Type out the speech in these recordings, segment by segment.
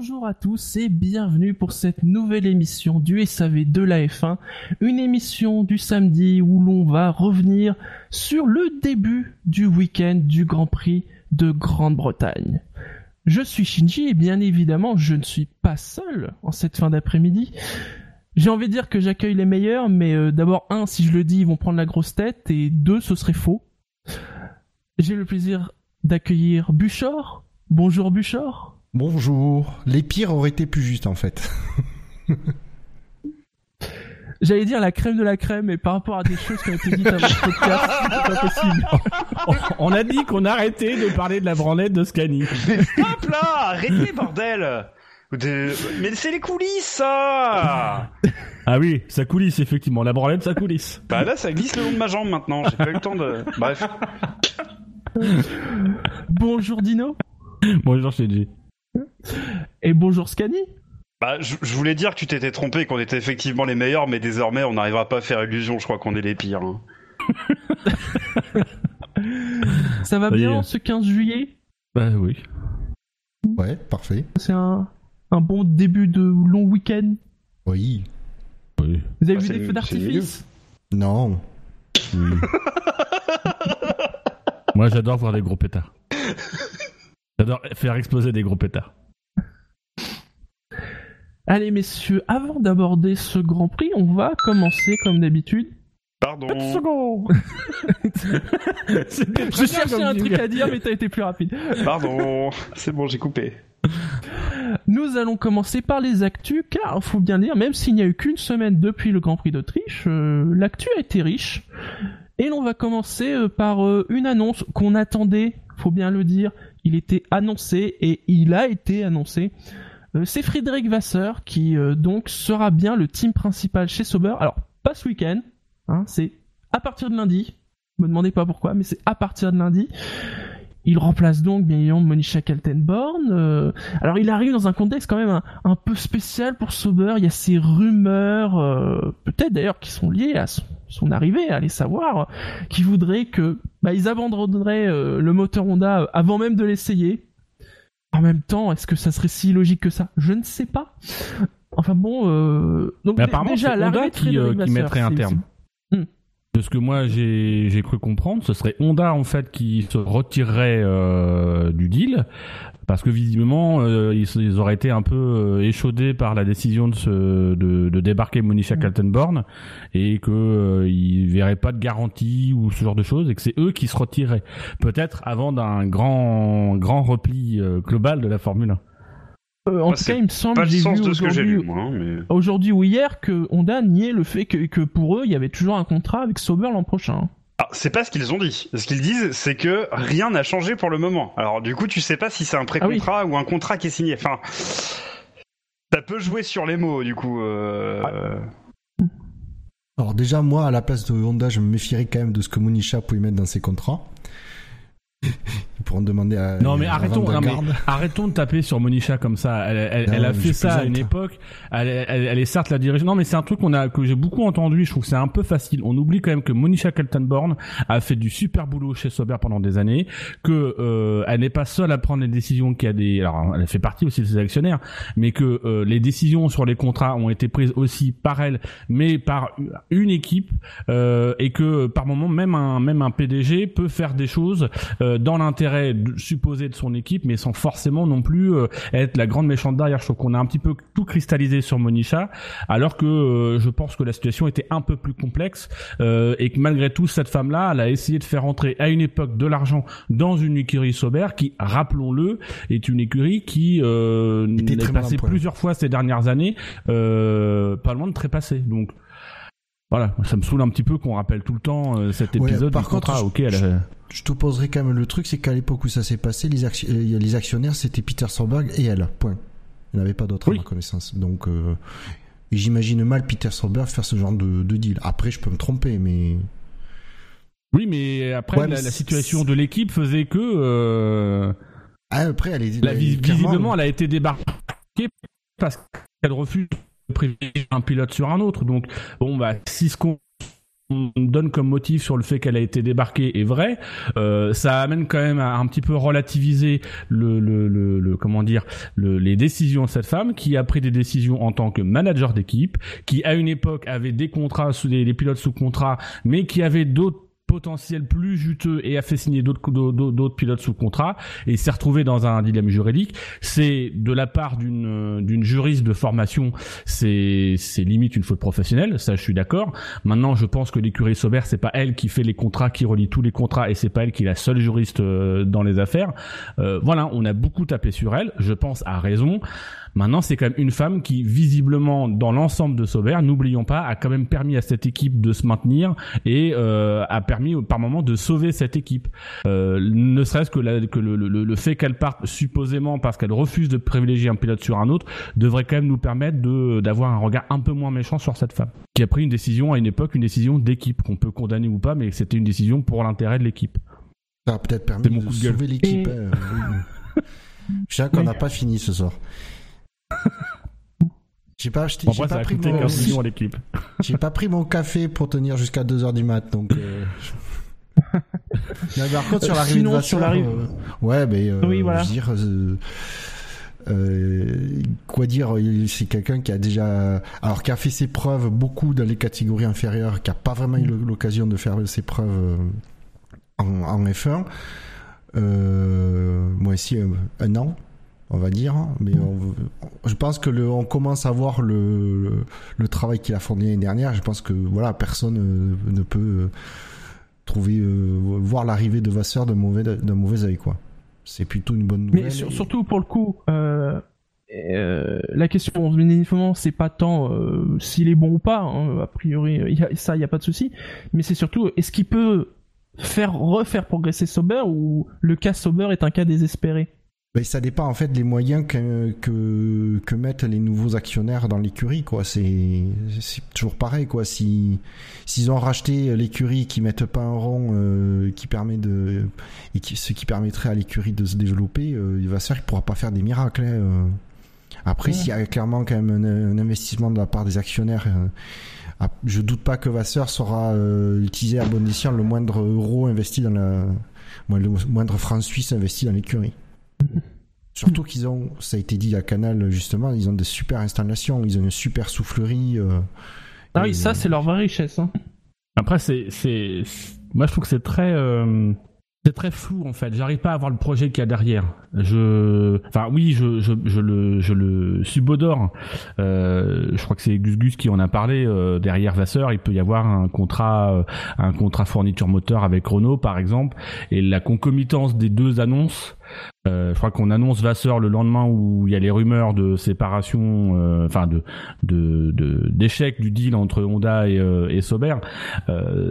Bonjour à tous et bienvenue pour cette nouvelle émission du SAV de la F1, une émission du samedi où l'on va revenir sur le début du week-end du Grand Prix de Grande-Bretagne. Je suis Shinji et bien évidemment je ne suis pas seul en cette fin d'après-midi. J'ai envie de dire que j'accueille les meilleurs, mais euh, d'abord un, si je le dis, ils vont prendre la grosse tête, et deux, ce serait faux. J'ai le plaisir d'accueillir Buchor. Bonjour Buchor. Bonjour. Les pires auraient été plus justes en fait. J'allais dire la crème de la crème, mais par rapport à des choses qui ont été dites avant le podcast, c'est pas possible. On a dit qu'on arrêtait de parler de la branlette de Scani. Hop là Arrêtez, bordel De- Mais c'est les coulisses, ça Ah oui, ça coulisse effectivement. La branlette, ça coulisse. Bah là, ça glisse le long de ma jambe maintenant. J'ai pas eu le temps de... Bref. Bonjour Dino. Bonjour Shinji. Et bonjour Scani. Bah, je, je voulais dire que tu t'étais trompé, qu'on était effectivement les meilleurs, mais désormais, on n'arrivera pas à faire illusion. Je crois qu'on est les pires. hein. Ça va bien ce 15 juillet? Bah oui. Ouais, parfait. C'est un, un bon début de long week-end? Oui. Oui. Vous avez Ah, vu des feux d'artifice? Non. oui. Moi, j'adore voir des gros pétards. J'adore faire exploser des gros pétards. Allez messieurs, avant d'aborder ce Grand Prix, on va commencer comme d'habitude. Pardon. Je cherchais un truc à dire, mais t'as été plus rapide. Pardon. C'est bon, j'ai coupé. Nous allons commencer par les actus, car faut bien dire, même s'il n'y a eu qu'une semaine depuis le Grand Prix d'Autriche, euh, l'actu a été riche. Et l'on va commencer euh, par euh, une annonce qu'on attendait, faut bien le dire. Il était annoncé et il a été annoncé. Euh, C'est Frédéric Vasseur qui euh, donc sera bien le team principal chez Sauber. Alors pas ce week-end, hein, c'est à partir de lundi. Me demandez pas pourquoi, mais c'est à partir de lundi. Il remplace donc bien évidemment Monisha Kaltenborn. euh, alors il arrive dans un contexte quand même un, peu spécial pour Sauber. Il y a ces rumeurs, peut-être d'ailleurs qui sont liées à son, arrivée, allez savoir, qui voudraient que bah, ils abandonneraient le moteur Honda avant même de l'essayer. En même temps, est-ce que ça serait si logique que ça? Je ne sais pas. Enfin bon, euh, donc apparemment, déjà de qui, euh, qui mettrait un terme. c'est- De ce que moi j'ai j'ai cru comprendre, ce serait Honda en fait qui se retirerait euh, du deal parce que visiblement euh, ils, ils auraient été un peu euh, échaudés par la décision de, se, de, de débarquer Monisha Mm. Kaltenborn et que euh, ils verraient pas de garantie ou ce genre de choses et que c'est eux qui se retireraient peut-être avant d'un grand grand repli euh, global de la Formule 1. Euh, en tout cas, il me semble, Pas le j'ai sens vu de ce que j'ai lu, aujourd'hui- moi. hein, mais... aujourd'hui ou hier que Honda niait le fait que, que pour eux, il y avait toujours un contrat avec Sauber l'an prochain. Ah, c'est pas ce qu'ils ont dit. Ce qu'ils disent, c'est que rien n'a changé pour le moment. Alors, du coup, tu sais pas si c'est un pré-contrat ou un contrat qui est signé. Enfin, ça peut jouer sur les mots, du coup. euh, Alors déjà, moi, à la place de Honda, je me méfierais quand même de ce que Monisha pouvait mettre dans ses contrats. Ils pourront demander à Non mais arrêtons, non, mais arrêtons de taper sur Monisha comme ça. Elle, elle, Non, elle a fait ça à une époque. Elle, elle- elle est certes la dirigeante. Non mais c'est un truc qu'on a que j'ai beaucoup entendu. Je trouve que c'est un peu facile. On oublie quand même que Monisha Kaltenborn a fait du super boulot chez Sauber pendant des années. Que euh, elle n'est pas seule à prendre les décisions. Qu'il y a des, alors elle fait partie aussi de ses actionnaires, mais que euh, les décisions sur les contrats ont été prises aussi par elle, mais par une équipe euh, et que par moment même un même un PDG peut faire des choses euh, dans l'intérêt supposé de son équipe, mais sans forcément non plus euh, être la grande méchante derrière. Je trouve qu'on a un petit peu tout cristallisé sur Monisha, alors que euh, je pense que la situation était un peu plus complexe euh, et que malgré tout, cette femme-là, elle a essayé de faire entrer à une époque de l'argent dans une écurie Sauber qui, rappelons-le, est une écurie qui euh, est passée plusieurs fois ces dernières années, euh, pas loin de trépasser. Donc voilà, ça me saoule un petit peu qu'on rappelle tout le temps euh, cet Ouais, épisode par du contre, contrat je- auquel elle a- Je te poserai quand même le truc, c'est qu'à l'époque où ça s'est passé, les, euh, les actionnaires, c'était Peter Solberg et elle. Point. Il n'y avait pas d'autres Oui. à ma connaissance. Donc, euh, j'imagine mal Peter Solberg faire ce genre de, de deal. Après, je peux me tromper, mais Oui, mais après, la, situation de l'équipe faisait que. Euh, ah, après, elle est. La, visiblement, elle a été débarquée parce qu'elle refuse privilégier un pilote sur un autre. Donc, bon, bah, si ce qu'on donne comme motif sur le fait qu'elle a été débarquée est vrai, euh, ça amène quand même à un petit peu relativiser le, le, le, comment dire les décisions de cette femme qui a pris des décisions en tant que manager d'équipe, qui à une époque avait des contrats sous des pilotes sous contrat, mais qui avait d'autres potentiel plus juteux et a fait signer d'autres d'autres pilotes sous contrat et s'est retrouvé dans un dilemme juridique. C'est de la part d'une d'une juriste de formation c'est c'est limite une faute professionnelle ça je suis d'accord. Maintenant je pense que l'écurie Sauber c'est pas elle qui fait les contrats qui relie tous les contrats et c'est pas elle qui est la seule juriste euh, dans les affaires. Euh, voilà on a beaucoup tapé sur elle je pense à raison Maintenant, c'est quand même une femme qui, visiblement, dans l'ensemble de Sauber, n'oublions pas, a quand même permis à cette équipe de se maintenir et euh, a permis par moment de sauver cette équipe. Euh, ne serait-ce que, que le, le, le, fait qu'elle parte supposément parce qu'elle refuse de privilégier un pilote sur un autre devrait quand même nous permettre de d'avoir un regard un peu moins méchant sur cette femme qui a pris une décision à une époque, une décision d'équipe qu'on peut condamner ou pas, mais c'était une décision pour l'intérêt de l'équipe. Ça a peut-être permis de, sauver l'équipe. Euh, Je sais qu'on n'a pas fini ce soir. J'ai pas acheté. j'ai pas pris mon... l'équipe. J'ai pas pris mon café pour tenir jusqu'à 2h du mat, donc. Euh... mais par contre, sur l'arrivée de Vasseur, euh... ouais, mais euh, oui, voilà. je veux dire, euh, euh, quoi dire, c'est quelqu'un qui a déjà, alors qui a fait ses preuves beaucoup dans les catégories inférieures, qui a pas vraiment eu l'occasion de faire ses preuves en, en F1. moi aussi, un an on va dire. Mais je pense que le, on commence à voir le, le, travail qu'il a fourni l'année dernière. Je pense que voilà, personne euh, ne peut euh, trouver euh, voir l'arrivée de Vasseur d'un mauvais d'un mauvais œil quoi. C'est plutôt une bonne nouvelle. Mais surtout pour le coup, euh, la question c'est pas tant s'il est bon ou pas. Hein, a priori, y a, ça, il y a pas de souci. Mais c'est surtout est-ce qu'il peut faire refaire progresser Sauber ou le cas Sauber est un cas désespéré? Ben, ça dépend en fait des moyens que, que, que mettent les nouveaux actionnaires dans l'écurie quoi. C'est toujours pareil quoi. Si s'ils ont racheté l'écurie qui mettent pas un rond euh, qui permet de et qui, ce qui permettrait à l'écurie de se développer, euh, il va se faire qu'il pourra pas faire des miracles. Hein, euh. Après, s'il y a clairement quand même un, investissement de la part des actionnaires, euh, je doute pas que Vasseur saura utiliser à bon escient le moindre euro investi dans la, le moindre franc suisse investi dans l'écurie. Surtout qu'ils ont, ça a été dit à Canal justement, ils ont des super installations, ils ont une super soufflerie. Euh, ah oui, ça c'est leur vraie richesse. Hein. Après, c'est, c'est, moi je trouve que c'est très, euh, c'est très flou en fait. J'arrive pas à voir le projet qu'il y a derrière. Je, enfin oui, je, je, je le, je le subodore. Euh, je crois que c'est Gus Gus qui en a parlé. Euh, derrière Vasseur, il peut y avoir un contrat, euh, un contrat fourniture moteur avec Renault par exemple, et la concomitance des deux annonces je crois qu'on annonce Vasseur le lendemain où il y a les rumeurs de séparation, euh, enfin de d'échec du deal entre Honda et, euh, et Sauber.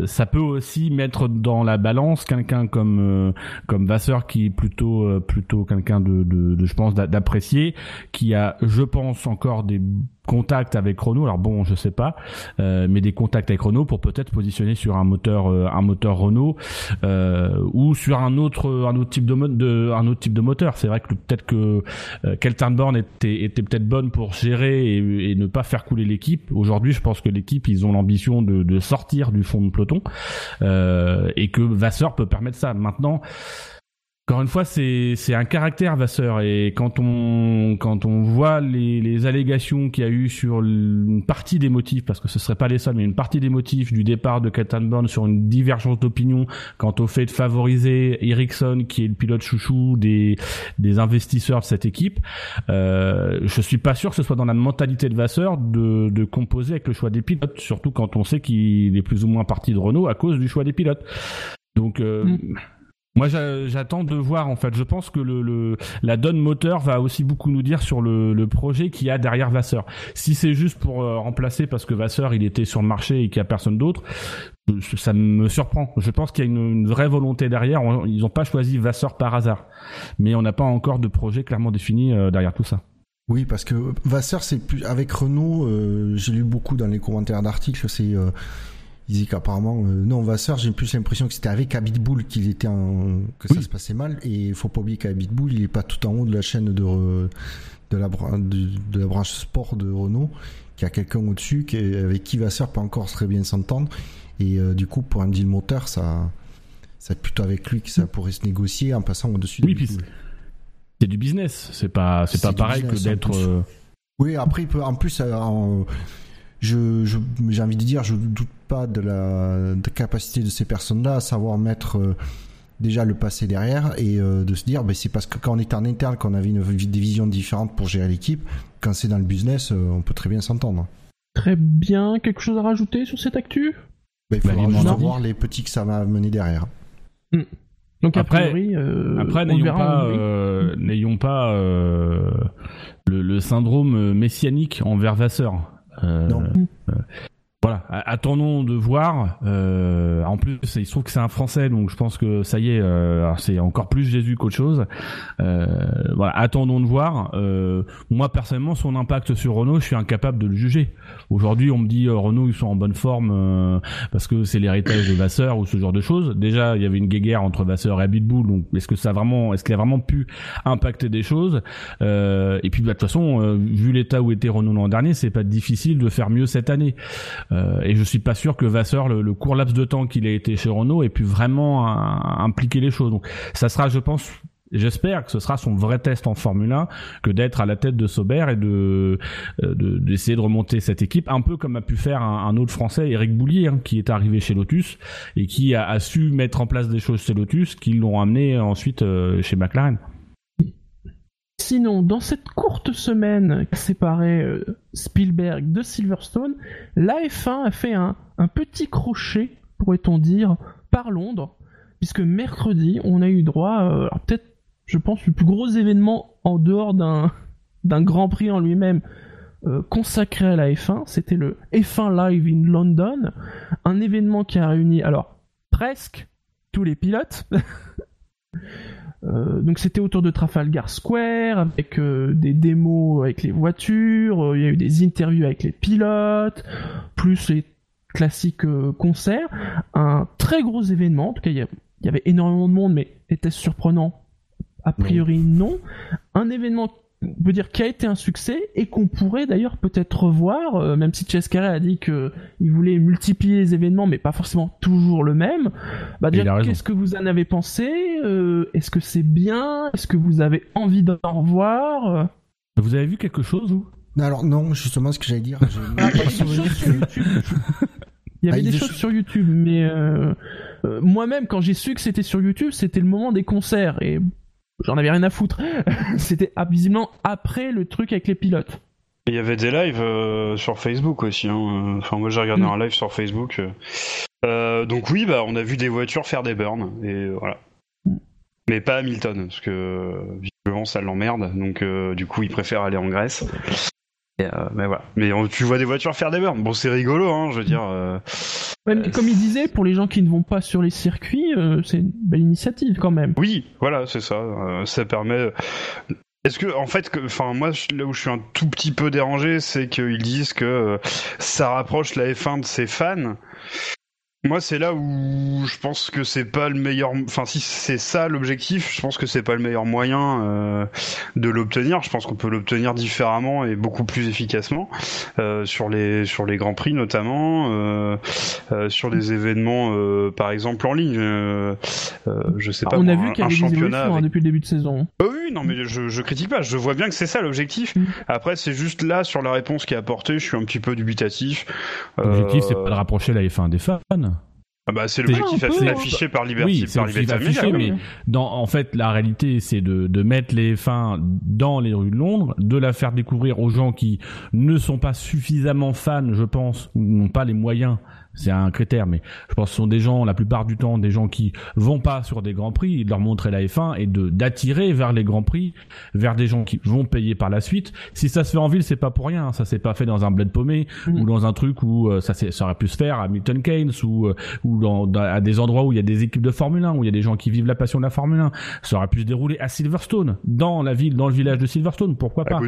ça peut aussi mettre dans la balance quelqu'un comme comme Vasseur qui est plutôt plutôt quelqu'un de, de, je pense d'apprécié, qui a je pense encore des contacts avec Renault. Alors bon, je sais pas, euh, mais des contacts avec Renault pour peut-être positionner sur un moteur, euh, un moteur Renault euh, ou sur un autre, un autre type de, de un autre type de moteur. C'est vrai que peut-être que euh, était, était peut-être bonne pour gérer et, et, ne pas faire couler l'équipe. Aujourd'hui, je pense que l'équipe, ils ont l'ambition de, de, sortir du fond de peloton et que Vasseur peut permettre ça. Maintenant. Encore une fois, c'est un caractère Vasseur et quand on quand on voit les, les allégations qu'il y a eu sur une partie des motifs, parce que ce serait pas les seuls, mais une partie des motifs du départ de Born sur une divergence d'opinion quant au fait de favoriser Ericsson, qui est le pilote chouchou des des investisseurs de cette équipe, euh, je suis pas sûr que ce soit dans la mentalité de Vasseur de de composer avec le choix des pilotes, surtout quand on sait qu'il est plus ou moins parti de Renault à cause du choix des pilotes. Donc euh, mm. Moi, j'attends de voir en fait. Je pense que la donne moteur va aussi beaucoup nous dire sur le, projet qu'il y a derrière Vasseur. Si c'est juste pour euh, remplacer parce que Vasseur il était sur le marché et qu'il y a personne d'autre, ça me surprend. Je pense qu'il y a une, vraie volonté derrière. Ils n'ont pas choisi Vasseur par hasard, mais on n'a pas encore de projet clairement défini euh, derrière tout ça. Oui, parce que Vasseur, c'est plus avec Renault. Euh, j'ai lu beaucoup dans les commentaires d'articles. C'est il dit qu'apparemment euh, non Vasseur j'ai plus l'impression que c'était avec Abitbull qu'il était en que ça se passait mal. Et il faut pas oublier qu'Abitbull il est pas tout en haut de la chaîne de de la de, la branche sport de Renault qu'il y a quelqu'un au-dessus qui, avec qui Vasseur peut encore très bien s'entendre. Et euh, du coup pour un deal moteur ça c'est plutôt avec lui que ça pourrait se négocier en passant au-dessus oui, de c'est du business. C'est pas c'est pas pareil que d'être euh, oui après en plus en, je, j'ai envie de dire, je doute pas de la capacité de ces personnes-là à savoir mettre euh, déjà le passé derrière et euh, de se dire, ben, c'est parce que quand on était en interne qu'on avait une, des visions différentes pour gérer l'équipe. Quand c'est dans le business, euh, on peut très bien s'entendre. Très bien. Quelque chose à rajouter sur cette actu? Ben, Il faut bah, voir les petits que ça va mener derrière. Hmm. Donc après, après n'ayons pas, n'ayons pas le, le, syndrome messianique envers Vasseur. Euh, euh, voilà, attendons de voir. Euh, en plus, il se trouve que c'est un Français, donc je pense que ça y est, euh, c'est encore plus Jésus qu'autre chose. Euh, voilà, attendons de voir. Euh, moi, personnellement, son impact sur Renault, je suis incapable de le juger. Aujourd'hui, on me dit Renault, ils sont en bonne forme parce que c'est l'héritage de Vasseur ou ce genre de choses. Déjà, il y avait une guéguerre entre Vasseur et Abitbull, donc est-ce que ça a vraiment, est-ce qu'il a vraiment pu impacter des choses Et puis, bah, de toute façon, vu l'état où était Renault l'an dernier, c'est pas difficile de faire mieux cette année. Euh, et je suis pas sûr que Vasseur, le, court laps de temps qu'il a été chez Renault, ait pu vraiment impliquer les choses. Donc ça sera, je pense, J'espère que ce sera son vrai test en Formule 1 que d'être à la tête de Sauber et de euh, d'essayer de, remonter cette équipe, un peu comme a pu faire un, autre Français, Eric Boulier, hein, qui est arrivé chez Lotus et qui a, su mettre en place des choses chez Lotus, qui l'ont amené ensuite euh, chez McLaren. Sinon, dans cette courte semaine qui séparait euh, Spielberg de Silverstone, la F1 a fait un, petit crochet, pourrait-on dire, par Londres, puisque mercredi, on a eu droit, euh, peut-être, je pense, le plus gros événement en dehors d'un, Grand Prix en lui-même, euh, consacré à la F1, c'était le F1 Live in London, un événement qui a réuni, alors, presque tous les pilotes. Euh, donc c'était autour de Trafalgar Square avec euh, des démos avec les voitures, euh, il y a eu des interviews avec les pilotes, plus les classiques concerts. Un très gros événement, en tout cas il y, avait énormément de monde, mais était-ce surprenant? A priori non. Un événement on peut dire qui a été un succès et qu'on pourrait d'ailleurs peut-être revoir, euh, même si Chescaré a dit qu'il voulait multiplier les événements, mais pas forcément toujours le même. Bah qu'est-ce que vous en avez pensé euh, Est-ce que c'est bien Est-ce que vous avez envie d'en revoir Vous avez vu quelque chose ou Alors non, justement, ce que j'allais dire, ah, Il y avait ah, des, choses sur YouTube, mais euh, moi-même, quand j'ai su que c'était sur YouTube, c'était le moment des concerts et j'en avais rien à foutre. C'était visiblement après le truc avec les pilotes. Il y avait des lives euh, sur Facebook aussi. Hein. Enfin, moi j'ai regardé mm. un live sur Facebook. Euh, donc oui, bah on a vu des voitures faire des burns et voilà. Mm. Mais pas Hamilton parce que visiblement ça l'emmerde. Donc euh, du coup il préfère aller en Grèce. Euh, mais voilà. Mais tu vois des voitures faire des burns. Bon, c'est rigolo, hein, je veux dire. Euh, euh, comme il disait, pour les gens qui ne vont pas sur les circuits, c'est une belle initiative quand même. Oui, voilà, c'est ça. ça permet. Est-ce que, en fait, enfin, moi, là où je suis un tout petit peu dérangé, c'est qu'ils disent que ça rapproche la F1 de ses fans. Moi, c'est là où je pense que c'est pas le meilleur. Enfin, si c'est ça l'objectif, je pense que c'est pas le meilleur moyen euh, de l'obtenir. Je pense qu'on peut l'obtenir différemment et beaucoup plus efficacement euh, sur les sur les grands prix notamment, euh, euh sur des événements, euh, par exemple en ligne. Euh, je sais pas. On a vu qu'il y avait des évolutions hein, depuis le début de saison. oui, non, mais je, je critique pas. Je vois bien que c'est ça l'objectif. Mm. Après, c'est juste là sur la réponse qui est apportée, je suis un petit peu dubitatif. L'objectif, c'est pas de rapprocher la F1 des fans. Ah bah c'est l'objectif affiché par Liberty, oui, par Liberty affiché, mais dans, en fait, la réalité, c'est de, de mettre les fins dans les rues de Londres, de la faire découvrir aux gens qui ne sont pas suffisamment fans, je pense, ou n'ont pas les moyens c'est un critère, mais je pense que ce sont des gens, la plupart du temps, des gens qui vont pas sur des grands prix, de leur montrer la F1 et de d'attirer vers les grands prix, vers des gens qui vont payer par la suite. Si ça se fait en ville, c'est pas pour rien. Ça s'est pas fait dans un bled paumé mm. ou dans un truc où euh, ça, ça aurait pu se faire à Milton Keynes ou euh, ou dans, à des endroits où il y a des équipes de Formule 1, où il y a des gens qui vivent la passion de la Formule 1. Ça aurait pu se dérouler à Silverstone, dans la ville, dans le village de Silverstone, pourquoi pas.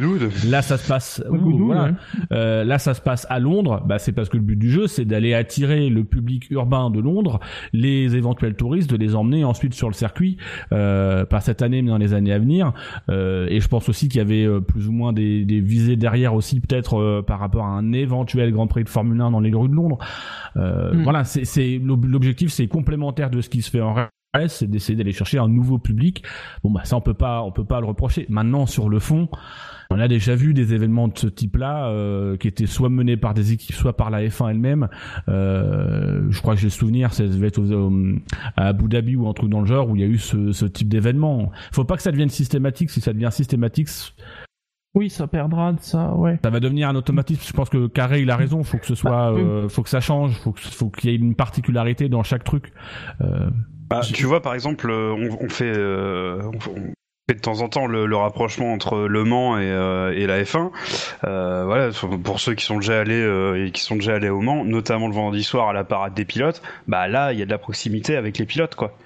Là, ça se passe. voilà. euh, là, ça se passe à Londres. Bah, c'est parce que le but du jeu, c'est d'aller attirer le public urbain de Londres, les éventuels touristes, de les emmener ensuite sur le circuit, euh, pas cette année mais dans les années à venir. Euh, et je pense aussi qu'il y avait euh, plus ou moins des, des visées derrière aussi peut-être euh, par rapport à un éventuel Grand Prix de Formule 1 dans les rues de Londres. Euh, mm. Voilà, c'est l'objectif, c'est complémentaire de ce qui se fait en c'est d'essayer d'aller chercher un nouveau public. Bon bah ça on peut pas, on peut pas le reprocher. Maintenant sur le fond. On a déjà vu des événements de ce type-là euh, qui étaient soit menés par des équipes, soit par la F1 elle-même. Euh, je crois que j'ai le souvenir, ça devait être à Abu Dhabi ou un truc dans le genre où il y a eu ce, ce type d'événement. Faut pas que ça devienne systématique. Si ça devient systématique, oui, ça perdra de ça, ouais. Ça va devenir un automatisme. Je pense que Carré, il a raison. Faut que ce soit, bah, euh, faut que ça change. Faut que, faut qu'il y ait une particularité dans chaque truc. Euh, bah, tu vois, par exemple, on, on fait, euh, on, de temps en temps le, rapprochement entre Le Mans et, euh, la F1. Euh, voilà, pour ceux qui sont déjà allés euh, et qui sont déjà allés au Mans, notamment le vendredi soir à la parade des pilotes, bah là il y a de la proximité avec les pilotes quoi.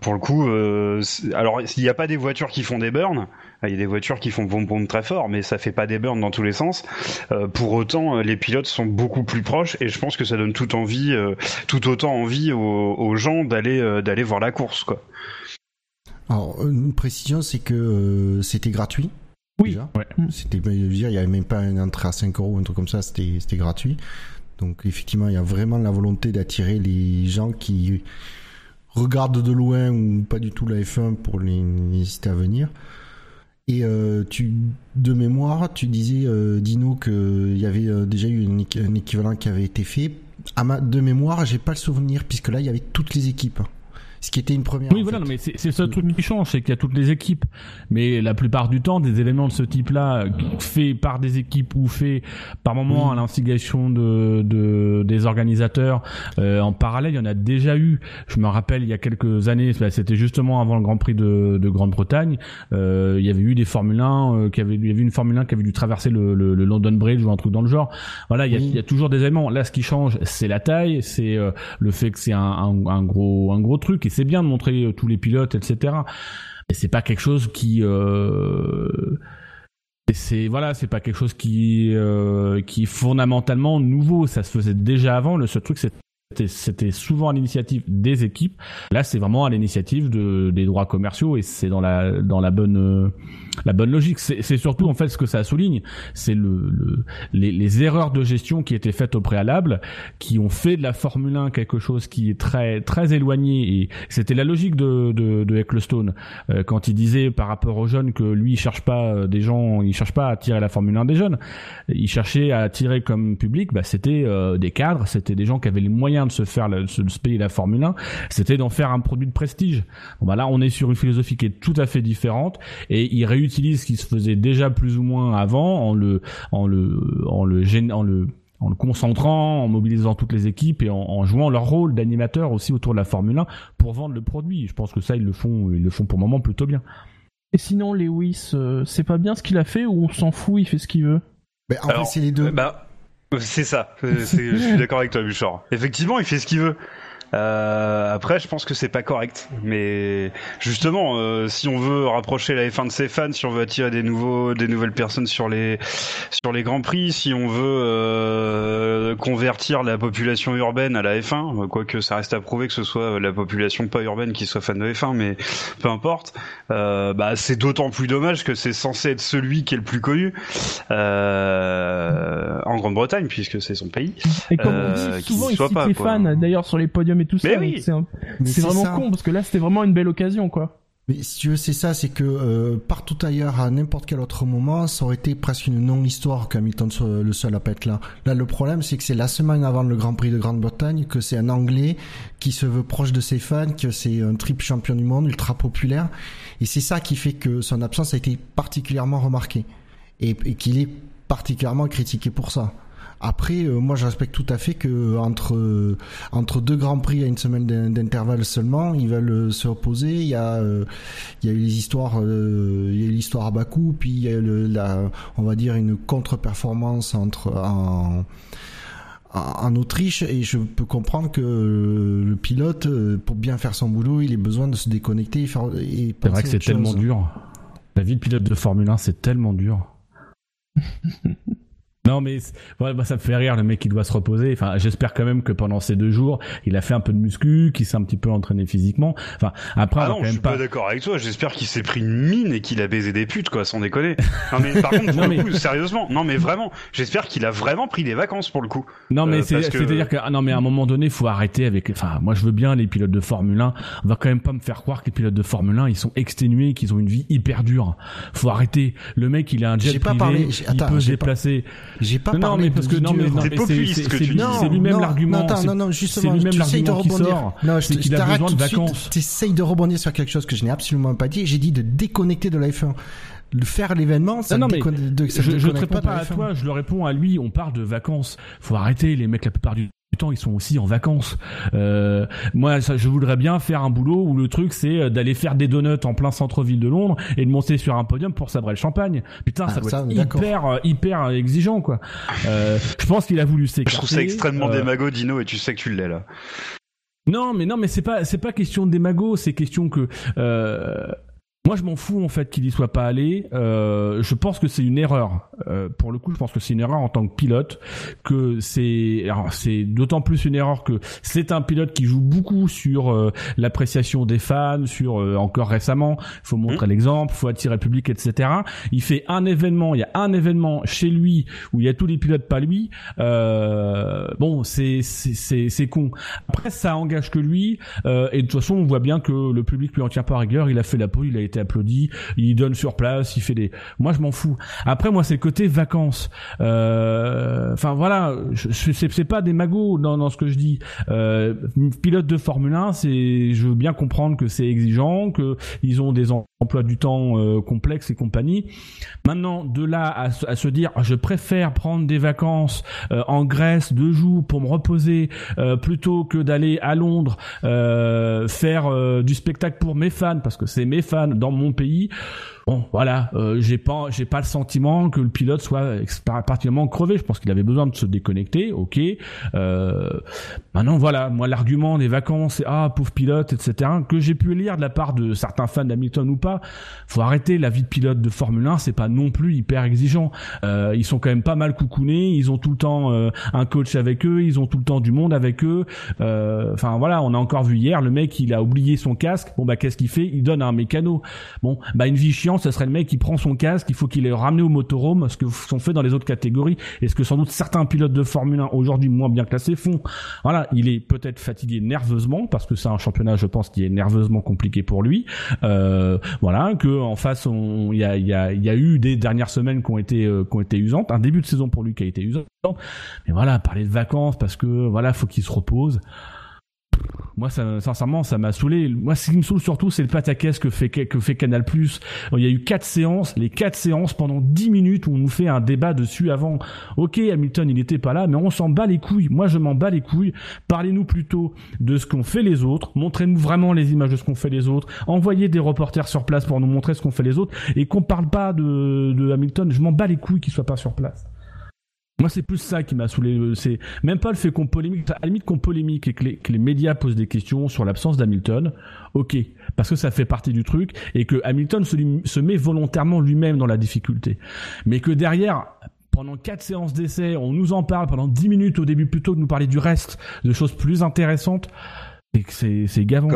Pour le coup, alors il n'y a pas des voitures qui font des burns, il y a des voitures qui font boum boum très fort, mais ça fait pas des burns dans tous les sens. pour autant, les pilotes sont beaucoup plus proches et je pense que ça donne tout envie, tout autant envie aux, aux gens d'aller d'aller voir la course quoi. Alors, une précision, c'est que euh, c'était gratuit. Oui. Déjà. Ouais. C'était, il y avait même pas une entrée à 5 euros, un truc comme ça, c'était, c'était gratuit. Donc, effectivement, il y a vraiment la volonté d'attirer les gens qui regardent de loin ou pas du tout la F1 pour les, inciter à venir. Et euh, tu, de mémoire, tu disais, euh, Dino, qu'il y avait euh, déjà eu un, équivalent qui avait été fait. À ma, de mémoire, j'ai pas le souvenir, puisque là, il y avait toutes les équipes ce qui était une première. Oui, voilà, mais c'est le seul truc qui change, c'est qu'il y a toutes les équipes. Mais la plupart du temps, des événements de ce type-là, faits par des équipes ou faits par moment à l'instigation de, de, des organisateurs, euh, en parallèle, il y en a déjà eu. Je me rappelle, il y a quelques années, bah, c'était justement avant le Grand Prix de, de Grande-Bretagne, euh, il y avait eu des Formule 1, euh, qui avait, il y avait une Formule 1 qui avait dû traverser le, le, le London Bridge ou un truc dans le genre. Voilà, il y a, il y a toujours des événements. Là, ce qui change, c'est la taille, c'est euh, le fait que c'est un, un, un, gros, un gros truc c'est bien de montrer euh, tous les pilotes, etc. Mais c'est pas quelque chose qui euh, c'est voilà, c'est pas quelque chose qui euh, qui est fondamentalement nouveau. Ça se faisait déjà avant. Le seul truc, c'est c'était souvent à l'initiative des équipes. Là, c'est vraiment à l'initiative de, des droits commerciaux et c'est dans la dans la bonne euh, la bonne logique. C'est surtout en fait ce que ça souligne, c'est le, le les, les, erreurs de gestion qui étaient faites au préalable, qui ont fait de la Formule 1 quelque chose qui est très très éloigné. Et c'était la logique de de, de Ecclestone euh, quand il disait par rapport aux jeunes que lui il cherche pas euh, des gens, il cherche pas à attirer la Formule 1 des jeunes. Il cherchait à attirer comme public, bah, c'était des cadres, c'était des gens qui avaient les moyens de se faire de se payer la Formule 1, c'était d'en faire un produit de prestige. Bon bah là on est sur une philosophie qui est tout à fait différente et il réutilise ce qui se faisait déjà plus ou moins avant en le en le en le en le en le concentrant, en mobilisant toutes les équipes et en, jouant leur rôle d'animateur aussi autour de la Formule 1 pour vendre le produit. Je pense que ça ils le font ils le font pour le moment plutôt bien. Et sinon Lewis, euh, c'est pas bien ce qu'il a fait ou on s'en fout, il fait ce qu'il veut? Ben, En fait, c'est les deux. Bah, c'est ça, je suis d'accord avec toi, Bouchard. Effectivement, il fait ce qu'il veut. Euh, après, je pense que c'est pas correct. Mais justement, euh, si on veut rapprocher la F1 de ses fans, si on veut attirer des nouveaux, des nouvelles personnes sur les sur les grands prix, si on veut euh, convertir la population urbaine à la F1, quoique ça reste à prouver que ce soit la population pas urbaine qui soit fan de F1, mais peu importe. Euh, bah, c'est d'autant plus dommage que c'est censé être celui qui est le plus connu euh, en Grande-Bretagne, puisque c'est son pays. Et comme on dit, souvent il cite les fans, d'ailleurs sur les podiums et tout ça. C'est vraiment con parce que là c'était vraiment une belle occasion quoi. Mais si tu veux, c'est ça, c'est que euh, partout ailleurs, à n'importe quel autre moment, ça aurait été presque une non-histoire qu'Hamilton soit le seul à pas être là. Là, le problème, c'est que c'est la semaine avant le Grand Prix de Grande-Bretagne, que c'est un Anglais qui se veut proche de ses fans, que c'est un triple champion du monde, ultra populaire. Et c'est ça qui fait que son absence a été particulièrement remarquée. et qu'il est particulièrement critiqué pour ça. Après, euh, moi, je respecte tout à fait que euh, entre euh, entre deux grands prix à une semaine d'intervalle seulement, ils veulent se opposer. Il y a il y a eu les histoires, il y a eu l'histoire à Bakou, puis il y a le, la, on va dire une contre-performance entre en, en Autriche et je peux comprendre que le pilote, pour bien faire son boulot, il ait besoin de se déconnecter et faire. C'est vrai que c'est tellement dur. La vie de pilote de Formule 1, c'est tellement dur. Non, mais bah, ça me fait rire le mec qui doit se reposer. Enfin, j'espère quand même que pendant ces deux jours, il a fait un peu de muscu, qu'il s'est un petit peu entraîné physiquement. Enfin, après, ah non, je suis pas, d'accord avec toi. J'espère qu'il s'est pris une mine et qu'il a baisé des putes, quoi, sans déconner. Non mais par contre, non, mais... Coup, sérieusement, non mais vraiment, j'espère qu'il a vraiment pris des vacances pour le coup. Non mais euh, c'est-à-dire que... ah, non mais à un moment donné, faut arrêter avec. Enfin, moi je veux bien les pilotes de Formule 1. On va quand même pas me faire croire que les pilotes de Formule 1 ils sont exténués, qu'ils ont une vie hyper dure. Faut arrêter. Le mec, il a un jet privé, parlé. il peut se déplacer. J'ai pas parlé parce que non, mais, non, c'est lui-même l'argument. Non, non, justement, c'est lui-même l'argument qui sort. Non, c'est qu'il a besoin de vacances. Tu essayes de rebondir sur quelque chose que je n'ai absolument pas dit. J'ai dit de déconnecter de la F1 faire l'événement, ça non, de, ça je, je te réponds pas, à toi, je le réponds à lui. On parle de vacances. Faut arrêter les mecs la plupart du temps ils sont aussi en vacances. Euh, moi, ça, je voudrais bien faire un boulot où le truc c'est euh, d'aller faire des donuts en plein centre-ville de Londres et de monter sur un podium pour sabrer le champagne. Putain, ça ah, doit être hyper euh, hyper exigeant quoi. Euh, je pense qu'il a voulu s'écarter. Je trouve ça extrêmement démago, Dino, et tu sais que tu l'es là. Non, mais non, mais c'est pas c'est pas question de démago, c'est question que euh, moi, je m'en fous en fait qu'il y soit pas allé. Euh, je pense que c'est une erreur. Euh, pour le coup, je pense que c'est une erreur en tant que pilote. Que c'est, c'est d'autant plus une erreur que c'est un pilote qui joue beaucoup sur euh, l'appréciation des fans, sur euh, encore récemment, il faut montrer mmh. l'exemple, il faut attirer le public, etc. Il fait un événement, il y a un événement chez lui où il y a tous les pilotes pas lui. Euh, bon, c'est c'est c'est con. Après, ça engage que lui. et de toute façon, on voit bien que le public lui en tient pas rigueur. Il a fait la peau, il a été applaudi, il donne sur place, il fait des. Moi, je m'en fous. Après, moi, c'est le côté vacances. Euh, enfin, voilà, c'est pas des magots dans, dans ce que je dis. Euh, pilote de Formule 1, c'est, je veux bien comprendre que c'est exigeant, que ils ont des emplois du temps euh, complexes et compagnie. Maintenant, de là à, se dire, je préfère prendre des vacances euh, en Grèce deux jours pour me reposer euh, plutôt que d'aller à Londres faire du spectacle pour mes fans parce que c'est mes fans dans mon pays bon, voilà, euh, j'ai pas, j'ai pas le sentiment que le pilote soit particulièrement crevé. Je pense qu'il avait besoin de se déconnecter. Ok. Euh, maintenant, voilà, moi l'argument des vacances, ah pauvre pilote, etc. Que j'ai pu lire de la part de certains fans d'Hamilton ou pas. Faut arrêter. La vie de pilote de Formule 1, c'est pas non plus hyper exigeant. Euh, ils sont quand même pas mal coucounés. Ils ont tout le temps euh, un coach avec eux. Ils ont tout le temps du monde avec eux. Euh, enfin voilà, on a encore vu hier le mec, il a oublié son casque. Bon bah qu'est-ce qu'il fait? Il donne un mécano. Bon bah une vie chiante ce serait le mec qui prend son casque, il faut qu'il ait ramené au motorhome, ce que sont fait dans les autres catégories, et ce que sans doute certains pilotes de Formule 1 aujourd'hui moins bien classés font. Voilà, il est peut-être fatigué nerveusement, parce que c'est un championnat, je pense, qui est nerveusement compliqué pour lui. Euh, voilà, que en face, il y a, y, a, y a eu des dernières semaines qui ont été, euh, qui ont été usantes, un début de saison pour lui qui a été usant. Mais voilà, parler de vacances, parce que voilà, faut qu'il se repose moi ça, sincèrement ça m'a saoulé. Moi ce qui me saoule surtout c'est le pataquès que fait que fait Canal Plus. Il y a eu quatre séances les quatre séances pendant dix minutes où on nous fait un débat dessus avant. Ok Hamilton il n'était pas là mais on s'en bat les couilles. Moi je m'en bats les couilles. Parlez-nous plutôt de ce qu'ont fait les autres. Montrez-nous vraiment les images de ce qu'ont fait les autres. Envoyez des reporters sur place pour nous montrer ce qu'ont fait les autres. Et qu'on parle pas de, de Hamilton je m'en bats les couilles qu'il soit pas sur place moi, c'est plus ça qui m'a saoulé. C'est même pas le fait qu'on polémique, à la limite qu'on polémique et que les, que médias posent des questions sur l'absence d'Hamilton. Ok, parce que ça fait partie du truc et que Hamilton se, met volontairement lui-même dans la difficulté. Mais que derrière, pendant quatre séances d'essai, on nous en parle pendant dix minutes au début plutôt que de nous parler du reste, de choses plus intéressantes. C'est c'est gavant.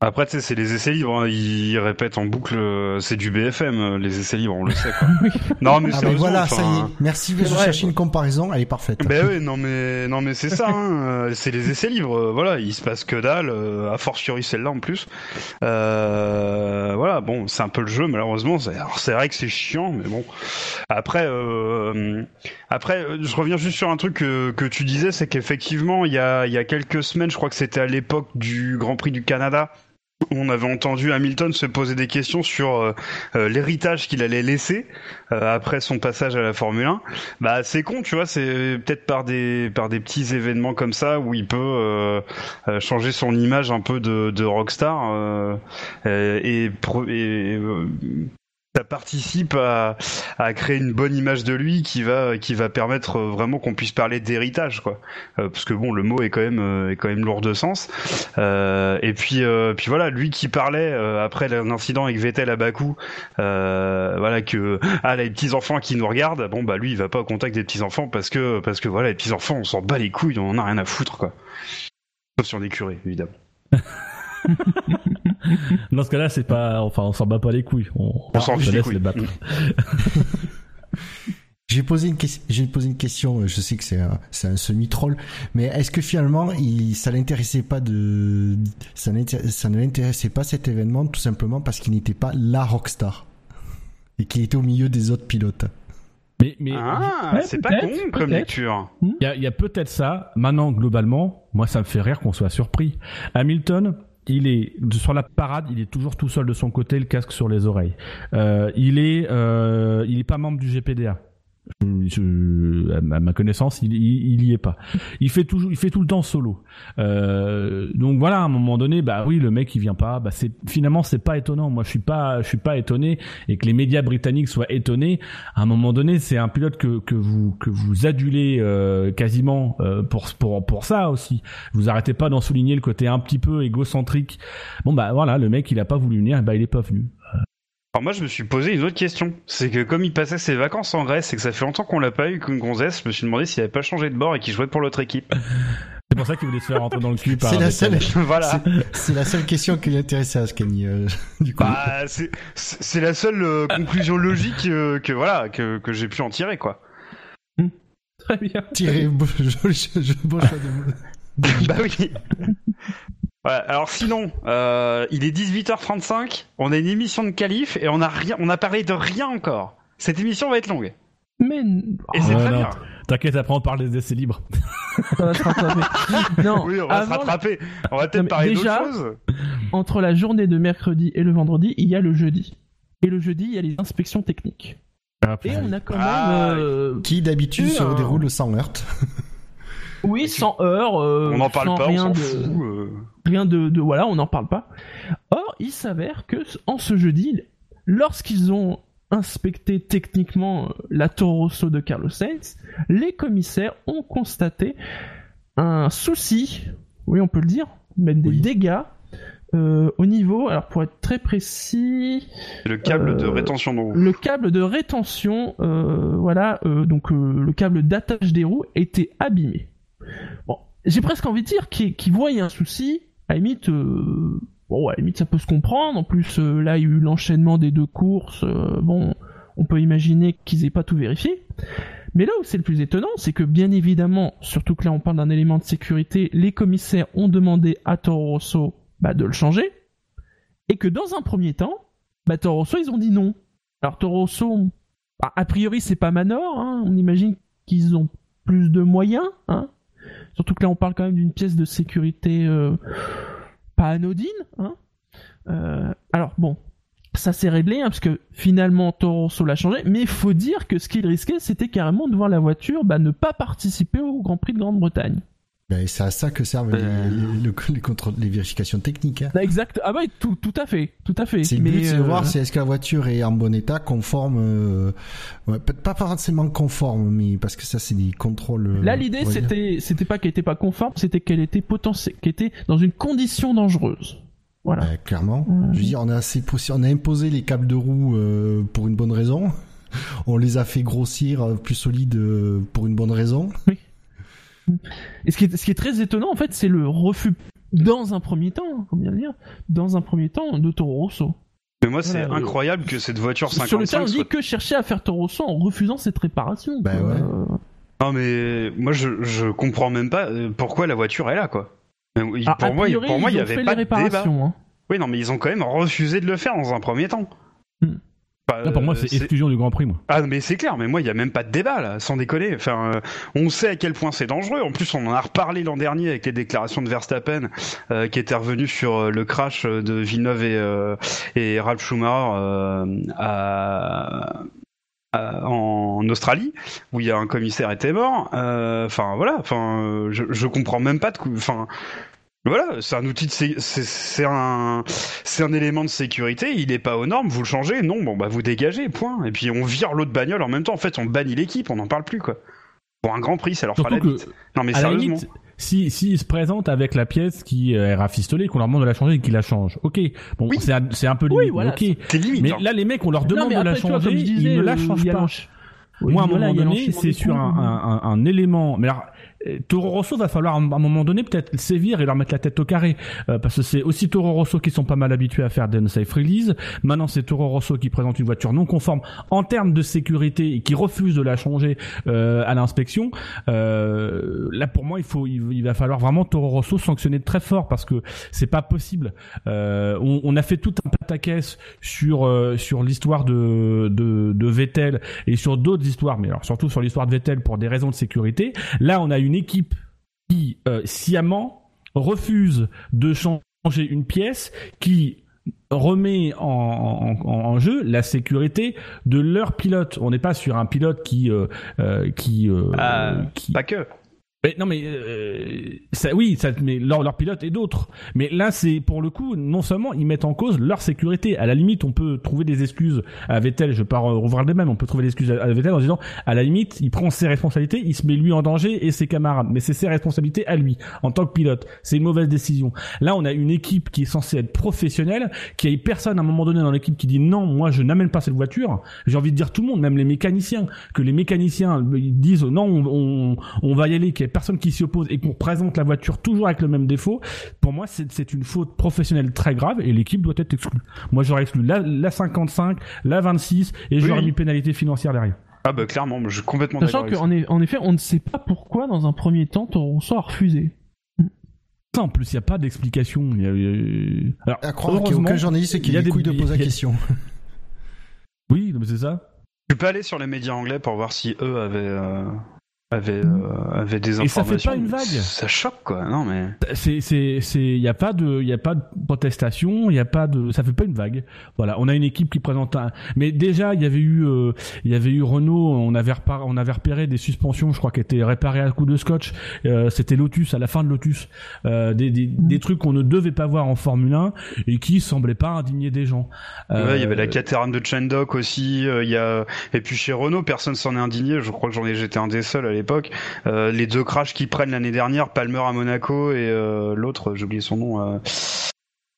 Après, tu sais, c'est les essais libres. Hein. Ils répètent en boucle, euh, c'est du BFM, euh, les essais libres, on le sait. Quoi. non, mais ah ben voilà, ça y est. Merci de chercher une comparaison, elle est parfaite. Ben oui, non mais non mais c'est ça. Hein. Euh, c'est les essais libres. Voilà, il se passe que dalle. A fortiori celle-là en plus. Euh, voilà, bon, c'est un peu le jeu malheureusement. C'est vrai que c'est chiant, mais bon. Après, euh, après, je reviens juste sur un truc que, que tu disais, c'est qu'effectivement, il y a il y a quelques semaines, je crois que c'était à l'époque du Grand Prix du Canada on avait entendu Hamilton se poser des questions sur euh, euh, l'héritage qu'il allait laisser euh, après son passage à la Formule 1. Bah c'est con, tu vois, c'est peut-être par des par des petits événements comme ça où il peut changer son image un peu de, de rockstar et, et ça participe à, à, créer une bonne image de lui qui va qui va permettre euh, vraiment qu'on puisse parler d'héritage quoi. Euh, parce que bon le mot est quand même euh, est quand même lourd de sens. Euh, et puis puis voilà lui qui parlait après l'incident avec Vettel à Bakou voilà que ah les petits enfants qui nous regardent bon bah lui il va pas au contact des petits enfants parce que parce que voilà les petits enfants on s'en bat les couilles on en a rien à foutre quoi. Sauf sur des curés évidemment Dans ce cas-là, c'est pas, enfin, on s'en bat pas les couilles. On, s'en laisse les, battre. J'ai posé une question. J'ai posé une question. Je sais que c'est un, c'est un semi-troll, mais est-ce que finalement, il, ça l'intéressait pas de, ça, ça ne l'intéressait pas cet événement tout simplement parce qu'il n'était pas la rockstar et qu'il était au milieu des autres pilotes? Mais, mais ah, c'est pas con comme lecture. Il y a, y a peut-être ça. Maintenant, globalement, moi, ça me fait rire qu'on soit surpris. Hamilton, il est sur la parade, il est toujours tout seul de son côté, le casque sur les oreilles. Euh, il est, euh, il est pas membre du GPDA je, à ma connaissance, il, il, y est pas. Il fait toujours, il fait tout le temps solo. Euh, donc voilà, à un moment donné, bah oui, le mec il vient pas. Bah c'est finalement c'est pas étonnant. Moi je suis pas, je suis pas étonné et que les médias britanniques soient étonnés. À un moment donné, c'est un pilote que que vous que vous adulez euh, quasiment euh, pour pour pour ça aussi. Vous arrêtez pas d'en souligner le côté un petit peu égocentrique. Bon bah voilà, le mec il a pas voulu venir, bah il est pas venu. Alors moi je me suis posé une autre question, c'est que comme il passait ses vacances en Grèce et que ça fait longtemps qu'on l'a pas eu qu'une gonzesse, je me suis demandé s'il avait pas changé de bord et qu'il jouait pour l'autre équipe. C'est pour ça qu'il voulait se faire rentrer dans le cul par. C'est la seule, voilà. C'est la seule question qui l'intéressait à Scani. Euh, du coup. Bah, c'est la seule euh, conclusion logique euh, que voilà que, que j'ai pu en tirer quoi. Très bien. Tirer, je, bon choix de... bah oui alors sinon, euh, il est 18h35, on a une émission de qualif et on a rien, on a parlé de rien encore. Cette émission va être longue. Mais et c'est très bien. T'inquiète, après on parle des essais libres. on va se rattraper. Non, oui, on va se rattraper. On va peut-être parler d'autre chose. Entre la journée de mercredi et le vendredi, il y a le jeudi. Et le jeudi, il y a les inspections techniques. Ah, et on a quand ah, même... Euh, qui d'habitude se déroule sans heurte. Oui, sans heurts. Euh, on n'en parle pas, rien on de, fout, euh. Rien de, voilà, on n'en parle pas. Or, il s'avère que en ce jeudi, lorsqu'ils ont inspecté techniquement euh, la Toro Rosso de Carlos Sainz, les commissaires ont constaté un souci, oui, on peut le dire, même des dégâts au niveau, alors pour être très précis, le câble de rétention de roues. Le câble de rétention, voilà, donc le câble d'attache des roues était abîmé. Bon, j'ai presque envie de dire qu'il voyait un souci. À la limite, euh, bon, ça peut se comprendre. En plus, euh, là, il y a eu l'enchaînement des deux courses. Euh, bon, on peut imaginer qu'ils aient pas tout vérifié. Mais là où c'est le plus étonnant, c'est que bien évidemment, surtout que là on parle d'un élément de sécurité, les commissaires ont demandé à Toro Rosso bah, de le changer, et que dans un premier temps, bah, Toro Rosso ils ont dit non. Alors Toro Rosso, bah, a priori c'est pas Manor, hein, on imagine qu'ils ont plus de moyens, hein, Surtout que là, on parle quand même d'une pièce de sécurité euh, pas anodine. Hein euh, alors bon, ça s'est réglé hein, parce que finalement Toro Rosso l'a changé, mais il faut dire que ce qu'il risquait, c'était carrément de voir la voiture bah, ne pas participer au Grand Prix de Grande-Bretagne. Ben, c'est à ça que servent les, euh. les, vérifications techniques. Hein. Bah, exact. Ah bah tout, tout à fait, tout à fait. C'est le but, c'est de voir si est-ce que la voiture est en bon état, conforme, euh, ouais, peut-être pas forcément conforme, mais parce que ça c'est des contrôles. Euh, Là l'idée c'était, c'était pas qu'elle était pas conforme, c'était qu'elle était potentielle, qu'elle était dans une condition dangereuse. Voilà. Ben, clairement. Je veux dire, on a assez, on a imposé les câbles de roue pour une bonne raison. On les a fait grossir plus solides pour une bonne raison. Oui. Et ce qui est, ce qui est très étonnant, en fait, c'est le refus, dans un premier temps, bien dire, dans un premier temps, de Toro Rosso. Mais moi, c'est incroyable que cette voiture 55 Sur le terrain, on dit que chercher à faire Toro Rosso en refusant cette réparation. Bah ouais. Non, mais moi, je, je comprends même pas euh, pourquoi la voiture est là, quoi. Ah, pour, moi, pour moi, il y avait pas de débat. Hein. Oui, non, mais ils ont quand même refusé de le faire dans un premier temps. Pour moi, c'est exclusion du Grand Prix, moi. Ah, mais c'est clair, mais moi, il n'y a même pas de débat, là, sans déconner. Enfin, euh, on sait à quel point c'est dangereux. En plus, on en a reparlé l'an dernier avec les déclarations de Verstappen, euh, qui était revenu sur euh, le crash de Villeneuve et, et Ralph Schumacher à, en Australie, où il y a un commissaire était mort. Enfin, voilà, enfin, je, je comprends même pas de... Enfin, Voilà, c'est un outil de c'est un c'est un élément de sécurité, il est pas aux normes, vous le changez, non, bon bah vous dégagez, point. Et puis on vire l'autre bagnole en même temps, en fait on bannit l'équipe, on n'en parle plus quoi. Pour un grand prix, ça leur fera la vite. Non mais sérieusement. si s'ils se présentent avec la pièce qui est rafistolée, qu'on leur demande de la changer et qu'ils la changent, ok. Bon, c'est un, peu limite, ok. mais hein. là les mecs, on leur demande de la changer, ils ne la changent pas. Moi, à un moment donné, c'est sur un, un, un, élément. Mais alors, Toro Rosso va falloir à un moment donné peut-être sévir et leur mettre la tête au carré euh, parce que c'est aussi Toro Rosso qui sont pas mal habitués à faire des safe release. Maintenant c'est Toro Rosso qui présente une voiture non conforme en termes de sécurité et qui refuse de la changer euh, à l'inspection. Euh, là pour moi il faut il, va falloir vraiment Toro Rosso sanctionner très fort parce que c'est pas possible. On, on, a fait tout un pataquès sur sur l'histoire de, de de Vettel et sur d'autres histoires mais alors surtout sur l'histoire de Vettel pour des raisons de sécurité. Là on a eu une équipe qui euh, sciemment refuse de changer une pièce qui remet en, jeu la sécurité de leur pilote. On n'est pas sur un pilote qui euh, euh, ah, qui pas que mais non mais euh, ça, oui, ça, mais leur, leur pilote et d'autres. Mais là, c'est pour le coup, non seulement ils mettent en cause leur sécurité. À la limite, on peut trouver des excuses à Vettel. Je pars rouvrir le même. On peut trouver des excuses à, Vettel en disant, à la limite, il prend ses responsabilités, il se met lui en danger et ses camarades. Mais c'est ses responsabilités à lui en tant que pilote. C'est une mauvaise décision. Là, on a une équipe qui est censée être professionnelle, qui a personne à un moment donné dans l'équipe qui dit non, moi je n'amène pas cette voiture. J'ai envie de dire tout le monde, même les mécaniciens, que les mécaniciens disent non, on, on, on va y aller, personne qui s'y oppose et qu'on présente la voiture toujours avec le même défaut, pour moi, c'est une faute professionnelle très grave et l'équipe doit être exclue. Moi, j'aurais exclu la, la 55, la 26 et j'aurais mis pénalité financière derrière. Ah bah clairement, je suis complètement d'accord. Sachant qu'en en effet, on ne sait pas pourquoi dans un premier temps Toro a refusé. En plus, il n'y a pas d'explication. Alors, à croire qu'il n'y a aucun journaliste qui a des couilles de poser la question. oui, c'est ça. Je peux aller sur les médias anglais pour voir si eux avaient, euh, avait euh, avait des informations. Et ça fait pas une vague. Ça choque quoi. Non mais c'est c'est c'est il y a pas de il y a pas de protestation, il y a pas de ça fait pas une vague. Voilà, on a une équipe qui présente un mais déjà il y avait eu euh, il y avait eu Renault, on avait repar... on avait repéré des suspensions, je crois qui étaient réparées à coup de scotch. Euh, c'était Lotus à la fin de Lotus euh, des, des, mm. des trucs qu'on ne devait pas voir en Formule 1 et qui semblaient pas indigner des gens. Ouais, il y avait la Caterham de Chandok aussi, il y a et puis chez Renault personne s'en est indigné, je crois que j'en ai j'étais un des seuls l'époque. Euh, les deux crashs qui prennent l'année dernière, Palmer à Monaco et euh, l'autre, j'ai oublié son nom. Euh,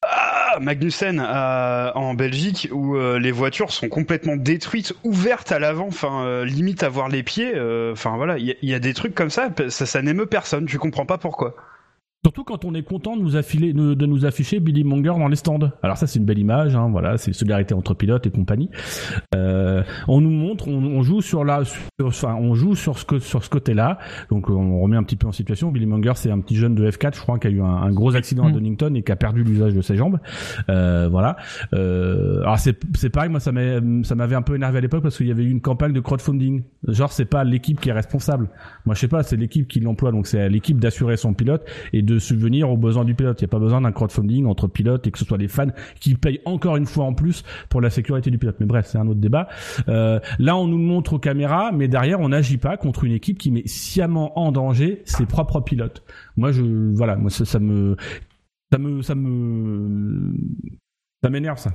ah, Magnussen en Belgique où les voitures sont complètement détruites, ouvertes à l'avant, enfin limite à voir les pieds. Enfin voilà, il y, a des trucs comme ça, ça, ça n'émeut personne. Tu comprends pas pourquoi. Surtout quand on est content de nous, affiler, de nous afficher Billy Monger dans les stands. Alors ça c'est une belle image, hein, voilà, c'est solidarité entre pilotes et compagnie. Euh, on nous montre, on, joue sur la, enfin, on joue sur ce sur ce côté-là. Donc on remet un petit peu en situation. Billy Monger c'est un petit jeune de F4, je crois, qui a eu un, gros accident à mm. Donington et qui a perdu l'usage de ses jambes. Euh, voilà. Euh, alors c'est c'est pareil, moi ça ça m'avait un peu énervé à l'époque parce qu'il y avait eu une campagne de crowdfunding. Genre c'est pas l'équipe qui est responsable. Moi je sais pas, c'est l'équipe qui l'emploie, donc c'est à l'équipe d'assurer son pilote et de subvenir aux besoins du pilote. Il n'y a pas besoin d'un crowdfunding entre pilotes et que ce soit des fans qui payent encore une fois en plus pour la sécurité du pilote. Mais bref, c'est un autre débat. Euh, là, on nous montre aux caméras, mais derrière, on n'agit pas contre une équipe qui met sciemment en danger ses propres pilotes. Moi, je, voilà, moi ça, ça me, ça me, ça me, ça m'énerve ça.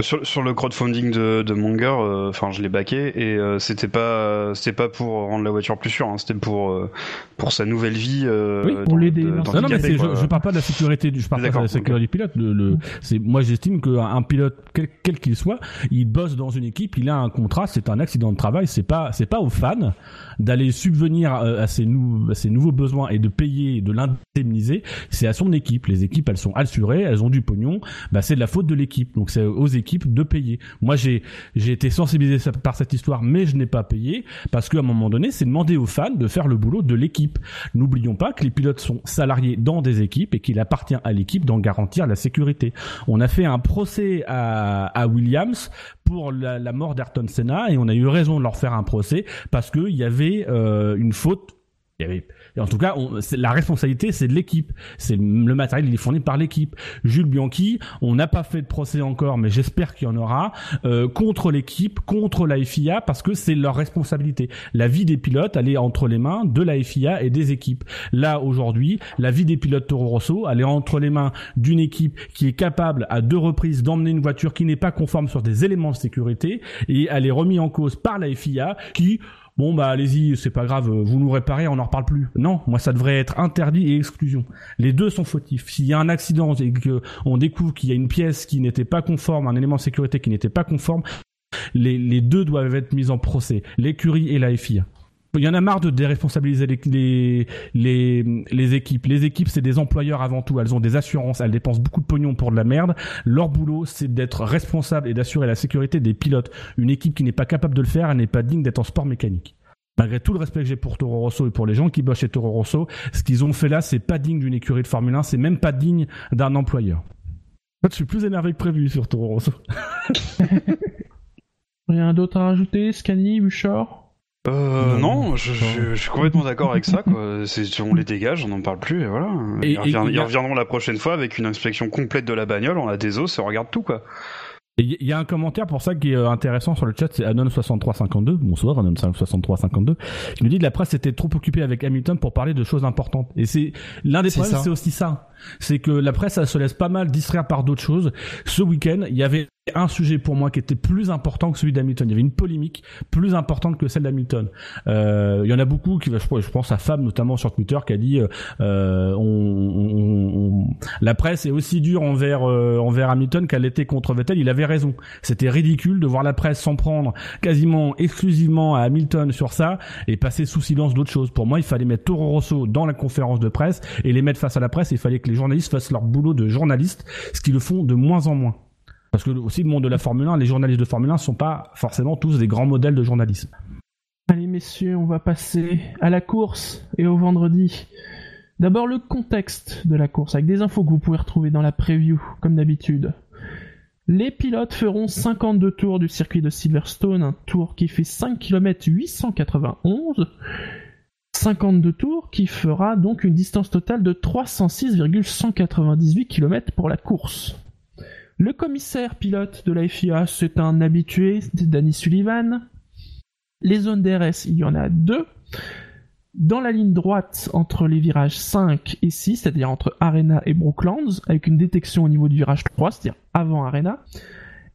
Sur, sur, le crowdfunding de, de Monger, euh, enfin je l'ai baqué et euh, c'était pas c'était pas pour rendre la voiture plus sûre, hein, c'était pour euh, pour sa nouvelle vie. oui, pour l'aider. Non, non, mais je, je parle pas de la sécurité, du, je parle pas de la sécurité du pilote. Le, le c'est moi j'estime qu'un pilote quel qu'il soit, il bosse dans une équipe, il a un contrat, c'est un accident de travail, c'est pas c'est pas aux fans d'aller subvenir à ses, nou à ses nouveaux besoins et de payer, de l'indemniser, c'est à son équipe. Les équipes elles sont assurées, elles ont du pognon, bah c'est de la faute de l'équipe. Donc c'est aux équipes de payer. Moi, j'ai j'ai été sensibilisé par cette histoire, mais je n'ai pas payé parce qu'à un moment donné, c'est demander aux fans de faire le boulot de l'équipe. N'oublions pas que les pilotes sont salariés dans des équipes et qu'il appartient à l'équipe d'en garantir la sécurité. On a fait un procès à, à Williams pour la, mort d'Ayrton Senna et on a eu raison de leur faire un procès parce qu'il y avait euh, une faute En tout cas, on, la responsabilité, c'est de l'équipe. C'est le matériel, il est fourni par l'équipe. Jules Bianchi, on n'a pas fait de procès encore, mais j'espère qu'il y en aura euh, contre l'équipe, contre la FIA, parce que c'est leur responsabilité. La vie des pilotes, elle est entre les mains de la FIA et des équipes. Là, aujourd'hui, la vie des pilotes Toro Rosso, elle est entre les mains d'une équipe qui est capable à deux reprises d'emmener une voiture qui n'est pas conforme sur des éléments de sécurité, et elle est remise en cause par la FIA, qui bon bah allez-y, c'est pas grave, vous nous réparez, on n'en reparle plus. Non, moi ça devrait être interdit et exclusion. Les deux sont fautifs. S'il y a un accident et qu'on découvre qu'il y a une pièce qui n'était pas conforme, un élément de sécurité qui n'était pas conforme, les, les deux doivent être mis en procès, l'écurie et la FIA. Il y en a marre de déresponsabiliser les, les, les, équipes. Les équipes, c'est des employeurs avant tout. Elles ont des assurances, elles dépensent beaucoup de pognon pour de la merde. Leur boulot, c'est d'être responsable et d'assurer la sécurité des pilotes. Une équipe qui n'est pas capable de le faire, elle n'est pas digne d'être en sport mécanique. Malgré tout le respect que j'ai pour Toro Rosso et pour les gens qui bossent chez Toro Rosso, ce qu'ils ont fait là, c'est pas digne d'une écurie de Formule 1, c'est même pas digne d'un employeur. En fait, je suis plus énervé que prévu sur Toro Rosso. Rien d'autre à rajouter, Scani, Bouchard? Euh, non, je, suis complètement d'accord avec ça. Quoi. On les dégage, on n'en parle plus et voilà. ils, reviendront la prochaine fois avec une inspection complète de la bagnole, on a des os, on regarde tout quoi. Il y a un commentaire pour ça qui est euh, intéressant sur le chat, c'est Anon6352, bonsoir Anon6352, qui nous dit que la presse était trop occupée avec Hamilton pour parler de choses importantes. Et c'est l'un des problèmes, c'est aussi ça. C'est que la presse, elle se laisse pas mal distraire par d'autres choses. Ce week-end, il y avait un sujet pour moi qui était plus important que celui d'Hamilton. Il y avait une polémique plus importante que celle d'Hamilton. Euh, il y en a beaucoup qui, je pense à Fab notamment sur Twitter, qui a dit euh, on, on, la presse est aussi dure envers euh, envers Hamilton qu'elle était contre Vettel. Il avait raison. C'était ridicule de voir la presse s'en prendre quasiment exclusivement à Hamilton sur ça et passer sous silence d'autres choses. Pour moi, il fallait mettre Toro Rosso dans la conférence de presse et les mettre face à la presse. Il fallait que les journalistes fassent leur boulot de journalistes, ce qu'ils le font de moins en moins. Parce que aussi le monde de la Formule 1, les journalistes de Formule 1 ne sont pas forcément tous des grands modèles de journalisme. Allez messieurs, on va passer à la course et au vendredi. D'abord le contexte de la course, avec des infos que vous pouvez retrouver dans la preview, comme d'habitude. Les pilotes feront 52 tours du circuit de Silverstone, un tour qui fait 5 km 891. 52 tours qui fera donc une distance totale de 306,198 km pour la course. Le commissaire pilote de la FIA, c'est un habitué, Danny Sullivan. Les zones DRS, il y en a deux. Dans la ligne droite entre les virages 5 et 6, c'est-à-dire entre Arena et Brooklands, avec une détection au niveau du virage 3, c'est-à-dire avant Arena.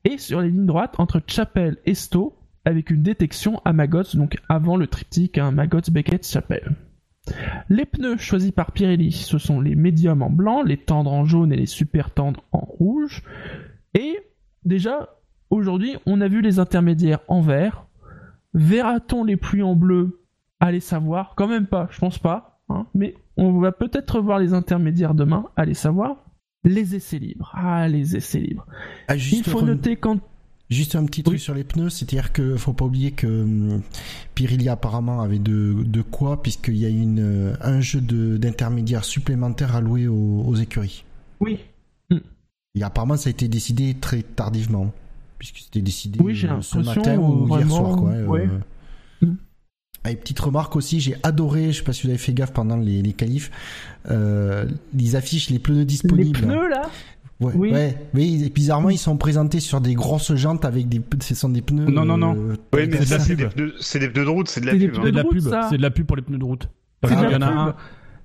Et sur les lignes droites entre Chapel et Stowe, avec une détection à Maggots, donc avant le triptyque à Maggots, Beckett, Chapel. Les pneus choisis par Pirelli, ce sont les médiums en blanc, les tendres en jaune et les super tendres en rouge. Et déjà, aujourd'hui, on a vu les intermédiaires en vert. Verra-t-on les pluies en bleu? Allez savoir. Quand même pas, je pense pas. Hein. mais on va peut-être voir les intermédiaires demain. Allez savoir. Les essais libres. Ah, les essais libres. Ah, Il faut noter quand Juste un petit truc sur les pneus, c'est-à-dire que faut pas oublier que hum, Pirelli apparemment avait de, de quoi, puisqu'il y a une, euh, un jeu d'intermédiaires supplémentaires alloué aux, aux écuries. Oui. Et apparemment, ça a été décidé très tardivement, puisque c'était décidé euh, ce matin ou hier soir. Quoi, euh. mm. Et petite remarque aussi, j'ai adoré, je sais pas si vous avez fait gaffe pendant les, les qualifs, euh, ils affichent les pneus disponibles. Les pneus là? Ouais, oui. ouais, oui, bizarrement, ils sont présentés sur des grosses jantes avec des, ce sont des pneus. Non, non, non. Euh, oui, mais c'est des, des, pneus de route, c'est de la pub. C'est de la pub, c'est de la pub pour les pneus de route. Parce qu'il y en a un.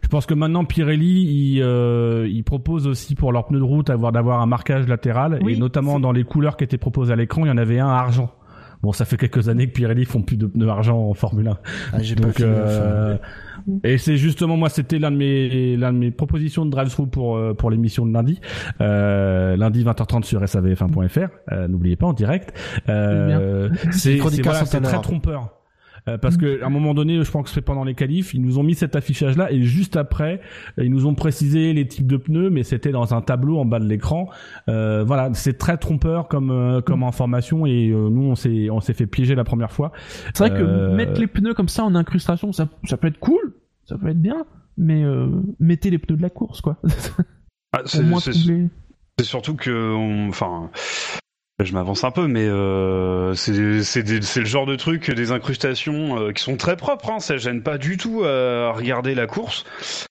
Je pense que maintenant Pirelli, il, euh, il propose aussi pour leurs pneus de route avoir d'avoir un marquage latéral et notamment dans les couleurs qui étaient proposées à l'écran, il y en avait un argent. Bon, ça fait quelques années que Pirelli font plus de pneus argent en Formule 1. Ah, j'ai pas euh, et c'est justement moi, c'était l'un de mes l'un de mes propositions de drive-through pour euh, pour l'émission de lundi, euh, lundi 20h30 sur savf1.fr. Euh, N'oubliez pas en direct. Euh, c'est c'est très trompeur. Euh, parce que à un moment donné, je pense que c'est pendant les qualifs, ils nous ont mis cet affichage-là et juste après, ils nous ont précisé les types de pneus, mais c'était dans un tableau en bas de l'écran. Euh, voilà, c'est très trompeur comme euh, comme information et nous on s'est on s'est fait piéger la première fois. C'est vrai que mettre les pneus comme ça en incrustation, ça ça peut être cool, ça peut être bien, mais mettez les pneus de la course quoi. Ah, c'est surtout que, enfin, Je m'avance un peu, mais euh, c'est le genre de truc, des incrustations euh, qui sont très propres. Hein, ça gêne pas du tout à regarder la course,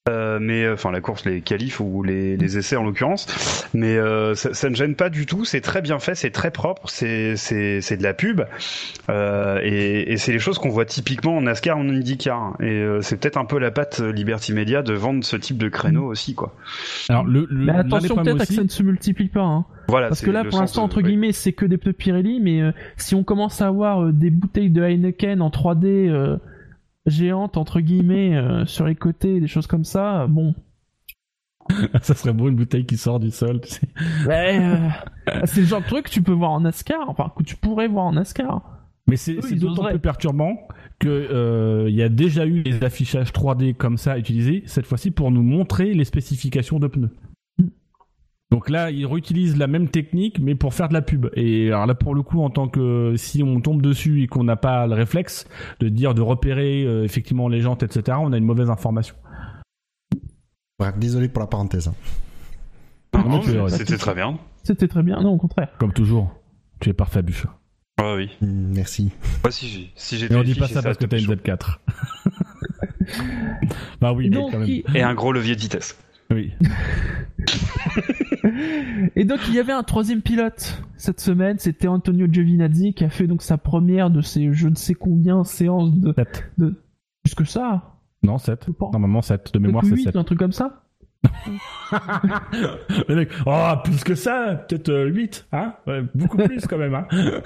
euh, mais enfin la course, les qualifs ou les, les essais en l'occurrence. Mais euh, ça, ça, ne gêne pas du tout. C'est très bien fait, c'est très propre, c'est c'est de la pub euh, et, et c'est les choses qu'on voit typiquement en NASCAR, en IndyCar. Et c'est peut-être un peu la patte Liberty Media de vendre ce type de créneau aussi, quoi. Alors le, le mais attention peut-être que ça ne se multiplie pas. Hein. Voilà, Parce que là, pour l'instant, entre guillemets, c'est que des pneus Pirelli, mais euh, si on commence à avoir euh, des bouteilles de Heineken en 3D euh, géantes, entre guillemets, sur les côtés, des choses comme ça, bon. ça serait beau une bouteille qui sort du sol, tu sais. c'est le genre de truc que tu peux voir en NASCAR, enfin, que tu pourrais voir en NASCAR. Mais c'est d'autant plus perturbant que il y a déjà eu des affichages 3D comme ça utilisés, cette fois-ci pour nous montrer les spécifications de pneus. Donc là, ils réutilisent la même technique, mais pour faire de la pub. Et alors là, pour le coup, en tant que si on tombe dessus et qu'on n'a pas le réflexe de dire, de repérer euh, effectivement les jantes, etc., on a une mauvaise information. désolé pour la parenthèse. C'était très bien. C'était très bien, non, au contraire. Comme toujours, tu es parfait, Bûche. Ah oui. Mm, merci. Moi, si j'ai, si j'ai. on dit pas ça parce que t'as une Z4. bah oui, mais quand même. Et un gros levier de vitesse. Oui. et donc il y avait un troisième pilote cette semaine, c'était Antonio Giovinazzi qui a fait donc sa première de ces je ne sais combien séances de, de... plus que ça? Non, 7. Normalement 7 de mémoire c'est 7. un truc comme ça. oh, plus que ça, peut-être 8, euh, hein? Beaucoup plus quand même, hein?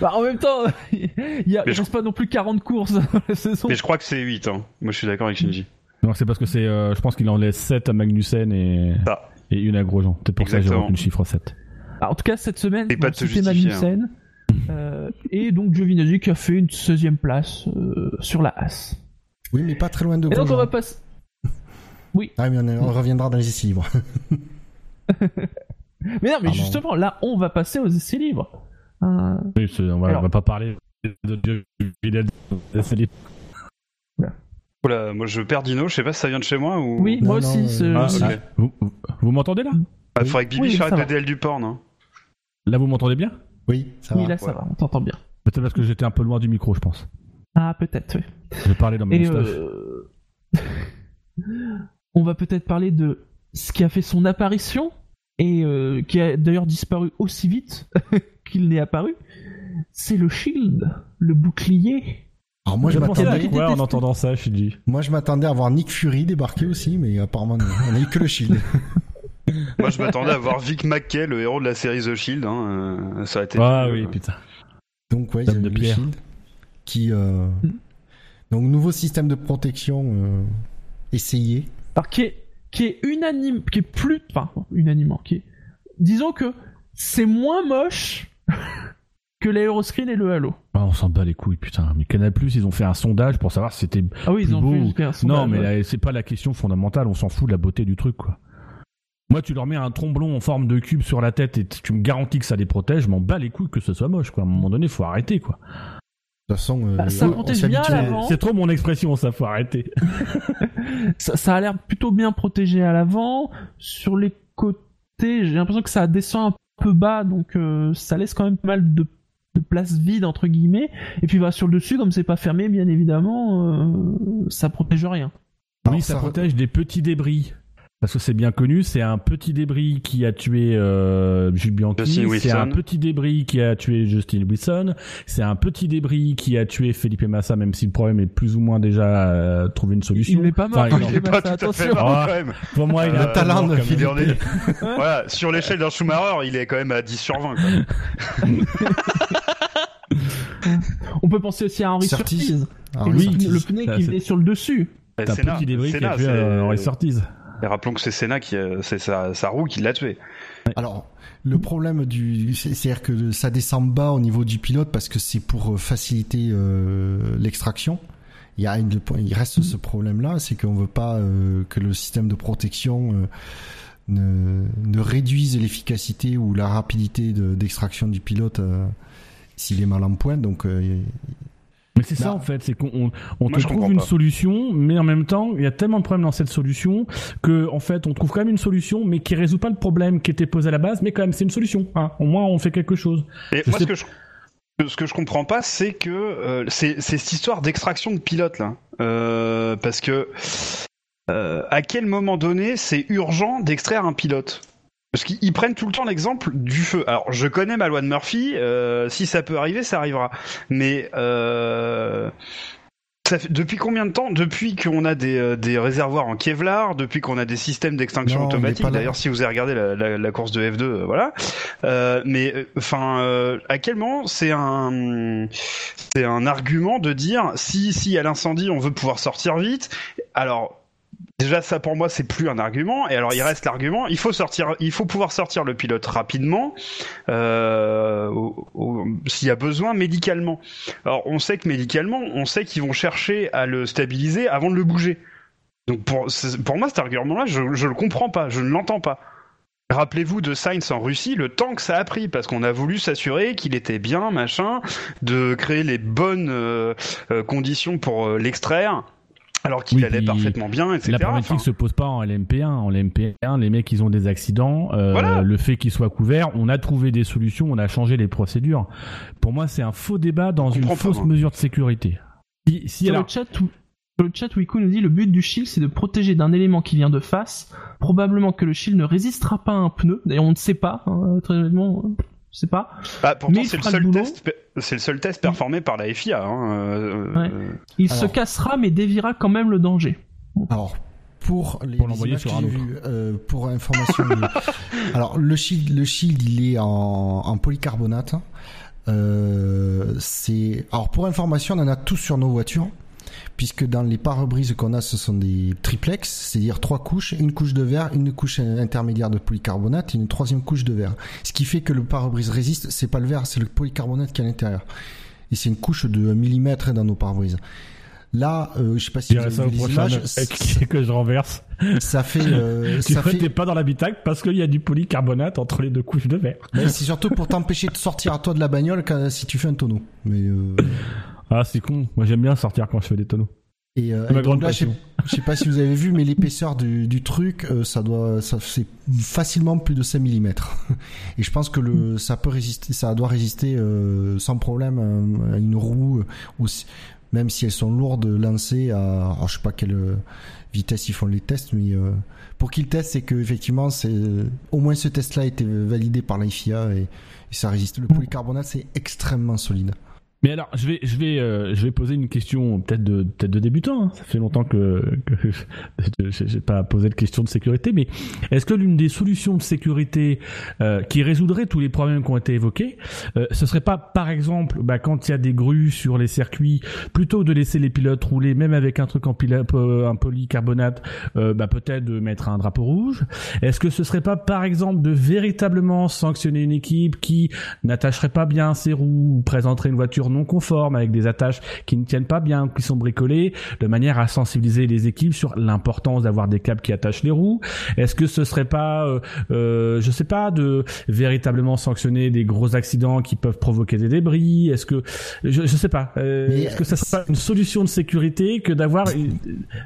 Bah, en même temps, il y a, je... pas non plus 40 courses dans la saison. Mais je crois que c'est 8, hein. Moi je suis d'accord avec Shinji. Non, c'est parce que c'est, euh, je pense qu'il en laisse 7 à Magnussen et, et une à Grosjean. Peut-être pour ça que j'ai le chiffre 7. en tout cas, cette semaine, c'était Magnussen. Hein. Euh, et donc Giovinazzi qui a fait une 16 place euh, sur la As. Oui, mais pas très loin de Grosjean. Et donc on va passer. Oui. Ah, mais on, reviendra dans les essais libres. mais non, mais justement, là, on va passer aux essais libres. Oui, on va, va pas parler de Giovinazzi libres moi je perds Dino, je sais pas si ça vient de chez moi ou. Oui, moi aussi. Ah, vous, m'entendez là? Il faudrait que Bibi arrête de DL du porn. Hein. Là vous m'entendez bien? Oui, ça oui, là ça va, on t'entend bien. Peut-être parce que j'étais un peu loin du micro, je pense. Ah, peut-être, oui. Je parlais dans mon. Euh, on va peut-être parler de ce qui a fait son apparition et euh, qui a d'ailleurs disparu aussi vite qu'il n'est apparu. C'est le shield, le bouclier alors moi je m'attendais quoi en entendant ça. Moi je m'attendais à voir Nick Fury débarquer aussi, mais apparemment on a eu que le Shield. moi je m'attendais à voir Vic McKay, le héros de la série The Shield. Hein. Euh, ça a été. Ah oui, putain. Donc ouais, il y a le Shield qui. Euh... Donc nouveau système de protection euh, essayé. Alors qui est qui est unanime, qui est plus, enfin unanimement, qui est, disons que c'est moins moche que l'aéroscreen et le halo. Ah, on s'en bat les couilles, putain. Mais Canal Plus, ils ont fait un sondage pour savoir si c'était ah oui, ils ont Fait un sondage, non, mais c'est pas la question fondamentale. On s'en fout de la beauté du truc, quoi. Moi, tu leur mets un tromblon en forme de cube sur la tête et tu me garantis que ça les protège. Je m'en bats les couilles que ce soit moche, quoi. À un moment donné, faut arrêter, quoi. De toute façon, euh, bah, ça protège bien à l'avant. C'est trop mon expression, ça faut arrêter. ça, ça, a l'air plutôt bien protégé à l'avant. Sur les côtés, j'ai l'impression que ça descend un peu bas, donc euh, ça laisse quand même pas mal de de place vide entre guillemets et puis va sur le dessus comme c'est pas fermé bien évidemment euh, ça protège rien oui ça, protège des petits débris parce que c'est bien connu, c'est un petit débris qui a tué euh, Jules Bianchi, c'est un petit débris qui a tué Justin Wilson, c'est un petit débris qui a tué Felipe Massa, même si le problème est plus ou moins déjà euh, trouvé une solution. Il n'est pas mort, il n'est pas tout à fait mort, quand même. Pour moi, il a le talent de Philippe. voilà, sur l'échelle d'un Schumacher, il est quand même à 10 sur 20. On peut penser aussi à Henri Surtees. Ah, oui, le pneu qui venait sur le dessus. C'est un petit débris qui a tué euh, Henri Surtees. Et rappelons que c'est Senna qui, c'est sa, roue qui l'a tué. Alors, le problème du, c'est-à-dire que ça descend bas au niveau du pilote parce que c'est pour euh, faciliter euh, l'extraction. Il y a il reste ce problème-là, c'est qu'on veut pas euh, que le système de protection ne, ne, réduise l'efficacité ou la rapidité d'extraction du pilote s'il est mal en point. Donc, Mais c'est ça en fait, c'est qu'on on, te trouve une solution, mais en même temps, il y a tellement de problèmes dans cette solution que en fait, on trouve quand même une solution, mais qui résout pas le problème qui était posé à la base, mais quand même, c'est une solution. Hein. Au moins, on fait quelque chose. Et moi, ce que je ce que je comprends pas, c'est que euh, c'est cette histoire d'extraction de pilote là, euh, parce que euh, à quel moment donné c'est urgent d'extraire un pilote? Parce qu'ils prennent tout le temps l'exemple du feu. Alors, je connais ma loi de Murphy. Euh, si ça peut arriver, ça arrivera. Mais euh, ça fait, depuis combien de temps Depuis qu'on a des, euh, des, réservoirs en Kevlar, depuis qu'on a des systèmes d'extinction automatique. D'ailleurs, si vous avez regardé la, la, la course de F2, euh, voilà. Euh, mais enfin, à quel moment c'est un c'est un argument de dire si si à l'incendie on veut pouvoir sortir vite. Alors Déjà, ça pour moi, c'est plus un argument. Et alors, il reste l'argument. Il faut sortir, il faut pouvoir sortir le pilote rapidement, euh, s'il y a besoin médicalement. Alors, on sait que médicalement, on sait qu'ils vont chercher à le stabiliser avant de le bouger. Donc, pour, pour moi, cet argument-là, je, je le comprends pas, je ne l'entends pas. Rappelez-vous de Sainz en Russie, le temps que ça a pris, parce qu'on a voulu s'assurer qu'il était bien, machin, de créer les bonnes euh, euh, conditions pour l'extraire alors qu'il allait parfaitement bien, etc. La problématique ne se pose pas en LMP1. En LMP1, les mecs, ils ont des accidents. Euh, le fait qu'ils soient couverts, on a trouvé des solutions, on a changé les procédures. Pour moi, c'est un faux débat dans une fausse mesure de sécurité. Si, Sur le chat, le chat, Wiku nous dit le but du shield, c'est de protéger d'un élément qui vient de face. Probablement que le shield ne résistera pas à un pneu. D'ailleurs, on ne sait pas, hein, très honnêtement je sais pas. Bah, pourtant, c'est le, seul test, c'est le seul test performé par la FIA. Hein, euh, euh, Il se cassera, mais déviera quand même le danger. Alors, pour les, pour l'envoyer sur un autre. Euh, pour information. alors, le shield, le shield, il est en, en polycarbonate. Euh, c'est alors pour information, on en a tous sur nos voitures puisque dans les pare-brises qu'on a, ce sont des triplex, c'est-à-dire trois couches, une couche de verre, une couche intermédiaire de polycarbonate et une troisième couche de verre. Ce qui fait que le pare-brise résiste, c'est pas le verre, c'est le polycarbonate qui est à l'intérieur. Et c'est une couche de millimètres dans nos pare-brises. Là, euh, je sais pas si vous avez vu les images, que je renverse. Ça fait. Euh, tu ça fait... pas dans l'habitacle parce qu'il y a du polycarbonate entre les deux couches de verre. c'est surtout pour t'empêcher de sortir à toi de la bagnole quand, si tu fais un tonneau. Mais euh... Ah, c'est con. Moi, j'aime bien sortir quand je fais des tonneaux. Et, euh, ma grande passion. Je, sais, pas si vous avez vu, mais l'épaisseur du, du, truc, euh, ça doit, ça c'est facilement plus de 5 mm. Et je pense que le, ça peut résister, ça doit résister euh, sans problème à, une roue, aussi, même si elles sont lourdes lancées à, je sais pas quelle vitesse ils font les tests, mais pour qu'ils testent, c'est que effectivement, c'est au moins ce test-là a été validé par la FIA et, et ça résiste. Le polycarbonate, c'est extrêmement solide. Mais alors, je vais, je vais, euh, je vais poser une question peut-être de, peut-être de débutant. Hein. Ça fait longtemps que, que j'ai pas posé de question de sécurité, mais est-ce que l'une des solutions de sécurité euh, qui résoudrait tous les problèmes qui ont été évoqués, euh, ce serait pas, par exemple, bah, quand il y a des grues sur les circuits, plutôt de laisser les pilotes rouler, même avec un truc en un polycarbonate, bah, peut-être de mettre un drapeau rouge? Est-ce que ce serait pas, par exemple, de véritablement sanctionner une équipe qui n'attacherait pas bien ses roues ou présenterait une voiture non conformes, avec des attaches qui ne tiennent pas bien, qui sont bricolées, de manière à sensibiliser les équipes sur l'importance d'avoir des câbles qui attachent les roues. Est-ce que ce serait pas, euh, euh, je sais pas, de véritablement sanctionner des gros accidents qui peuvent provoquer des débris? Est-ce que, je, je sais pas, euh, est-ce que ça serait pas une solution de sécurité que d'avoir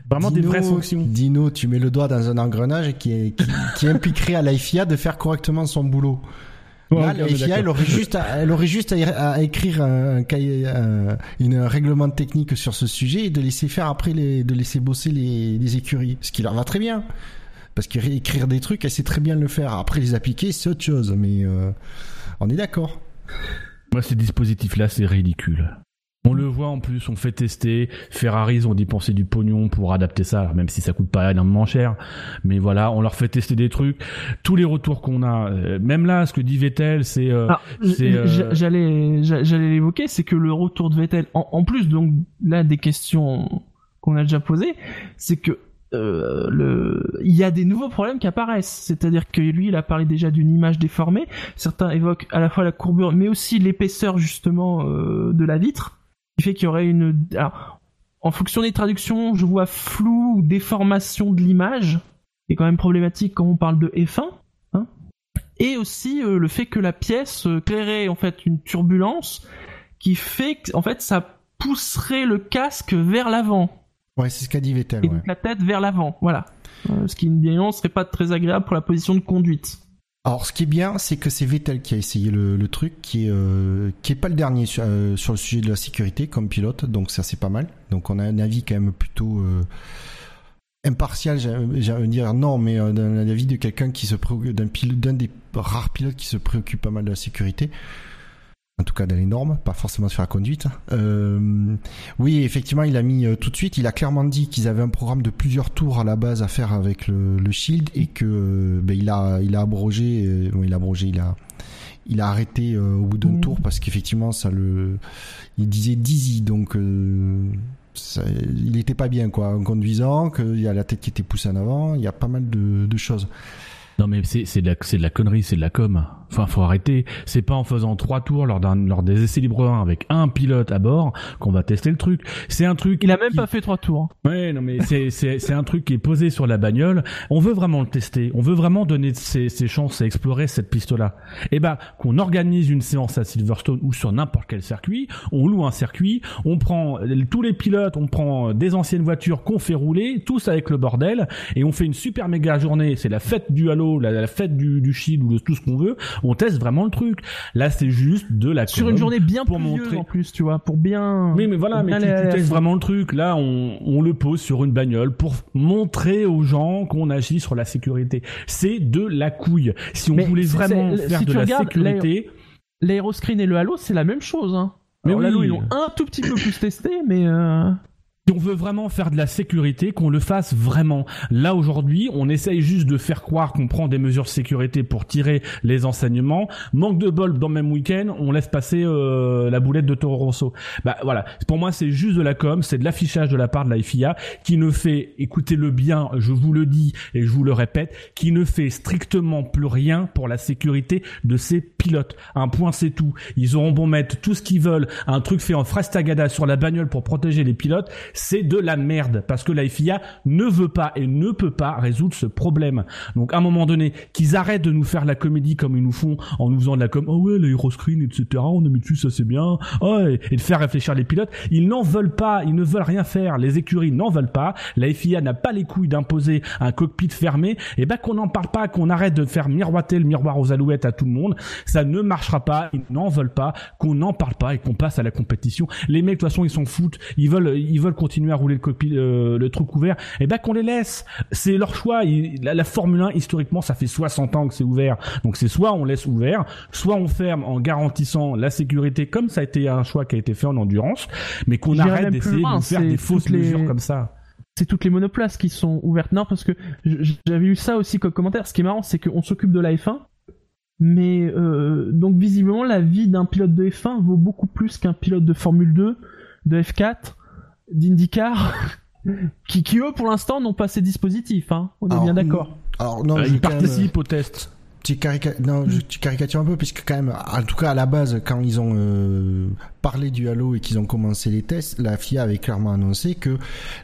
vraiment des vraies sanctions? Dino, tu mets le doigt dans un engrenage qui, est, qui, qui impliquerait à l'IFIA de faire correctement son boulot. Elle aurait juste, à, elle aurait juste à, écrire un, cahier, un, une règlement technique sur ce sujet et de laisser faire après les, de laisser bosser les, les écuries, ce qui leur va très bien. Parce qu'écrire des trucs, elle sait très bien le faire. Après les appliquer, c'est autre chose, mais euh, on est d'accord. Moi, ces dispositifs-là, c'est ridicule. On le voit en plus, on fait tester. Ferrari, ils ont dépensé du pognon pour adapter ça, même si ça coûte pas énormément cher. Mais voilà, on leur fait tester des trucs. Tous les retours qu'on a, euh, même là, ce que dit Vettel, c'est, euh, euh, j'allais, j'allais l'évoquer, c'est que le retour de Vettel, en, plus donc là des questions qu'on a déjà posées, c'est que le... il y a des nouveaux problèmes qui apparaissent. C'est-à-dire que lui, il a parlé déjà d'une image déformée. Certains évoquent à la fois la courbure, mais aussi l'épaisseur justement de la vitre qui fait qu'il y aurait une... Alors, en fonction des traductions, je vois flou ou déformation de l'image, qui est quand même problématique quand on parle de F1. Hein et aussi euh, le fait que la pièce euh, créerait en fait une turbulence qui fait que en fait ça pousserait le casque vers l'avant. Ouais, c'est ce qu'a dit Vettel. Et la tête vers l'avant, voilà. Euh, ce qui, bien serait pas très agréable pour la position de conduite. Alors, ce qui est bien, c'est que c'est Vettel qui a essayé le, truc, qui est euh, qui est pas le dernier euh, sur, le sujet de la sécurité comme pilote, donc ça c'est pas mal. Donc on a un avis quand même plutôt impartial, j'allais dire non, mais un avis de quelqu'un qui se préoccupe d'un d'un des rares pilotes qui se préoccupe pas mal de la sécurité en tout cas dans les normes, pas forcément sur la conduite. Euh, oui, effectivement, il a mis euh, tout de suite, il a clairement dit qu'ils avaient un programme de plusieurs tours à la base à faire avec le, Shield et que euh, ben, il a il a abrogé, il a abrogé, il a il a arrêté au bout d'un mmh. tour parce qu'effectivement ça le il disait dizzy donc il était pas bien quoi en conduisant qu'il y a la tête qui était poussée en avant il y a pas mal de, de choses non mais c'est c'est de la c'est de la connerie, c'est de la com. Enfin, faut arrêter. C'est pas en faisant trois tours lors d'un lors des essais libres 1 avec un pilote à bord qu'on va tester le truc. C'est un truc. Il a même pas fait trois tours. Ouais, non mais c'est un truc qui est posé sur la bagnole. On veut vraiment le tester. On veut vraiment donner ses, ses chances à explorer cette piste-là. Et eh ben qu'on organise une séance à Silverstone ou sur n'importe quel circuit. On loue un circuit. On prend tous les pilotes. On prend des anciennes voitures qu'on fait rouler, tous avec le bordel, et on fait une super méga journée. C'est la fête du halo la, fête du, du shield ou de tout ce qu'on veut, on teste vraiment le truc. Là, c'est juste de la sur une journée bien pour montrer en plus, tu vois, pour bien. Oui, mais voilà, mais tu, testes vraiment le truc. Là, on, on le pose sur une bagnole pour montrer aux gens qu'on agit sur la sécurité. C'est de la couille. Si on voulait vraiment faire de la sécurité, l'aéroscreen et le halo, c'est la même chose. Hein. Mais oui. l'halo, ils l'ont un tout petit peu plus testé, mais. Euh... Si on veut vraiment faire de la sécurité, qu'on le fasse vraiment. Là aujourd'hui, on essaye juste de faire croire qu'on prend des mesures de sécurité pour tirer les enseignements. Manque de bol dans le même week-end, on laisse passer euh, la boulette de Toro Rosso. Bah voilà, pour moi c'est juste de la com, c'est de l'affichage de la part de la FIA qui ne fait, écoutez-le bien, je vous le dis et je vous le répète, qui ne fait strictement plus rien pour la sécurité de ses pilotes. Un point c'est tout. Ils auront bon mettre tout ce qu'ils veulent, un truc fait en frastagada sur la bagnole pour protéger les pilotes c'est de la merde parce que la FIA ne veut pas et ne peut pas résoudre ce problème. Donc à un moment donné, qu'ils arrêtent de nous faire la comédie comme ils nous font en nous faisant de la com, oh ouais, l'aéroscreen, etc. On a mis dessus, ça c'est bien. Oh, et, de faire réfléchir les pilotes. Ils n'en veulent pas, ils ne veulent rien faire. Les écuries n'en veulent pas. La FIA n'a pas les couilles d'imposer un cockpit fermé. Et ben qu'on n'en parle pas, qu'on arrête de faire miroiter le miroir aux alouettes à tout le monde. Ça ne marchera pas. Ils n'en veulent pas. Qu'on n'en parle pas et qu'on passe à la compétition. Les mecs de toute façon ils s'en foutent. Ils veulent, ils veulent continuer à rouler le, cockpit, euh, le truc ouvert, et eh ben qu'on les laisse. C'est leur choix. la, Formule 1, historiquement, ça fait 60 ans que c'est ouvert. Donc c'est soit on laisse ouvert, soit on ferme en garantissant la sécurité, comme ça a été un choix qui a été fait en endurance, mais qu'on arrête d'essayer de faire des fausses mesures comme ça c'est toutes les monoplaces qui sont ouvertes. Non, parce que j'avais eu ça aussi comme commentaire. Ce qui est marrant, c'est qu'on s'occupe de la F1, mais euh, donc visiblement la vie d'un pilote de F1 vaut beaucoup plus qu'un pilote de Formule 2, de F4 d'IndyCar qui, qui eux pour l'instant n'ont pas ces dispositifs. Hein. On est bien d'accord. Alors non, euh, ils participent au test. Tu, non, tu caricatures un peu puisque quand même, en tout cas à la base, quand ils ont euh, parlé du Halo et qu'ils ont commencé les tests, la FIA avait clairement annoncé que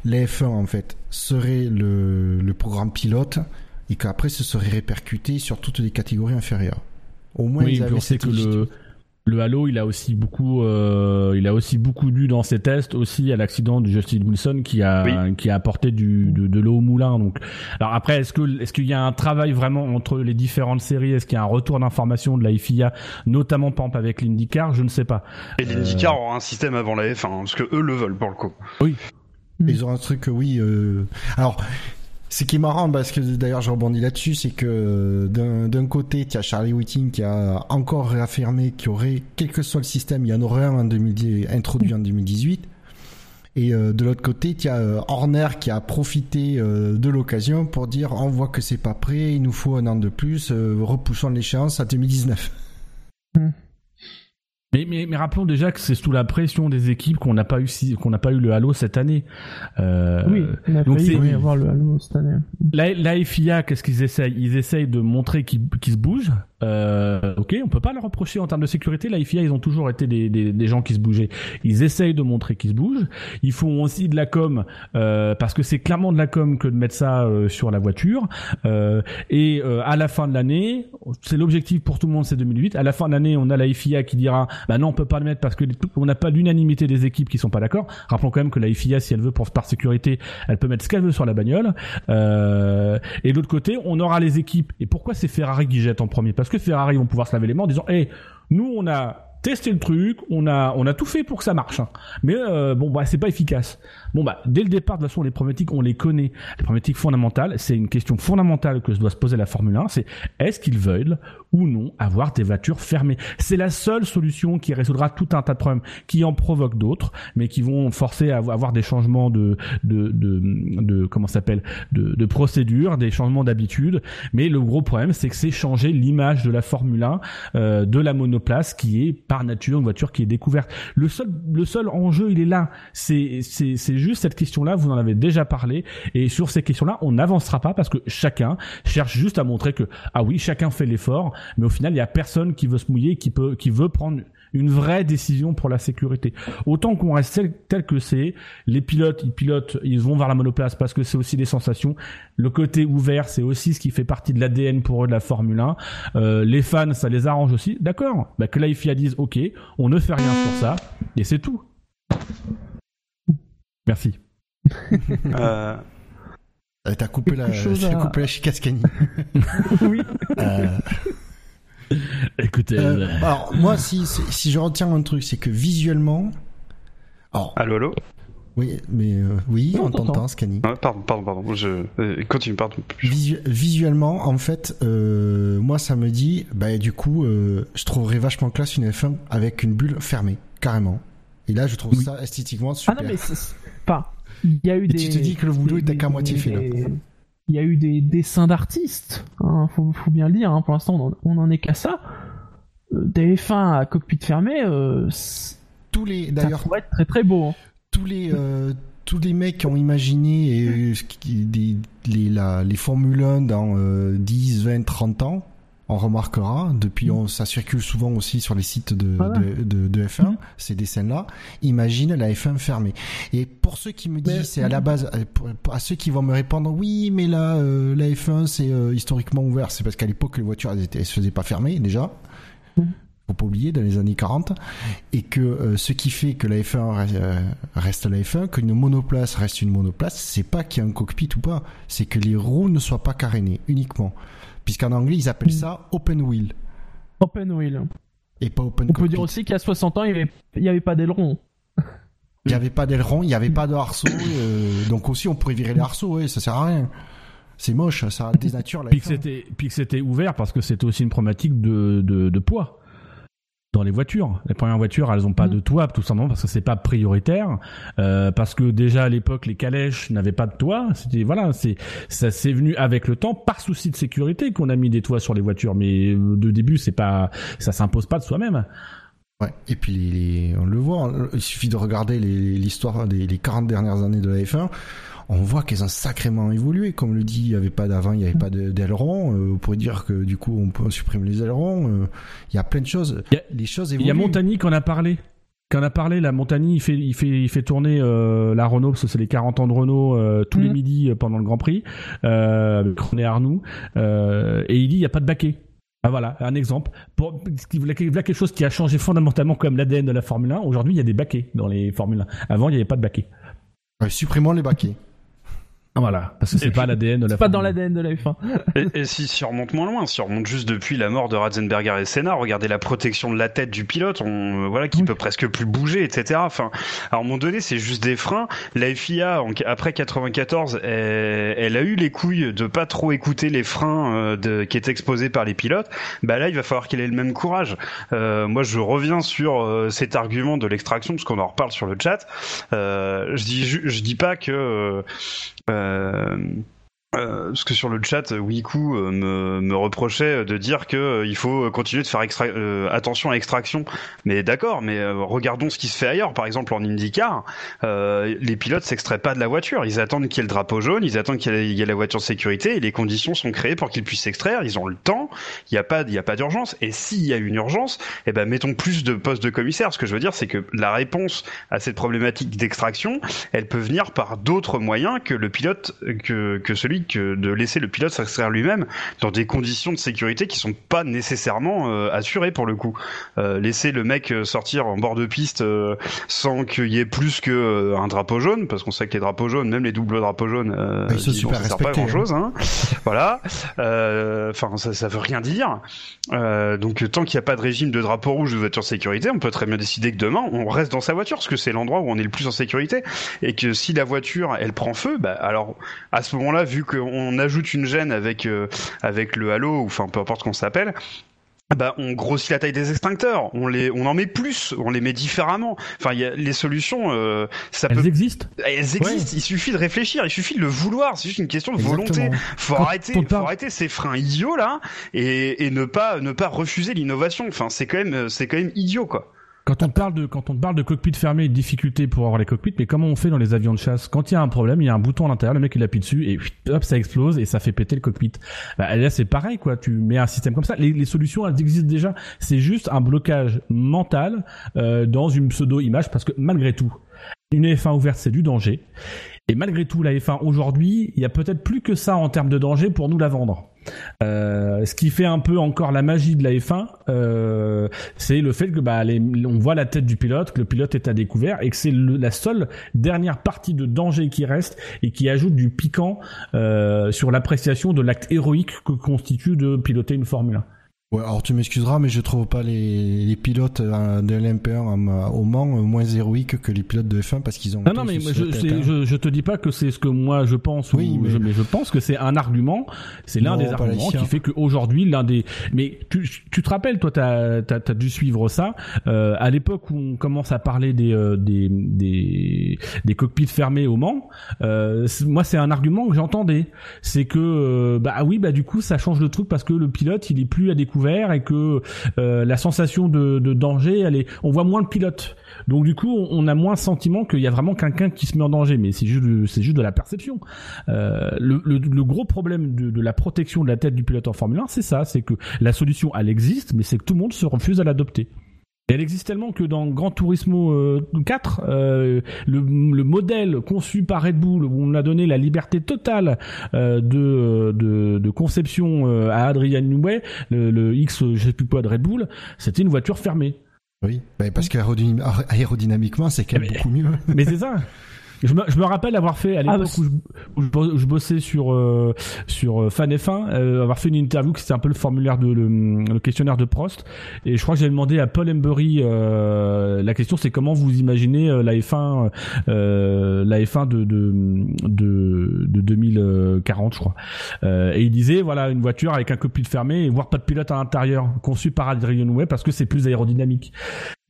les F1 en fait serait le, le programme pilote et qu'après ce serait répercuté sur toutes les catégories inférieures. Au moins, ils avaient que le le Halo, il a aussi beaucoup, euh, il a aussi beaucoup dû dans ses tests aussi à l'accident de Justin Wilson qui a qui a apporté du de, l'eau au moulin. Donc, alors après, est-ce que est-ce qu'il y a un travail vraiment entre les différentes séries? Est-ce qu'il y a un retour d'information de la FIA, notamment exemple avec l'IndyCar? Je ne sais pas. Et l'IndyCar euh... aura un système avant la F1 parce que eux le veulent pour le coup. Oui. Ils ont un truc, oui. Euh... Alors, ce qui est marrant, parce que d'ailleurs je rebondis là-dessus, c'est que d'un côté, tu as Charlie Whiting qui a encore réaffirmé qu'il y aurait, quel que soit le système, il y en aurait un en 2010, introduit en 2018. Et euh, de l'autre côté, tu as euh, Horner qui a profité euh, de l'occasion pour dire on voit que c'est pas prêt, il nous faut un an de plus, repoussons l'échéance à 2019. Mais, mais, mais, rappelons déjà que c'est sous la pression des équipes qu'on n'a pas eu qu'on n'a pas eu le Halo cette année. Euh, oui, on a donc failli avoir le Halo cette année. La, la FIA, qu'est-ce qu'ils essayent? Ils essayent de montrer qu'ils se bougent, Euh, ok, on peut pas leur reprocher en termes de sécurité. La FIA, ils ont toujours été des, des, des gens qui se bougeaient. Ils essayent de montrer qu'ils se bougent. Ils font aussi de la com euh, parce que c'est clairement de la com que de mettre ça euh, sur la voiture. Euh, et euh, à la fin de l'année, c'est l'objectif pour tout le monde, c'est 2008. À la fin de l'année, on a la FIA qui dira, bah non, on peut pas le mettre parce que on n'a pas l'unanimité des équipes qui sont pas d'accord. Rappelons quand même que la FIA, si elle veut pour par sécurité, elle peut mettre ce qu'elle veut sur la bagnole. et de l'autre côté, on aura les équipes. Et pourquoi c'est Ferrari qui jette en premier? Que Ferrari vont pouvoir se laver les mains en disant, hé, nous on a testé le truc, on a on a tout fait pour que ça marche, hein. mais euh, bon bah c'est pas efficace. Bon bah dès le départ de toute façon les problématiques on les connaît, les problématiques fondamentales, c'est une question fondamentale que se doit se poser la Formule 1, c'est est-ce qu'ils veulent ou non avoir des voitures fermées? C'est la seule solution qui résoudra tout un tas de problèmes, qui en provoque d'autres, mais qui vont forcer à avoir des changements de de de, de comment s'appelle de, de procédure, des changements d'habitude. Mais le gros problème c'est que c'est changer l'image de la Formule 1, euh, de la monoplace qui est par nature une voiture qui est découverte. Le seul le seul enjeu il est là. C'est c'est c'est juste cette question-là. Vous en avez déjà parlé et sur ces questions-là on n'avancera pas parce que chacun cherche juste à montrer que ah oui chacun fait l'effort mais au final, il y a personne qui veut se mouiller, qui peut, qui veut prendre une vraie décision pour la sécurité. Autant qu'on reste tel, que c'est, les pilotes, ils pilotent, ils vont vers la monoplace parce que c'est aussi des sensations. Le côté ouvert, c'est aussi ce qui fait partie de l'ADN pour eux de la Formule 1. Euh, les fans, ça les arrange aussi. D'accord. Bah, que la FIA dise, ok, on ne fait rien sur ça, et c'est tout. Merci. euh... T'as coupé, la, à... coupé la chicascanie. oui. Euh... Écoutez. Euh, alors, moi, si, si je retiens un truc, c'est que visuellement. Alors, allô, allô Oui, mais euh, oui, on t'entend, Scani. Ah, pardon, pardon, pardon. Je euh, continue, pardon. visuellement, en fait, moi, ça me dit, bah, du coup, je trouverais vachement classe une F1 avec une bulle fermée, carrément. Et là, je trouve ça esthétiquement super. Ah non, mais c'est pas. Il y a eu Et des. Tu te dis que le boulot est qu'à moitié fait là il y a eu des dessins d'artistes, hein, faut, bien le dire, hein, pour l'instant on, n'en est qu'à ça. Euh, des F1 à cockpit fermé, euh, tous les d'ailleurs pourrait être très très beau. Hein. Tous les euh, tous les mecs qui ont imaginé les, les Formule 1 dans 10, 20, 30 ans, on remarquera, depuis on, ça circule souvent aussi sur les sites de, de, de, F1, ces dessins-là, imagine la F1 fermée. Et pour ceux qui me disent, c'est à la base, à ceux qui vont me répondre, oui, mais là, euh, la F1 c'est euh, historiquement ouvert, c'est parce qu'à l'époque les voitures elles, étaient, elles se faisaient pas fermer déjà. Faut pas oublier dans les années 40 et que euh, ce qui fait que la F1 reste la F1, qu'une monoplace reste une monoplace, c'est pas qu'il y a un cockpit ou pas, c'est que les roues ne soient pas carénées uniquement puisqu'en anglais ils appellent ça open wheel. Open wheel. Et pas open On peut dire aussi qu'à 60 ans, il n'y avait, avait, pas d'aileron. Il n'y avait pas d'aileron, il n'y avait pas de harceau, euh, donc aussi on pourrait virer les harceaux, ouais, ça sert à rien. C'est moche, ça dénature la Puis que c'était ouvert parce que c'était aussi une problématique de, de, de poids dans les voitures. Les premières voitures, elles ont pas mm. de toit, tout simplement parce que c'est pas prioritaire, euh, parce que déjà à l'époque les calèches n'avaient pas de toit. C'était voilà, c'est ça s'est venu avec le temps par souci de sécurité qu'on a mis des toits sur les voitures, mais euh, de début c'est pas, ça s'impose pas de soi-même. Ouais. Et puis on le voit, il suffit de regarder l'histoire des les 40 dernières années de la F1 on voit qu'elles ont sacrément évolué. Comme le dit, il n'y avait pas d'avant, il n'y avait pas d'aileron. Euh, on pourrait dire que du coup, on peut supprimer les ailerons. Euh, il y a plein de choses. les choses évoluent. Il y a Montagny qu'on a parlé. Qu'on a parlé, la Montagny, il fait, il fait, il fait tourner euh, la Renault parce que c'est les 40 ans de Renault tous les mm. midis pendant le Grand Prix avec René Arnoux. et il dit il n'y a pas de baquet. Ah voilà, un exemple. Pour, voilà quelque chose qui a changé fondamentalement comme l'ADN de la Formule 1. Aujourd'hui, il y a des baquets dans les Formule 1. Avant, il n'y avait pas de baquets. supprimons les baquets. Voilà, parce que c'est pas l'ADN de la. C'est pas dans l'ADN de la F1. et, si, si on remonte moins loin, si on remonte juste depuis la mort de Ratzenberger et Senna, regardez la protection de la tête du pilote, on, euh, voilà, qui peut presque plus bouger, etc. Enfin, à un moment donné, c'est juste des freins. La FIA, après 94, elle, a eu les couilles de pas trop écouter les freins euh, de, qui étaient exposés par les pilotes. Bah là, il va falloir qu'elle ait le même courage. Euh, moi, je reviens sur euh, cet argument de l'extraction, parce qu'on en reparle sur le chat. je dis, je, je dis pas que euh, euh, parce que sur le chat, Wiku euh, me, me reprochait de dire que euh, il faut continuer de faire attention à l'extraction. Mais d'accord, mais regardons ce qui se fait ailleurs. Par exemple, en IndyCar, les pilotes s'extraient pas de la voiture. Ils attendent qu'il y ait le drapeau jaune, ils attendent qu'il y, ait la voiture de sécurité et les conditions sont créées pour qu'ils puissent s'extraire. Ils ont le temps. Il n'y a pas, pas d'urgence. Et s'il y a une urgence, eh ben mettons plus de postes de commissaire. Ce que je veux dire, c'est que la réponse à cette problématique d'extraction, elle peut venir par d'autres moyens que le pilote, que, que celui que de laisser le pilote s'extraire lui-même dans des conditions de sécurité qui sont pas nécessairement euh, assurées pour le coup. Euh, laisser le mec euh, sortir en bord de piste sans qu'il y ait plus que un drapeau jaune, parce qu'on sait que les drapeaux jaunes, même les doubles drapeaux jaunes, ils sont super pas grand chose. Hein. voilà. Enfin, ça, ça veut rien dire. donc tant qu'il n'y a pas de régime de drapeau rouge de voiture de sécurité, on peut très bien décider que demain on reste dans sa voiture, parce que c'est l'endroit où on est le plus en sécurité, et que si la voiture elle prend feu, bah alors à ce moment-là, vu qu'on ajoute une gêne avec euh, avec le halo ou enfin peu importe qu'on s'appelle, bah, on grossit la taille des extincteurs, on les, on en met plus, on les met différemment. Enfin, y a les solutions. Euh, ça elles existent. Elles existent. Il suffit de réfléchir, il suffit de le vouloir. C'est juste une question de volonté. Faut arrêter, faut arrêter ces freins idiots là et, et ne pas, ne pas refuser l'innovation. Enfin, c'est quand même, c'est quand même idiot quoi. Quand on parle de quand on parle de cockpit fermé difficulté pour avoir les cockpits, mais comment on fait dans les avions de chasse? Quand il y a un problème, il y a un bouton à l'intérieur, le mec il appuie dessus et hop ça explose et ça fait péter le cockpit. Bah, là c'est pareil quoi. Tu mets un système comme ça. Les, les solutions elles existent déjà. C'est juste un blocage mental euh, dans une pseudo image parce que malgré tout, une F1 ouverte c'est du danger. Et malgré tout, la F1 aujourd'hui, il y a peut-être plus que ça en termes de danger pour nous la vendre. Euh, ce qui fait un peu encore la magie de la F1, euh, c'est le fait que bah, on voit la tête du pilote, que le pilote est à découvert et que c'est la seule dernière partie de danger qui reste et qui ajoute du piquant euh, sur l'appréciation de l'acte héroïque que constitue de piloter une Formule 1. Ouais, alors tu m'excuseras, mais je trouve pas les, les pilotes euh, de l'MP1 au Mans euh, moins héroïques que les pilotes de F1 parce qu'ils ont. Non, non, mais je, hein. je, je, te dis pas que c'est ce que moi je pense. Oui, mais... Je, mais... je pense que c'est un argument. C'est l'un des arguments qui fait qu'aujourd'hui l'un des. Mais tu, tu te rappelles, toi, t'as as, as, dû suivre ça euh, à l'époque où on commence à parler des euh, des, des des cockpits fermés au Mans. Euh, moi, c'est un argument que j'entendais. C'est que bah oui, bah du coup, ça change le truc parce que le pilote, il est plus à découvrir et que euh, la sensation de, danger, elle est, on voit moins le pilote. Donc du coup, on, a moins le sentiment qu'il y a vraiment quelqu'un qui se met en danger, mais c'est juste, c'est juste de la perception. Euh, le, gros problème de, la protection de la tête du pilote en Formule 1, c'est ça, c'est que la solution, elle existe, mais c'est que tout le monde se refuse à l'adopter elle existe tellement que dans Gran Turismo 4, euh, euh, le, modèle conçu par Red Bull, où on a donné la liberté totale euh, de, de, conception à Adrian Newey, le, X, je sais plus quoi de Red Bull, c'était une voiture fermée. Oui, bah, parce qu'aérodynamiquement, c'est quand même beaucoup mieux. Mais c'est ça. Je me, je me rappelle avoir fait à ah, l'époque où, je, bossais sur euh, sur euh, Fan F1, euh, avoir fait une interview qui c'était un peu le formulaire de le, questionnaire de Prost. Et je crois que j'ai demandé à Paul Embury la question c'est comment vous imaginez la F1 la F1 de de de, de 2040 je crois. Et il disait voilà une voiture avec un cockpit fermé et voire pas de pilote à l'intérieur conçu par Adrian Newey parce que c'est plus aérodynamique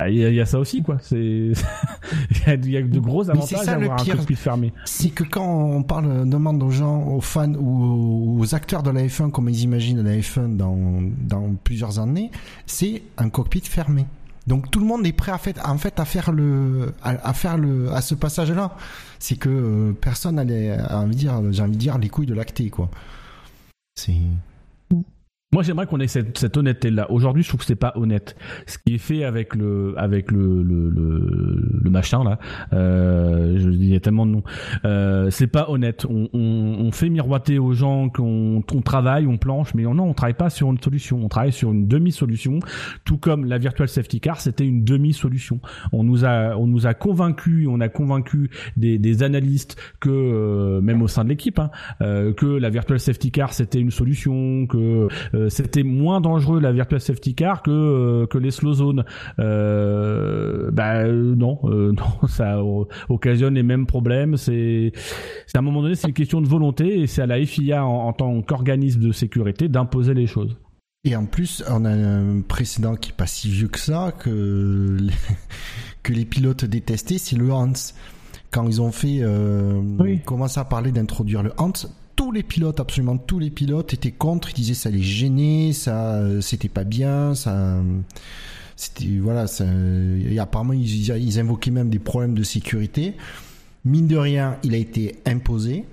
il y, a ça aussi, quoi. C'est, il y, a de gros avantages à avoir un cockpit fermé. C'est que quand on parle, demande aux gens, aux fans ou aux acteurs de la F1 comment ils imaginent la F1 dans, dans plusieurs années, c'est un cockpit fermé. Donc tout le monde est prêt à fait, en fait à faire le, à, faire le, à ce passage-là. C'est que euh, personne n'a envie de dire, j'ai envie de dire les couilles de lacté, quoi. C'est. Moi, j'aimerais qu'on ait cette, cette honnêteté-là. Aujourd'hui, je trouve que c'est pas honnête. Ce qui est fait avec le, avec le, le, le, le machin là, euh, je dis il y a tellement de noms. Euh, c'est pas honnête. On, on, on, fait miroiter aux gens qu'on on travaille, on planche, mais non, on travaille pas sur une solution. On travaille sur une demi-solution. Tout comme la virtual safety car, c'était une demi-solution. On nous a, on nous a convaincu, on a convaincu des, des analystes que, euh, même au sein de l'équipe, hein, euh, que la virtual safety car c'était une solution, que euh, c'était moins dangereux la virtual safety car que euh, que les slow zones. Euh, bah non, non, ça occasionne les mêmes problèmes. C'est à un moment donné, c'est une question de volonté et c'est à la FIA en, tant qu'organisme de sécurité d'imposer les choses. Et en plus, on a un précédent qui est pas si vieux que ça, que les, que les pilotes détestaient, c'est le Hans. Quand ils ont fait, euh, commencé à parler d'introduire le Hans, tous les pilotes, absolument tous les pilotes étaient contre. Ils disaient ça les gênait, ça, c'était pas bien, ça, c'était voilà. Ça, et apparemment ils, ils invoquaient même des problèmes de sécurité. Mine de rien, il a été imposé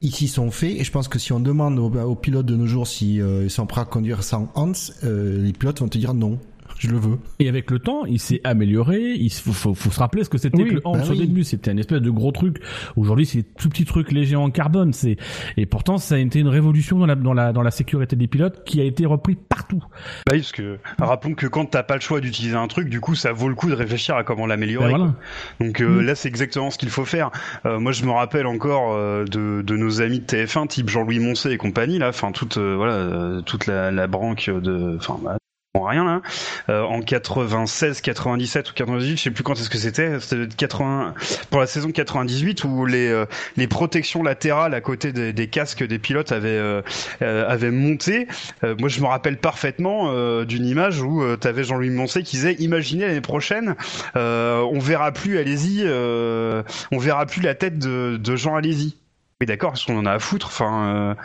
ils s'y sont faits et je pense que si on demande aux, pilotes de nos jours s'ils euh, sont prêts à conduire sans Hans, euh, les pilotes vont te dire non je le veux. Et avec le temps, il s'est amélioré. Il faut, faut, se rappeler ce que c'était que le Hans bah au début. C'était un espèce de gros truc. Aujourd'hui, c'est tout petit truc léger en carbone. C'est et pourtant, ça a été une révolution dans la dans la dans la sécurité des pilotes qui a été repris partout. Bah oui, parce que rappelons que quand t'as pas le choix d'utiliser un truc, du coup, ça vaut le coup de réfléchir à comment l'améliorer. Ben Donc euh, mm. là, c'est exactement ce qu'il faut faire. Euh, moi, je me rappelle encore euh, de, de nos amis de TF1, type Jean-Louis Moncey et compagnie, là, enfin toute voilà toute la, la branque de, enfin bah, rien là. Euh, en 96, 97 ou 98, je sais plus quand est-ce que c'était. C'était 80 pour la saison 98 où les euh, les protections latérales à côté des, casques des pilotes avaient euh, euh avaient monté. moi, je me rappelle parfaitement d'une image où tu avais Jean-Louis Moncey qui disait "Imaginez l'année prochaine, on verra plus Allez-y, on verra plus la tête de, de Jean Allez-y." Mais d'accord, parce qu'on en a à foutre. Enfin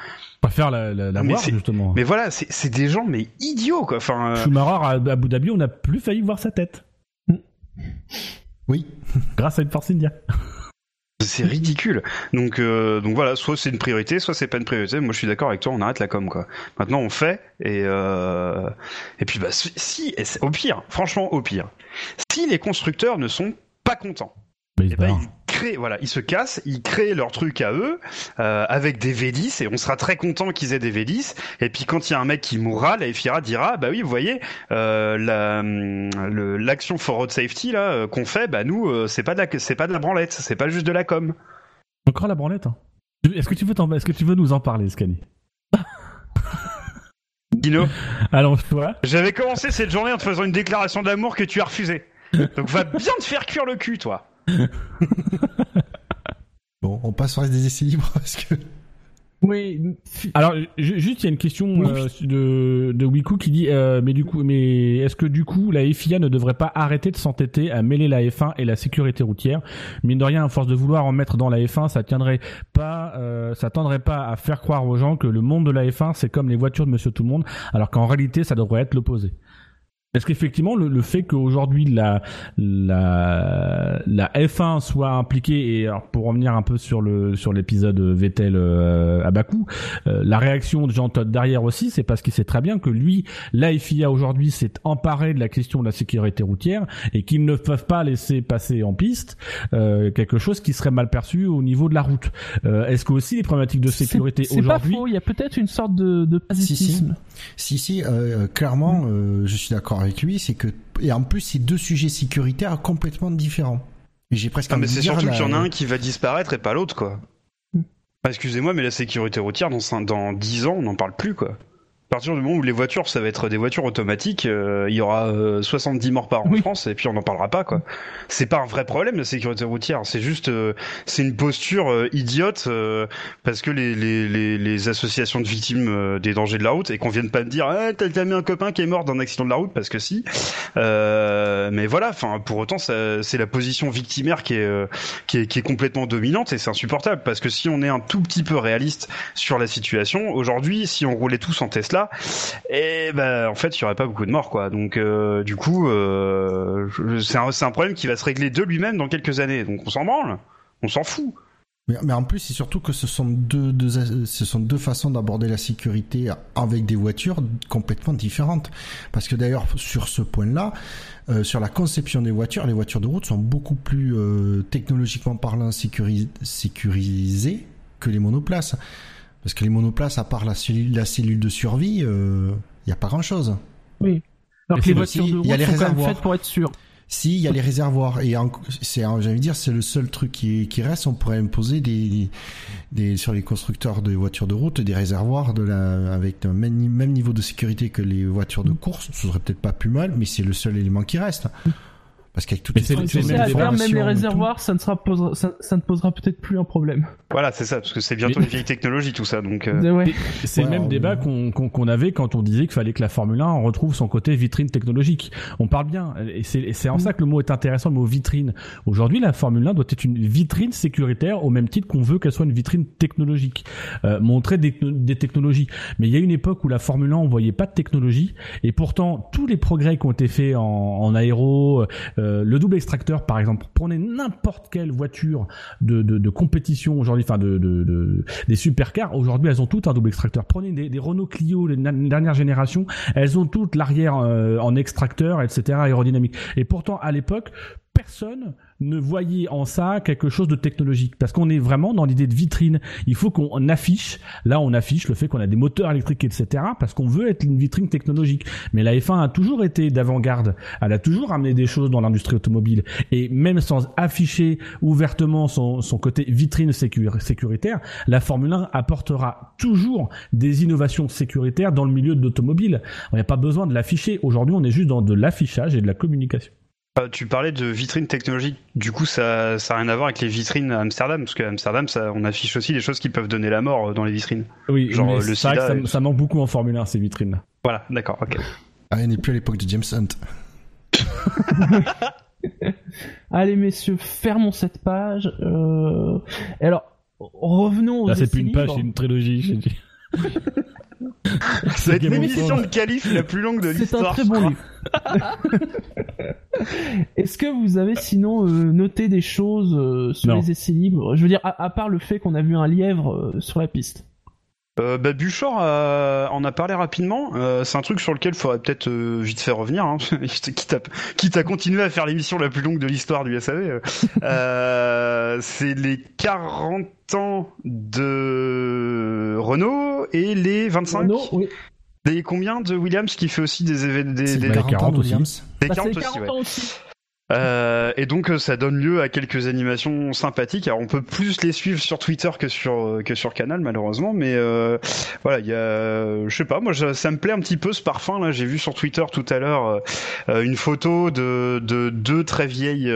pas faire la, la, la justement. Mais voilà, c'est des gens mais idiots quoi. Enfin, euh... Schumacher à Abu Dhabi, on a plus failli voir sa tête. Oui. Grâce à une Force India. C'est ridicule. Donc, euh, donc voilà, soit c'est une priorité, soit c'est pas une priorité. Moi, je suis d'accord avec toi. On arrête la com, quoi. Maintenant, on fait et euh... et puis bah si, au pire, franchement, au pire, si les constructeurs ne sont pas contents, eh ben, ils créent, voilà, ils se cassent, ils créent leur truc à eux euh, avec des V10 et on sera très content qu'ils aient des V10. Et puis quand il y a un mec qui mourra, la FIRA dira, bah oui, vous voyez, euh, l'action for road safety là euh, qu'on fait, bah nous, euh, c'est pas de la, c'est pas de la branlette, c'est pas juste de la com. Encore la branlette. Hein. Est-ce que tu veux, est-ce que tu veux nous en parler, Scani? Dino? Toi. J'avais commencé cette journée en te faisant une déclaration d'amour que tu as refusée. Donc va bien te faire cuire le cul, toi. bon, on passe sur les essais libres parce que. Oui. Alors juste il y a une question euh, de de Wiku qui dit euh, mais du coup mais est-ce que du coup la FIA ne devrait pas arrêter de s'entêter à mêler la F1 et la sécurité routière? Mine de rien à force de vouloir en mettre dans la F1 ça tiendrait pas euh, ça tendrait pas à faire croire aux gens que le monde de la F1 c'est comme les voitures de Monsieur Tout le Monde alors qu'en réalité ça devrait être l'opposé. Est-ce qu'effectivement le, le, fait qu'aujourd'hui la, la la F1 soit impliquée et alors pour revenir un peu sur le sur l'épisode Vettel euh, à Bakou, euh, la réaction de Jean Todt derrière aussi, c'est parce qu'il sait très bien que lui, la FIA aujourd'hui s'est emparé de la question de la sécurité routière et qu'ils ne peuvent pas laisser passer en piste euh, quelque chose qui serait mal perçu au niveau de la route. Euh, est-ce que aussi les problématiques de sécurité aujourd'hui, c'est pas faux, il y a peut-être une sorte de, de si si, si, si clairement, je suis d'accord avec lui, c'est que et en plus c'est deux sujets sécuritaires complètement différents. J'ai presque. Ah, mais c'est surtout qu'il y en a un qui va disparaître et pas l'autre quoi. Hmm. Excusez-moi, mais la sécurité routière dans dans 10 ans on n'en parle plus quoi partir du moment où les voitures, ça va être des voitures automatiques, euh, il y aura 70 euh, morts par an en France et puis on n'en parlera pas quoi. C'est pas un vrai problème la sécurité routière, c'est juste euh, c'est une posture idiote parce que les, les, les, les, associations de victimes des dangers de la route et qu'on vienne pas me dire ah, t'as mis un copain qui est mort d'un accident de la route parce que si. mais voilà, enfin pour autant c'est la position victimaire qui est, qui est qui est complètement dominante et c'est insupportable parce que si on est un tout petit peu réaliste sur la situation, aujourd'hui si on roulait tous en Tesla et ben en fait il y aurait pas beaucoup de morts quoi. Donc euh, du coup euh, c'est un, problème qui va se régler de lui-même dans quelques années. Donc on s'en branle, on s'en fout. Mais, en plus, c'est surtout que ce sont deux, façons d'aborder la sécurité avec des voitures complètement différentes. Parce que d'ailleurs, sur ce point-là, euh, sur la conception des voitures, les voitures de route sont beaucoup plus technologiquement parlant sécurisées que les monoplaces. Parce que les monoplaces, à part la cellule, la cellule de survie, il euh, n'y a pas grand-chose. Oui. Alors que les voitures de route sont quand même faites pour être sûres. Si, il y a les réservoirs. Et c'est, j'ai dire, c'est le seul truc qui, qui, reste. On pourrait imposer des, des, sur les constructeurs de voitures de route des réservoirs de la, avec un même, niveau de sécurité que les voitures de course. Ce serait peut-être pas plus mal, mais c'est le seul élément qui reste. Parce qu'avec toutes les même les réservoirs, ça ne, sera ça, ne posera peut-être plus un problème. Voilà, c'est ça, parce que c'est bientôt une vieille technologie tout ça. Donc, euh. c'est le même débat qu'on avait quand on disait qu'il fallait que la Formule 1 retrouve son côté vitrine technologique. On parle bien, et c'est en ça que le mot est intéressant, le mot vitrine. Aujourd'hui, la Formule 1 doit être une vitrine sécuritaire au même titre qu'on veut qu'elle soit une vitrine technologique, euh, montrer des, des, technologies. Mais il y a une époque où la Formule 1 on voyait pas de technologie, et pourtant tous les progrès qui ont été faits en, en aéro, euh, le double extracteur, par exemple, prenez n'importe quelle voiture de, de, de compétition aujourd'hui, enfin de, de, des supercars, aujourd'hui elles ont toutes un double extracteur. Prenez des, Renault Clio, les dernières générations, elles ont toutes l'arrière euh, en extracteur, etc., aérodynamique. Et pourtant, à l'époque, personne ne voyait en ça quelque chose de technologique parce qu'on est vraiment dans l'idée de vitrine. Il faut qu'on affiche, là on affiche le fait qu'on a des moteurs électriques, etc. parce qu'on veut être une vitrine technologique. Mais la F1 a toujours été d'avant-garde. Elle a toujours amené des choses dans l'industrie automobile et même sans afficher ouvertement son, son côté vitrine sécuritaire, la Formule 1 apportera toujours des innovations sécuritaires dans le milieu de l'automobile. On n'a pas besoin de l'afficher. Aujourd'hui, on est juste dans de l'affichage et de la communication. Euh, tu parlais de vitrines technologiques, du coup ça n'a rien à voir avec les vitrines à Amsterdam, parce qu'à Amsterdam ça, on affiche aussi des choses qui peuvent donner la mort euh, dans les vitrines. Oui, genre mais le ça, ça, manque beaucoup en Formule 1 ces vitrines. Voilà, d'accord, ok. Ah, on n'est plus à l'époque de James Hunt. Allez messieurs, fermons cette page. Euh... alors, revenons aux Là c'est plus une page, c'est une trilogie, j'ai dit. C'est l'émission de calife la plus longue de l'histoire. C'est un très bon livre. Est-ce que vous avez sinon euh, noté des choses euh, sur les essais libres? Je veux dire, à, part le fait qu'on a vu un lièvre euh, sur la piste. Euh, bah, Buchor en a parlé rapidement. Euh, c'est un truc sur lequel il faudrait peut-être euh, vite faire revenir, hein, quitte, à, quitte à continuer à faire l'émission la plus longue de l'histoire du SAV. Euh, c'est les 40 ans de Renault et les 25. Renault, oui. Et combien de Williams qui fait aussi des événements des, des, 40, Williams. Des 40, aussi, ouais. aussi. Euh, et donc euh, ça donne lieu à quelques animations sympathiques. Alors on peut plus les suivre sur Twitter que sur euh, que sur Canal malheureusement, mais euh, voilà, il y a, je sais pas, moi ça me plaît un petit peu ce parfum là. J'ai vu sur Twitter tout à l'heure une photo de, de deux très vieilles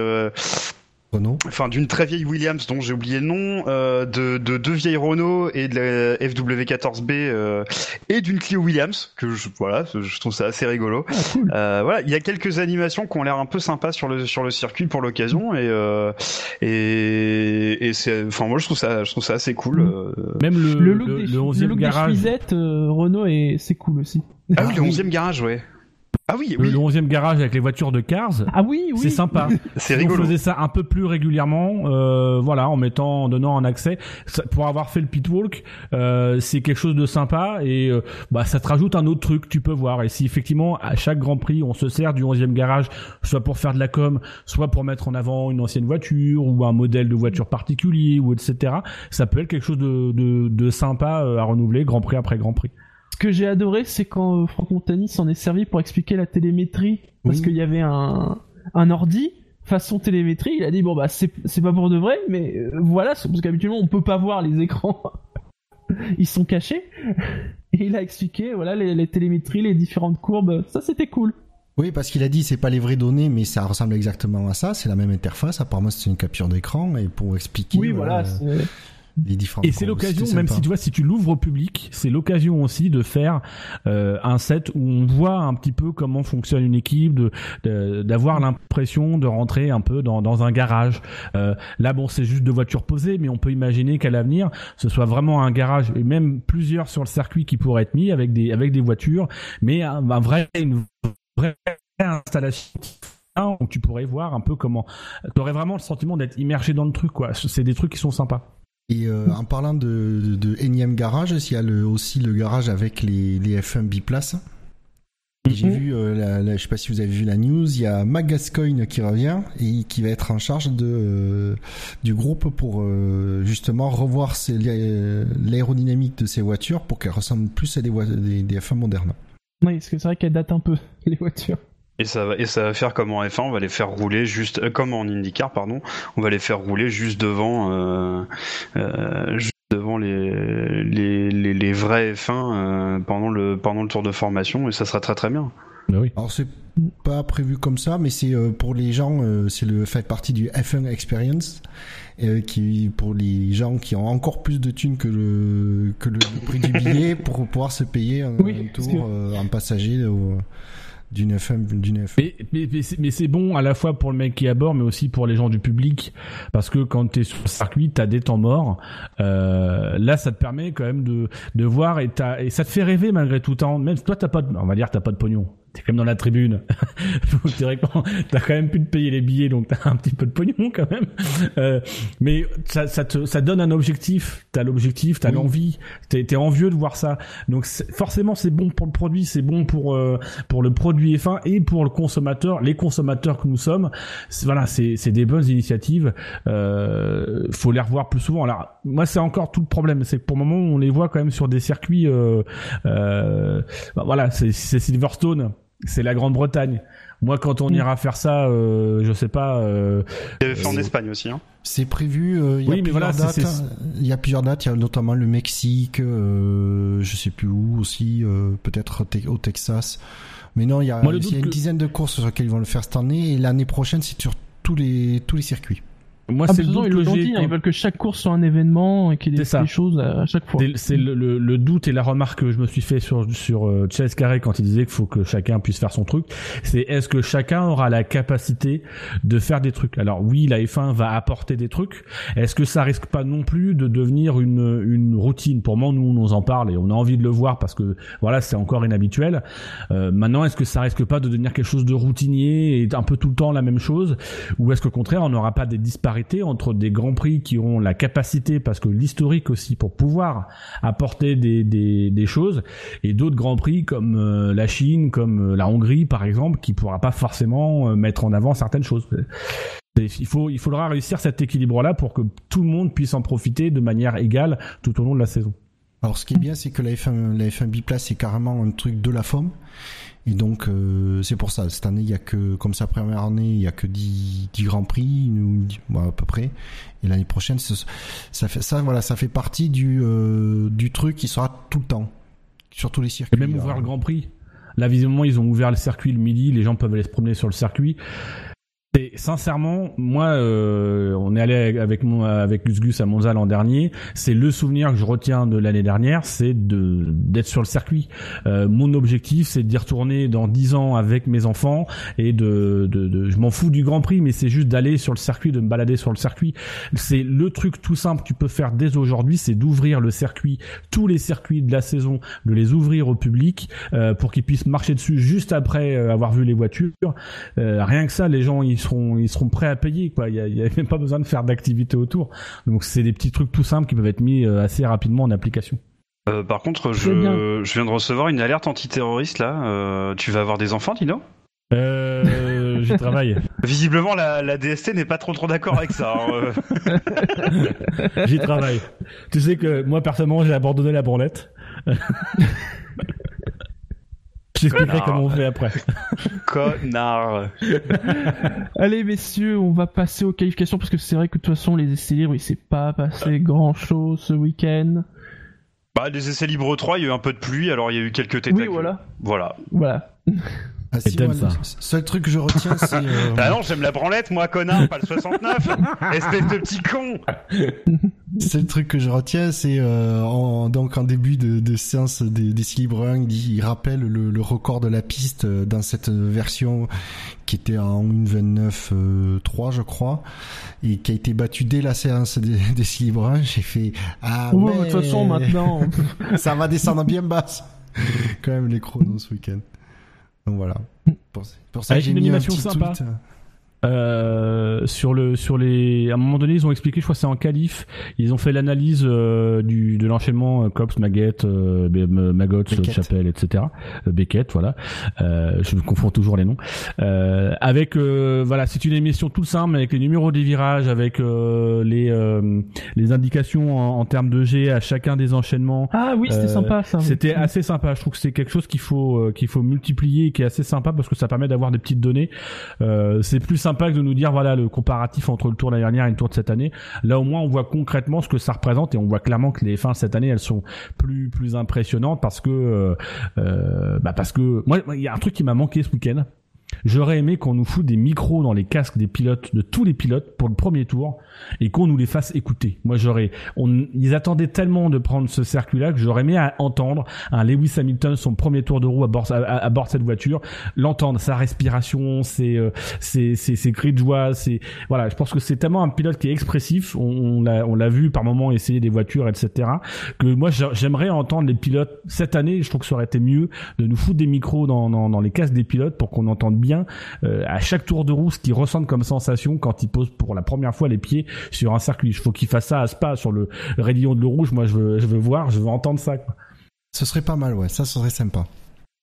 Renault. Enfin, d'une très vieille Williams dont j'ai oublié le nom, euh, de, de deux vieilles Renault et de la FW14B euh, et d'une Clio Williams que je, voilà, je trouve ça assez rigolo. Ah, euh, voilà, il y a quelques animations qui ont l'air un peu sympas sur le sur le circuit pour l'occasion et euh, et, et c'est, enfin moi je trouve ça je trouve ça assez cool. Mm. Euh. Même le le look le, des, 11e garage. Renault et c'est cool aussi. Ah oui, le 11e garage, ouais. Ah oui, oui. Le 11e garage avec les voitures de Cars. Ah oui, oui. C'est sympa. c'est rigolo. On faisait ça un peu plus régulièrement, euh, voilà, en mettant, en donnant un accès. pour avoir fait le pitwalk, euh, c'est quelque chose de sympa et euh, bah ça te rajoute un autre truc, tu peux voir. Et si effectivement à chaque Grand Prix on se sert du 11e garage, soit pour faire de la com, soit pour mettre en avant une ancienne voiture ou un modèle de voiture particulier ou etc. Ça peut être quelque chose de, de, de sympa euh, à renouveler, Grand Prix après Grand Prix. Ce que j'ai adoré, c'est quand euh, Franck Montagny s'en est servi pour expliquer la télémétrie, parce qu'il y avait un, un ordi façon télémétrie. Il a dit bon bah c'est pas pour de vrai, mais euh, voilà, parce qu'habituellement on peut pas voir les écrans, ils sont cachés. Et il a expliqué voilà les, les télémétries, les différentes courbes. Ça c'était cool. Oui, parce qu'il a dit c'est pas les vraies données, mais ça ressemble exactement à ça. C'est la même interface. Apparemment, c'est une capture d'écran et pour expliquer. Oui, voilà. Et c'est l'occasion, même si tu vois, si tu l'ouvres au public, c'est l'occasion aussi de faire euh, un set où on voit un petit peu comment fonctionne une équipe, de d'avoir l'impression de rentrer un peu dans, dans un garage. Euh, là, bon, c'est juste de voitures posées, mais on peut imaginer qu'à l'avenir, ce soit vraiment un garage et même plusieurs sur le circuit qui pourraient être mis avec des avec des voitures, mais un, vrai une vraie installation où tu pourrais voir un peu comment tu aurais vraiment le sentiment d'être immergé dans le truc quoi. C'est des trucs qui sont sympas et euh, en parlant de, de, énième garage, il y a le, aussi le garage avec les, les F1 biplaces. J'ai mhm. vu, euh, la, la, je sais pas si vous avez vu la news, il y a Magascoin qui revient et qui va être en charge de euh, du groupe pour justement revoir l'aérodynamique de ces voitures pour qu'elles ressemblent plus à des, des, des F1 modernes. Oui, parce que c'est vrai qu'elles datent un peu les voitures. Et ça va et ça va faire comme en F1, on va les faire rouler juste euh, comme en IndyCar pardon, on va les faire rouler juste devant euh, euh, juste devant les les, les, les vrais F1 euh, pendant le pendant le tour de formation et ça sera très très bien. Bah oui. Alors c'est pas prévu comme ça, mais c'est euh, pour les gens, euh, c'est le fait partie du F1 Experience, euh, qui pour les gens qui ont encore plus de thunes que le que le, prix du billet pour pouvoir se payer un, tour en passager d'une FM d'une FM. Mais, mais, c'est bon à la fois pour le mec qui bord, mais aussi pour les gens du public, parce que quand tu es sur le circuit, t'as des temps morts. Euh, là, ça te permet quand même de de voir et, et ça te fait rêver malgré tout. Temps. Même toi, t'as pas, de, on va dire, t'as pas de pognon t'es quand même dans la tribune. directement, t'as quand même pu te payer les billets, donc t'as un petit peu de pognon quand même. Euh, mais ça, ça te, ça donne un objectif. T'as l'objectif, t'as l'envie, t'es, t'es envieux de voir ça. Donc forcément, c'est bon pour le produit, c'est bon pour euh, pour le produit fin et pour le consommateur, les consommateurs que nous sommes. Voilà, c'est c'est des bonnes initiatives. Euh, faut les revoir plus souvent. Alors moi, c'est encore tout le problème, c'est que pour le moment, on les voit quand même sur des circuits. Euh, euh, bah, voilà, c'est, c'est Silverstone c'est la Grande-Bretagne. Moi, quand on mm. ira faire ça, euh, je sais pas. Euh, il avait fait en Espagne aussi. Hein. C'est prévu. Euh, il y a plusieurs dates. Il y a plusieurs dates. Il y a notamment le Mexique, euh, je sais plus où aussi, euh, peut-être au Texas. Mais non, il y a, il y a une dizaine de courses sur lesquelles ils vont le faire cette année. Et l'année prochaine, c'est sur tous les tous les circuits. Moi, ah, c'est le doute ils que j'ai. Ils veulent que chaque course soit un événement et qu'il y ait des, choses à chaque fois. C'est le, le, doute et la remarque que je me suis fait sur sur euh, Chase Carré quand il disait qu'il faut que chacun puisse faire son truc. C'est est-ce que chacun aura la capacité de faire des trucs? Alors oui, la F1 va apporter des trucs. Est-ce que ça risque pas non plus de devenir une une routine? Pour moi, nous on nous en parle et on a envie de le voir parce que voilà, c'est encore inhabituel. Euh, maintenant, est-ce que ça risque pas de devenir quelque chose de routinier et un peu tout le temps la même chose, ou est-ce qu'au contraire, on n'aura pas des disparités entre des grands prix qui ont la capacité, parce que l'historique aussi, pour pouvoir apporter des, choses, et d'autres grands prix comme euh, la Chine, comme euh, la Hongrie par exemple, qui pourra pas forcément euh, mettre en avant certaines choses. Il, faut, il faudra réussir cet équilibre-là pour que tout le monde puisse en profiter de manière égale tout au long de la saison. Alors ce qui est bien, c'est que la F1, la F1 Biplace c'est carrément un truc de la forme. Et donc euh, c'est pour ça. Cette année, il y a que comme sa première année, il y a que 10, 10 grands prix, à peu près. Et l'année prochaine, ça fait ça voilà, ça fait partie du euh, du truc qui sera tout le temps sur tous les circuits. Et même ouvrir le Grand Prix. Là, visiblement, ils ont ouvert le circuit le midi. Les gens peuvent aller se promener sur le circuit sincèrement, moi, euh, on est allé avec mon, avec Gus à Monza l'an dernier. C'est le souvenir que je retiens de l'année dernière, c'est de d'être sur le circuit. Euh, mon objectif, c'est d'y retourner dans dix ans avec mes enfants et de, de, de je m'en fous du Grand Prix, mais c'est juste d'aller sur le circuit, de me balader sur le circuit. C'est le truc tout simple que tu peux faire dès aujourd'hui, c'est d'ouvrir le circuit, tous les circuits de la saison, de les ouvrir au public euh, pour qu'ils puissent marcher dessus juste après euh, avoir vu les voitures. Euh, rien que ça, les gens ils seront ils seront prêts à payer quoi. Il y a, même pas besoin de faire d'activité autour. Donc c'est des petits trucs tout simples qui peuvent être mis euh, assez rapidement en application. Euh, par contre, je, je, viens de recevoir une alerte antiterroriste là. Euh, tu vas avoir des enfants, Tino euh, j'y travaille. Visiblement, la, la DST n'est pas trop trop d'accord avec ça. Hein, j'y travaille. Tu sais que moi personnellement, j'ai abandonné la branlette. J'expliquerai comment on fait après. Connard. Allez messieurs, on va passer aux qualifications parce que c'est vrai que de toute façon les essais libres il s'est pas passé grand chose ce week-end. Bah les essais libres 3 il y a eu un peu de pluie alors il y a eu quelques têtes. voilà. Voilà. Voilà. Ah, si, moi, le seul truc que je retiens, c'est. Euh... Bah non, j'aime la branlette, moi, connard, pas le 69 Espèce de petit con Le seul truc que je retiens, c'est euh, en, donc en début de, de séance des, des 1, il, il rappelle le, le, record de la piste euh, dans cette version qui était en 1.29.3, 3 je crois, et qui a été battu dès la séance des, des 1. J'ai fait Ah, ouais, de toute façon, maintenant. ça va descendre bien basse. Quand même, les chronos ce week-end. Donc voilà. Pour, pour ça, j'ai une animation sympa. Euh, sur le sur les à un moment donné ils ont expliqué je crois c'est en qualif. Ils ont fait l'analyse euh, du de l'enchaînement euh, Cops Maguette euh, Maggot Chapelle etc euh, Beckett voilà. Euh, je me confonds toujours les noms. Avec voilà c'est une émission tout simple avec les numéros des virages avec les les indications en, en, termes de G à chacun des enchaînements. Ah oui c'était sympa ça. c'était assez sympa. Je trouve que c'est quelque chose qu'il faut qu'il faut multiplier et qui est assez sympa parce que ça permet d'avoir des petites données. C'est plus sympa que de nous dire voilà le comparatif entre le tour de l'année dernière et le tour de cette année. Là au moins on voit concrètement ce que ça représente et on voit clairement que les fins cette année elles sont plus plus impressionnantes parce que euh, euh bah parce que moi il y a un truc qui m'a manqué ce week-end. J'aurais aimé qu'on nous foute des micros dans les casques des pilotes, de tous les pilotes pour le premier tour, et qu'on nous les fasse écouter. Moi, j'aurais, on, ils attendaient tellement de prendre ce circuit-là que j'aurais aimé entendre un Lewis Hamilton son premier tour de roue à bord, à, bord de cette voiture, l'entendre, sa respiration, ses, euh, ses, ses, ses, cris de joie, c'est, voilà, je pense que c'est tellement un pilote qui est expressif. On, on l'a vu par moments essayer des voitures, etc. Que moi, j'aimerais entendre les pilotes cette année. Je trouve que ça aurait été mieux de nous foutre des micros dans, dans, dans les casques des pilotes pour qu'on entende bien euh, à chaque tour de roue ce qu'ils ressentent comme sensation quand ils posent pour la première fois les pieds sur un circuit. Il faut qu'ils fassent ça à Spa sur le rayon de l'eau rouge. Moi, je veux, je veux voir, je veux entendre ça. Ce serait pas mal, ouais. Ça, serait sympa.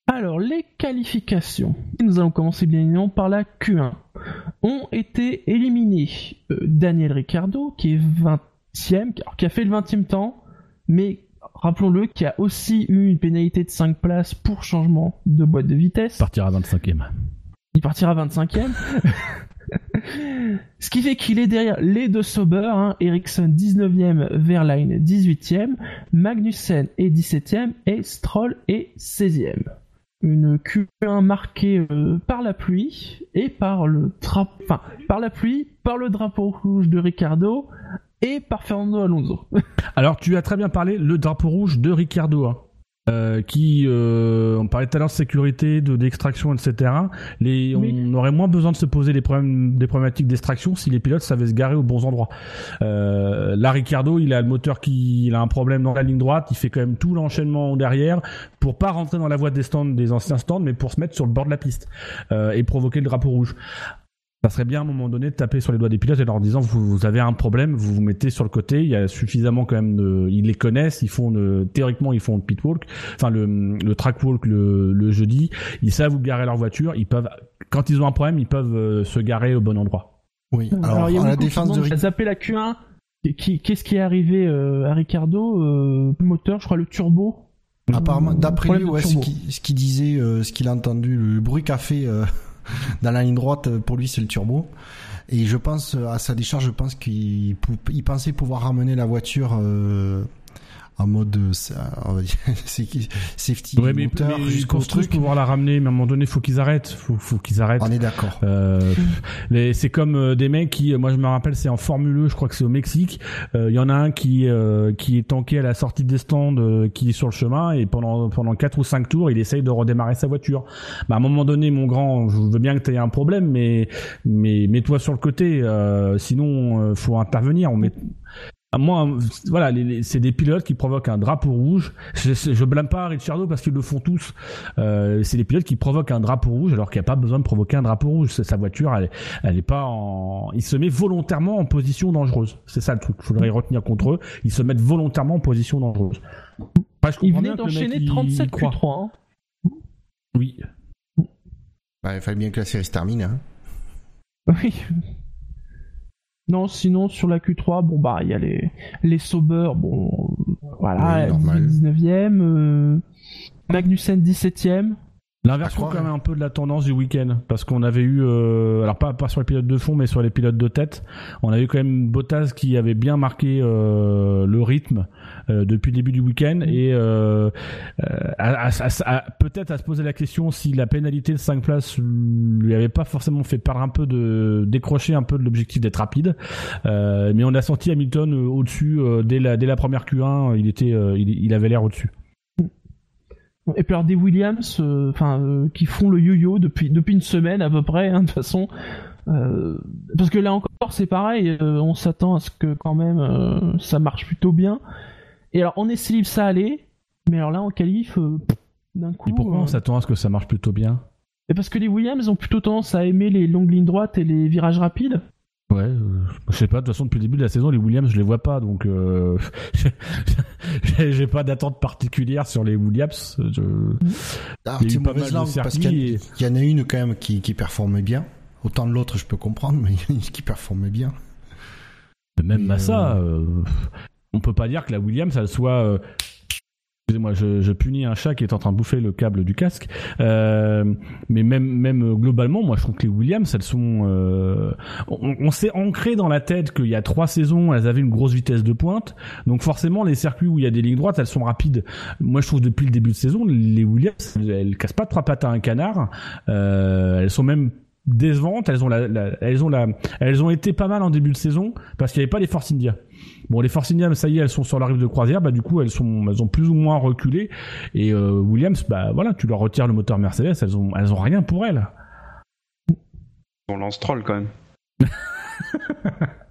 Alors, les qualifications. Nous allons commencer bien évidemment par la Q1. Ont été éliminés euh, Daniel Ricciardo, qui est 20e, qui a fait le 20e temps, mais rappelons-le, qui a aussi eu une pénalité de 5 places pour changement de boîte de vitesse. Partira 25e. Il partira 25e. Ce qui fait qu'il est derrière les deux Sauber, hein, Ericsson 19e, Verline 18e, Magnussen est 17e et Stroll est 16e. Une Q1 marquée euh, par la pluie et par le enfin par la pluie, par le drapeau rouge de Ricardo et par Fernando Alonso. Alors tu as très bien parlé le drapeau rouge de Ricardo. Hein. Euh, qui, euh, on parlait tout à l'heure de sécurité, de d'extraction, etc. Les, on aurait moins besoin de se poser des problèmes, des problématiques d'extraction si les pilotes savaient se garer aux bons endroits. Euh, là, Ricardo, il a le moteur qui, il a un problème dans la ligne droite, il fait quand même tout l'enchaînement derrière pour pas rentrer dans la voie des stands, des anciens stands, mais pour se mettre sur le bord de la piste euh, et provoquer le drapeau rouge ça serait bien à un moment donné de taper sur les doigts des pilotes et leur disant vous, avez un problème, vous vous mettez sur le côté. Il y a suffisamment quand même de, ils les connaissent, ils font de, théoriquement ils font le pit walk, enfin le, le track walk le, le jeudi. Ils savent où garer leur voiture. Ils peuvent, quand ils ont un problème, ils peuvent euh, se garer au bon endroit. Oui. Alors, il y a la défense de zappé la Q1. Qu'est-ce qui est arrivé euh, à Ricardo euh, Le moteur, je crois le turbo. Apparemment, d'après lui, ouais, ce qu'il disait, ce qu'il a entendu, le bruit qu'a fait dans la ligne droite, pour lui, c'est le turbo. Et je pense, à sa décharge, je pense qu'il pensait pouvoir ramener la voiture euh, en mode euh, safety ouais, mais, moteur jusqu'au truc. pouvoir la ramener mais à un moment donné faut qu'ils arrêtent faut, faut qu'ils arrêtent. On est d'accord. Euh, c'est comme euh, des mecs qui moi je me rappelle c'est en Formule 1 je crois que c'est au Mexique. Il euh, y en a un qui qui est tanké à la sortie des stands qui est sur le chemin et pendant pendant quatre ou cinq tours il essaye de redémarrer sa voiture. Bah à un moment donné mon grand je veux bien que tu aies un problème mais mais mets-toi sur le côté sinon faut intervenir. On met moi, voilà, c'est des pilotes qui provoquent un drapeau rouge. Je, je blâme pas Ricciardo parce qu'ils le font tous. Euh, c'est des pilotes qui provoquent un drapeau rouge alors qu'il n'y a pas besoin de provoquer un drapeau rouge. Sa voiture, elle, elle est pas en. Il se met volontairement en position dangereuse. C'est ça le truc. Il faudrait retenir contre eux. Ils se mettent volontairement en position dangereuse. il venait d'enchaîner 37 Q3. Hein. Oui. Bah, il fallait bien que la série se termine. Hein. Oui. Non, sinon sur la Q3, bon bah il y a les les Sauber, bon voilà, 19e, euh, Magnussen 17e. L'inversion quand même un peu de la tendance du week-end. Parce qu'on avait eu euh, alors pas pas sur les pilotes de fond mais sur les pilotes de tête, on a eu quand même Bottas qui avait bien marqué euh, le rythme euh, depuis le début du week-end. Mm. et euh, peut-être à se poser la question si la pénalité de 5 places lui avait pas forcément fait perdre un peu de décrocher un peu de l'objectif d'être rapide. Mais on a senti Hamilton au-dessus dès la dès la première Q1 il était il, il avait l'air au-dessus et puis alors des Williams, enfin qui font le yo-yo depuis depuis une semaine à peu près, hein, de toute façon. Euh, parce que là encore c'est pareil, on s'attend à ce que quand même ça marche plutôt bien. Et alors, en essai libre, ça allait, mais alors là, en qualif, euh, d'un coup. Et pourquoi on euh, s'attend à ce que ça marche plutôt bien? Et Parce que les Williams ont plutôt tendance à aimer les longues lignes droites et les virages rapides. Ouais, euh, je sais pas, de toute façon, depuis le début de la saison, les Williams, je les vois pas, donc euh, j'ai pas d'attente particulière sur les Williams. Je... Ah, il y a eu pas mal de parce qu'il y, en a une quand même qui, qui performait bien. Autant de l'autre, je peux comprendre, mais il y en a une qui performait bien. Même Massa, on peut pas dire que la Williams, elle soit. Excusez-moi, je, je, punis un chat qui est en train de bouffer le câble du casque. Euh, mais même, même globalement, moi, je trouve que les Williams, elles sont, euh, on, on s'est ancré dans la tête qu'il y a trois saisons, elles avaient une grosse vitesse de pointe. Donc forcément, les circuits où il y a des lignes droites, elles sont rapides. Moi, je trouve depuis le début de saison, les Williams, elles, elles cassent pas trois pattes à un canard. Euh, elles sont même décevantes. Elles ont la, elles ont la, elles ont été pas mal en début de saison parce qu'il n'y avait pas les Force India. Bon, les Force India, ça y est, elles sont sur la rive de croisière. Bah du coup, elles sont, elles ont plus ou moins reculé. Et euh, Williams, bah voilà, tu leur retires le moteur Mercedes, elles ont, elles ont rien pour elles. On lance troll quand même.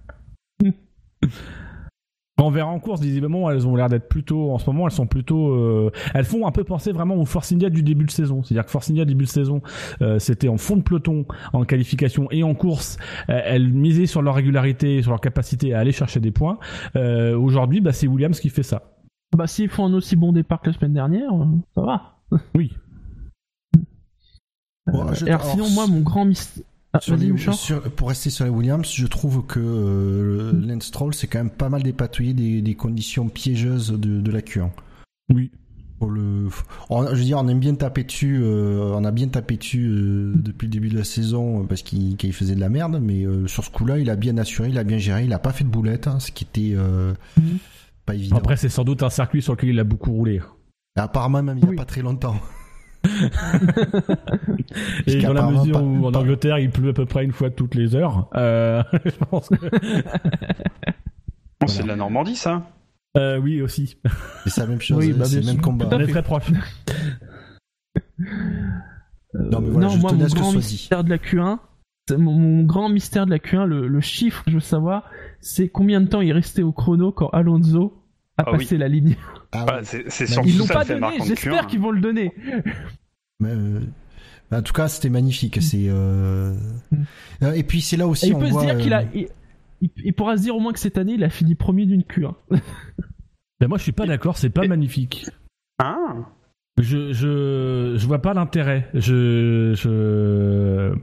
On verra en course, visiblement, elles ont l'air d'être plutôt, en ce moment, elles sont plutôt, euh, elles font un peu penser vraiment au Force India du début de saison. C'est-à-dire que Force India début de saison, euh, c'était en fond de peloton, en qualification et en course. Euh, elles misaient sur leur régularité, sur leur capacité à aller chercher des points. Aujourd'hui, bah, c'est Williams qui fait ça. Bah, s'ils font un aussi bon départ que la semaine dernière, ça va. Oui. alors, sinon, moi, mon grand mystère ah, pour rester sur les Williams, je trouve que euh, Lance Stroll s'est quand même pas mal dépatouillé des, conditions piégeuses de, la Q1. Oui. Pour le, je veux dire, on aime bien taper dessus, euh, on a bien tapé dessus euh, depuis le début de la saison parce qu'il faisait de la merde, mais sur ce coup-là, il a bien assuré, il a bien géré, il a pas fait de boulette, hein, ce qui était mhm. pas évident. Après, c'est sans doute un circuit sur lequel il a beaucoup roulé. apparemment, même il n'y a pas très longtemps. Et dans la mesure où en Angleterre il pleut à peu près une fois toutes les heures, euh, je pense que... C'est de la Normandie ça euh, Oui aussi. C'est la même chose, oui, bah, c'est le même combat. On est très proche. non, mais voilà, non moi mon grand mystère de la Q1, mon, grand mystère de la Q1, le, chiffre que je veux savoir, c'est combien de temps il restait au chrono quand Alonso a ah passé la ligne. Ah ah, c'est Ils l'ont pas donné, j'espère qu'ils vont le donner. Euh, en tout cas, c'était magnifique. C'est euh, mm. et puis c'est là aussi. on il peut se dire qu'il a, euh, il, pourra se dire au moins que cette année, il a fini premier d'une Q1. ben moi, je suis pas d'accord. C'est pas magnifique. Ah. Je, je, je vois pas l'intérêt. Je, je,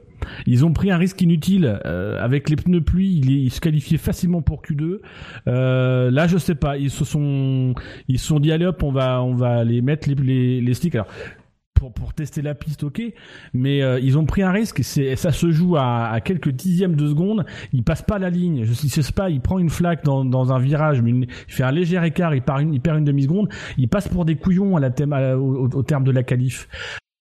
ils ont pris un risque inutile euh, avec les pneus pluie. Ils, se qualifiaient facilement pour Q2. Euh, là, je sais pas. Ils se sont, ils se sont dit allez hop, on va, on va les mettre les, les, les sticks. Alors, pour, pour tester la piste, ok, mais euh, ils ont pris un risque. C'est ça se joue à, à, quelques dixièmes de seconde. Il passe pas la ligne. Je sais pas. Il prend une flaque dans, dans un virage, mais il fait un léger écart. Il, part une, il perd une demi seconde. Il passe pour des couillons à la thème, au, au, terme de la qualif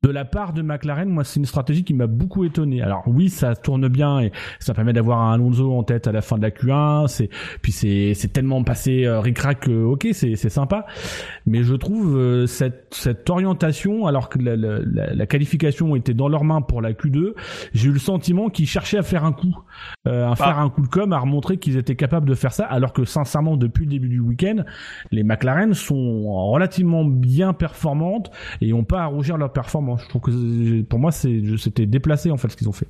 de la part de McLaren, moi, c'est une stratégie qui m'a beaucoup étonné. Alors oui, ça tourne bien et ça permet d'avoir un Alonso en tête à la fin de la Q1. C'est puis c'est c'est tellement passé euh, ric-rac que ok, c'est c'est sympa. Mais je trouve euh, cette cette orientation, alors que la, la, la, qualification était dans leurs mains pour la Q2, j'ai eu le sentiment qu'ils cherchaient à faire un coup, euh, à faire un coup de com, à remontrer qu'ils étaient capables de faire ça. Alors que sincèrement, depuis le début du week-end, les McLaren sont relativement bien performantes et ont pas à rougir leur performance. Je trouve que pour moi, c'était déplacé en fait ce qu'ils ont fait.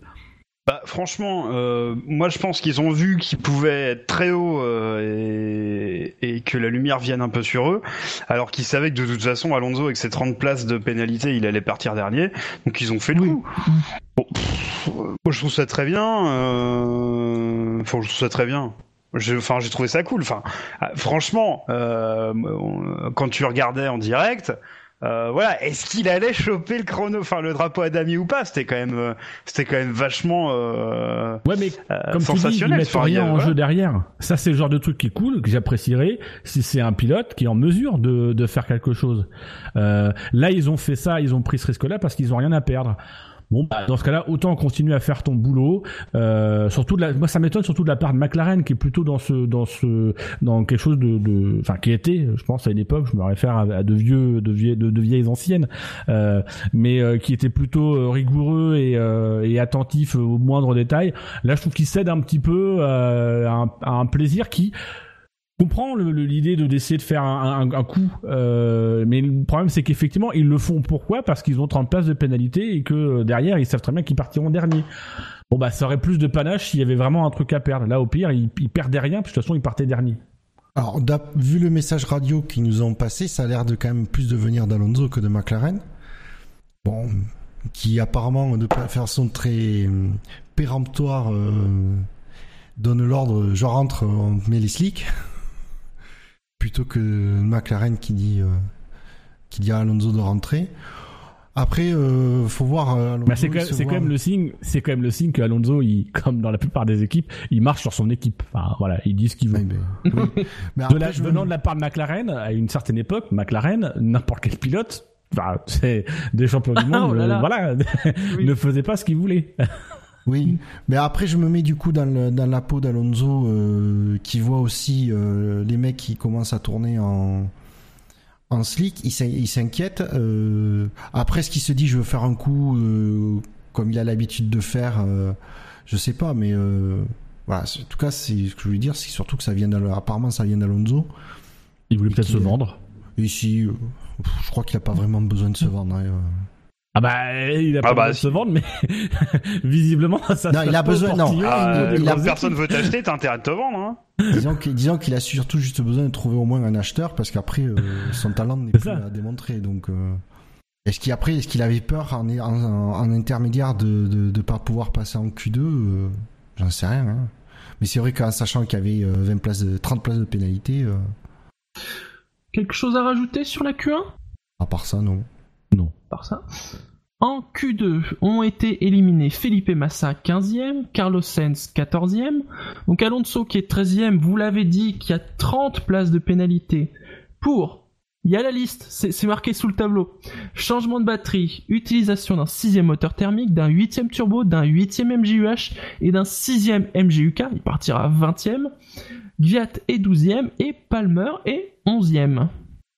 Bah, franchement, euh, moi je pense qu'ils ont vu qu'ils pouvaient être très haut euh, et, que la lumière vienne un peu sur eux, alors qu'ils savaient que de toute façon Alonso avec ses 30 places de pénalité, il allait partir dernier, donc ils ont fait le coup. moi je trouve ça très bien. Euh... Enfin, je trouve ça très bien. Enfin, j'ai trouvé ça cool. Enfin, franchement, euh, quand tu regardais en direct, euh, voilà, est-ce qu'il allait choper le chrono, enfin le drapeau à Dami ou pas? C'était quand même, euh, c'était quand même vachement euh, ouais, mais comme sensationnel. Tu dis, rien en jeu derrière. Ça, c'est le genre de truc qui est cool, que j'apprécierais si c'est un pilote qui est en mesure de, de faire quelque chose. là, ils ont fait ça, ils ont pris ce risque-là parce qu'ils ont rien à perdre. Bon, bah, dans ce cas-là, autant continuer à faire ton boulot. Euh, surtout, de la, moi, ça m'étonne surtout de la part de McLaren, qui est plutôt dans ce, dans ce, dans quelque chose de, enfin, qui était, je pense, à une époque, je me réfère à, de vieux, de vieilles, de, vieilles anciennes, euh, mais euh, qui était plutôt euh, rigoureux et, euh, et attentif aux moindres détails. Là, je trouve qu'il cède un petit peu à un, à un plaisir qui comprends l'idée de d'essayer de faire un, coup, euh, mais le problème c'est qu'effectivement ils le font pourquoi? Parce qu'ils ont 30 places de pénalité et que euh, derrière ils savent très bien qu'ils partiront dernier. Bon bah ça aurait plus de panache s'il y avait vraiment un truc à perdre. Là au pire ils, perdaient rien, puis de toute façon ils partaient dernier. Alors vu le message radio qu'ils nous ont passé, ça a l'air de quand même plus de venir d'Alonso que de McLaren. Bon, qui apparemment de façon très euh, péremptoire donne l'ordre, je rentre, on met les slicks plutôt que McLaren qui dit euh, qui dit à Alonso de rentrer. Après, euh, faut voir. Euh, bah, c'est quand, quand, même le signe, c'est quand même le signe que Alonso, il, comme dans la plupart des équipes, il marche sur son équipe. Enfin, voilà, il dit ce qu'il veut. mais, mais de la, venant de la part de McLaren, à une certaine époque, McLaren, n'importe quel pilote, enfin, c'est des champions du monde, oh euh, voilà, ne faisait pas ce qu'il voulait. Oui, mais après je me mets du coup dans, le, dans la peau d'Alonso euh, qui voit aussi euh, les mecs qui commencent à tourner en en slick, il s'inquiète. Euh, après, ce qu'il se dit, je veux faire un coup comme il a l'habitude de faire, je sais pas, mais voilà. En tout cas, c'est ce que je veux dire, c'est surtout que ça vient apparemment ça vient d'Alonso. Il voulait peut-être se vendre. Ici, je crois qu'il a pas vraiment besoin de se vendre. Hein, ah bah il a pas ah bah, besoin de se vendre mais visiblement ça Non, il a besoin non. Ah, il a... personne veut t'acheter, t'as intérêt de te vendre hein. Disons qu'il a surtout juste besoin de trouver au moins un acheteur parce qu'après euh, son talent n'est plus à démontrer donc euh, est-ce qu'il après est-ce qu'il avait peur en, en, intermédiaire de, de, pas pouvoir passer en Q2 euh, j'en sais rien hein. mais c'est vrai qu'en sachant qu'il y avait 20 places de 30 places de pénalité quelque chose à rajouter sur la Q1 à part ça non non. Par ça. En Q2 ont été éliminés Felipe Massa 15e, Carlos Sainz 14e, donc Alonso qui est 13e, vous l'avez dit, qui a 30 places de pénalité pour, il y a la liste, c'est marqué sous le tableau, changement de batterie, utilisation d'un 6 moteur thermique, d'un 8 turbo, d'un 8 MGUH et d'un 6 MGUK, il partira 20e, Gviat est 12e et Palmer est 11e.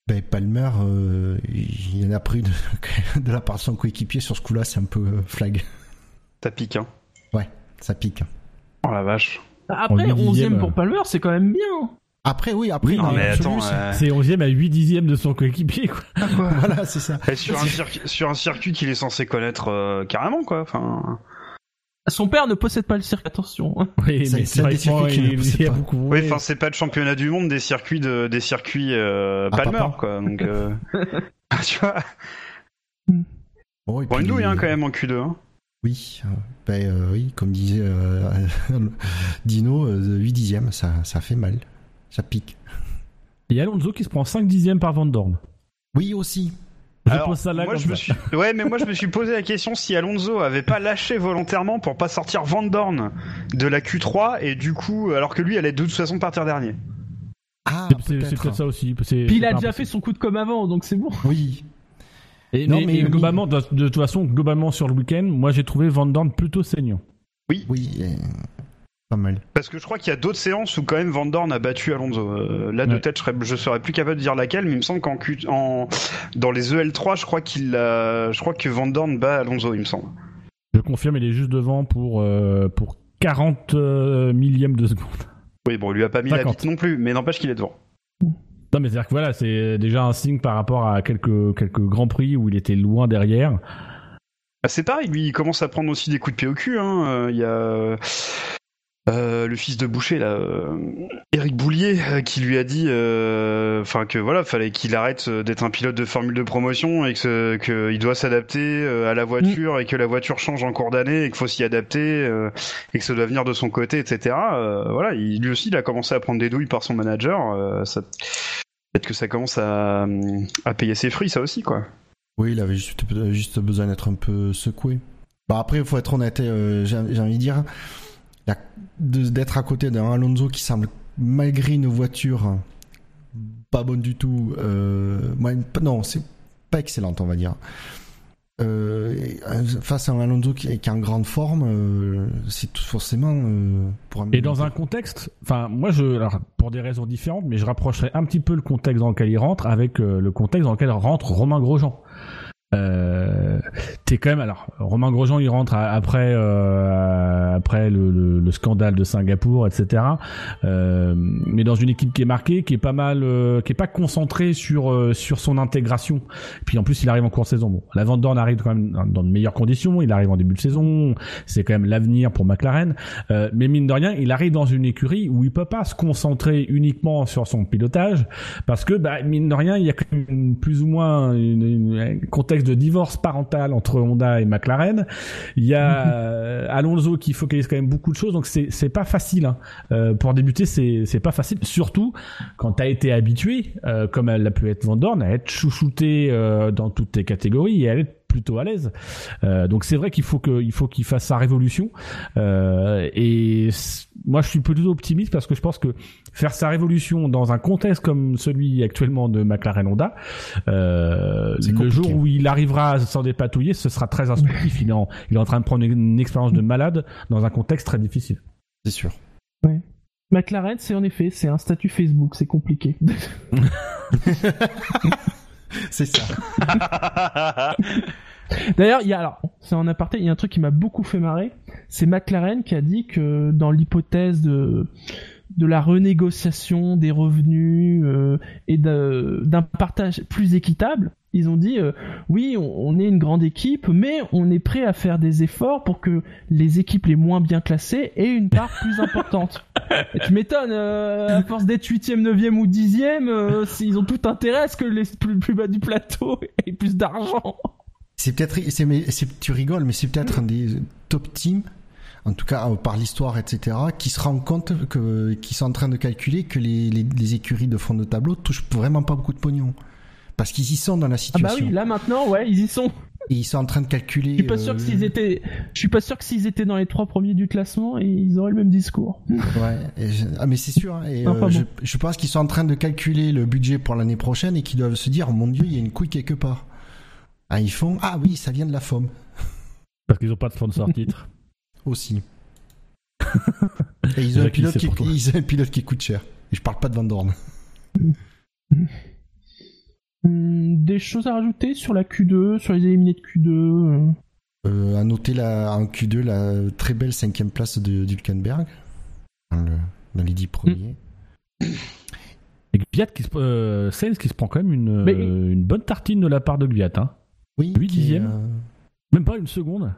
Ben, Palmer, euh, il en a pris de, de, la part de son coéquipier sur ce coup-là, c'est un peu euh, flag. Ça pique, hein Ouais, ça pique. Oh la vache. Après, 11ème pour Palmer, c'est quand même bien. Après, oui, après, non, mais attends, c'est 11ème à 8 dixièmes de son coéquipier, quoi. voilà, c'est ça. sur, un circuit, sur un circuit qu'il est censé connaître euh, carrément, quoi. Enfin. Son père ne possède pas le circuit, attention. Oui, mais c'est des circuits il, a beaucoup. Oui, enfin, c'est pas le championnat du monde des circuits de, des circuits euh, ah, Palmer, quoi. Donc, euh... tu vois. Bon, et bon une douille, hein, quand même, en Q2. Hein. Oui, euh, ben, euh, oui, comme disait euh, Dino, 8 dixièmes, ça, ça fait mal. Ça pique. A Alonso qui se prend 5 dixièmes par Van Dorn. Oui, aussi. Alors, moi, je me suis... Ouais, mais moi je me suis posé la question si Alonso avait pas lâché volontairement pour pas sortir Van Dorn de la Q3 et du coup, alors que lui allait de toute façon partir dernier. Ah, c'est peut-être ça aussi. Puis il a déjà fait son coup de comme avant, donc c'est bon. Oui. Et, non, mais, globalement, de, toute façon, globalement sur le week-end, moi j'ai trouvé Van Dorn plutôt saignant. Oui. Oui. Pas mal. Parce que je crois qu'il y a d'autres séances où quand même Van Dorn a battu Alonso. Euh, là de tête, je serais, je serais plus capable de dire laquelle, mais il me semble qu'en en, dans les EL3, je crois qu'il a, je crois que Van Dorn bat Alonso, il me semble. Je confirme, il est juste devant pour euh, pour 40 euh, millièmes de seconde. Oui, bon, il lui a pas mis la vite non plus, mais n'empêche qu'il est devant. Non, mais c'est-à-dire que voilà, c'est déjà un signe par rapport à quelques quelques grands prix où il était loin derrière. Bah, c'est pareil, lui, il commence à prendre aussi des coups de pied au cul. Hein. Il y a euh, le fils de Boucher là, Eric euh, Boulier, euh, qui lui a dit, enfin que voilà, fallait qu'il arrête d'être un pilote de formule de promotion et que qu'il doit s'adapter à la voiture et que la voiture change en cours d'année et qu'il faut s'y adapter et que ça doit venir de son côté, etc. voilà, il, lui aussi, il a commencé à prendre des douilles par son manager. ça, peut-être que ça commence à, à payer ses fruits, ça aussi, quoi. Oui, il avait juste, juste besoin d'être un peu secoué. Bah après, il faut être honnête, j'ai envie de dire d'être à côté d'un Alonso qui semble, malgré une voiture pas bonne du tout, euh, non, c'est pas excellente, on va dire. Euh, face à un Alonso qui, est en grande forme, euh, c'est tout forcément pour Et dans un contexte, enfin moi je, alors, pour des raisons différentes, mais je rapprocherais un petit peu le contexte dans lequel il rentre avec le contexte dans lequel rentre Romain Grosjean. Euh, t'es quand même alors Romain Grosjean il rentre après euh, après le, le, scandale de Singapour etc euh, mais dans une équipe qui est marquée qui est pas mal euh, qui est pas concentrée sur euh, sur son intégration. Puis en plus il arrive en cours de saison. Bon la Van arrive quand même dans, de meilleures conditions. Il arrive en début de saison. C'est quand même l'avenir pour McLaren. Mais mine de rien il arrive dans une écurie où il peut pas se concentrer uniquement sur son pilotage parce que bah, mine de rien il y a quand même plus ou moins un contexte contexte de divorce parental entre Honda et McLaren. Il y a euh, Alonso qui focalise quand même beaucoup de choses, donc c'est c'est pas facile. Hein. Euh, pour débuter, c'est c'est pas facile, surtout quand t'as été habitué, euh, comme elle a pu être Van Dorn, à être chouchouté dans toutes tes catégories et à être plutôt à l'aise. Euh, donc c'est vrai qu'il faut que, il faut qu'il fasse sa révolution. Euh, et moi, je suis plutôt optimiste parce que je pense que faire sa révolution dans un contexte comme celui actuellement de McLaren Honda, euh, le jour où il arrivera à s'en dépatouiller, ce sera très instructif. il, est en, il est en train de prendre une, expérience de malade dans un contexte très difficile. C'est sûr. Ouais. McLaren, c'est en effet, c'est un statut Facebook, c'est compliqué. c'est ça. D'ailleurs, il y a alors, c'est en aparté, il y a un truc qui m'a beaucoup fait marrer, c'est McLaren qui a dit que dans l'hypothèse de la renégociation des revenus euh, et d'un partage plus équitable, ils ont dit euh, oui, on, est une grande équipe, mais on est prêt à faire des efforts pour que les équipes les moins bien classées aient une part plus importante. Et tu m'étonnes, euh, à force d'être 8 neuvième ou 10 euh, ils ont tout intérêt à ce que les plus, bas du plateau aient plus d'argent. C'est peut-être, tu rigoles, mais c'est peut-être un des top teams, en tout cas par l'histoire, etc., qui se rend compte que, qui sont en train de calculer que les, les, les écuries de fond de tableau touchent vraiment pas beaucoup de pognon parce qu'ils y sont dans la situation. Ah bah oui, là maintenant, ouais, ils y sont. Et ils sont en train de calculer. Je suis pas sûr que euh, s'ils étaient, je suis pas sûr que s'ils étaient dans les trois premiers du classement, ils auraient le même discours. Ouais, ah mais c'est sûr. Hein, et euh, je, pense qu'ils sont en train de calculer le budget pour l'année prochaine et qu'ils doivent se dire, oh mon dieu, il y a une couille quelque part. Ah ils font, ah oui, ça vient de la FOM. Parce qu'ils ont pas de sponsor titre. Aussi. et ils ont, un pilote qui, ils ont un pilote qui coûte cher. Et je parle pas de Van Dorn. Hmm, des choses à rajouter sur la Q2, sur les éliminés de Q2 euh, euh À noter la, en Q2 la très belle cinquième place de Dulkenberg dans, les dix premiers. Et Gviat qui se, euh, qui se prend quand même une, euh, une bonne tartine de la part de Gviat. Hein. Oui. 8 dixièmes. Même pas une seconde.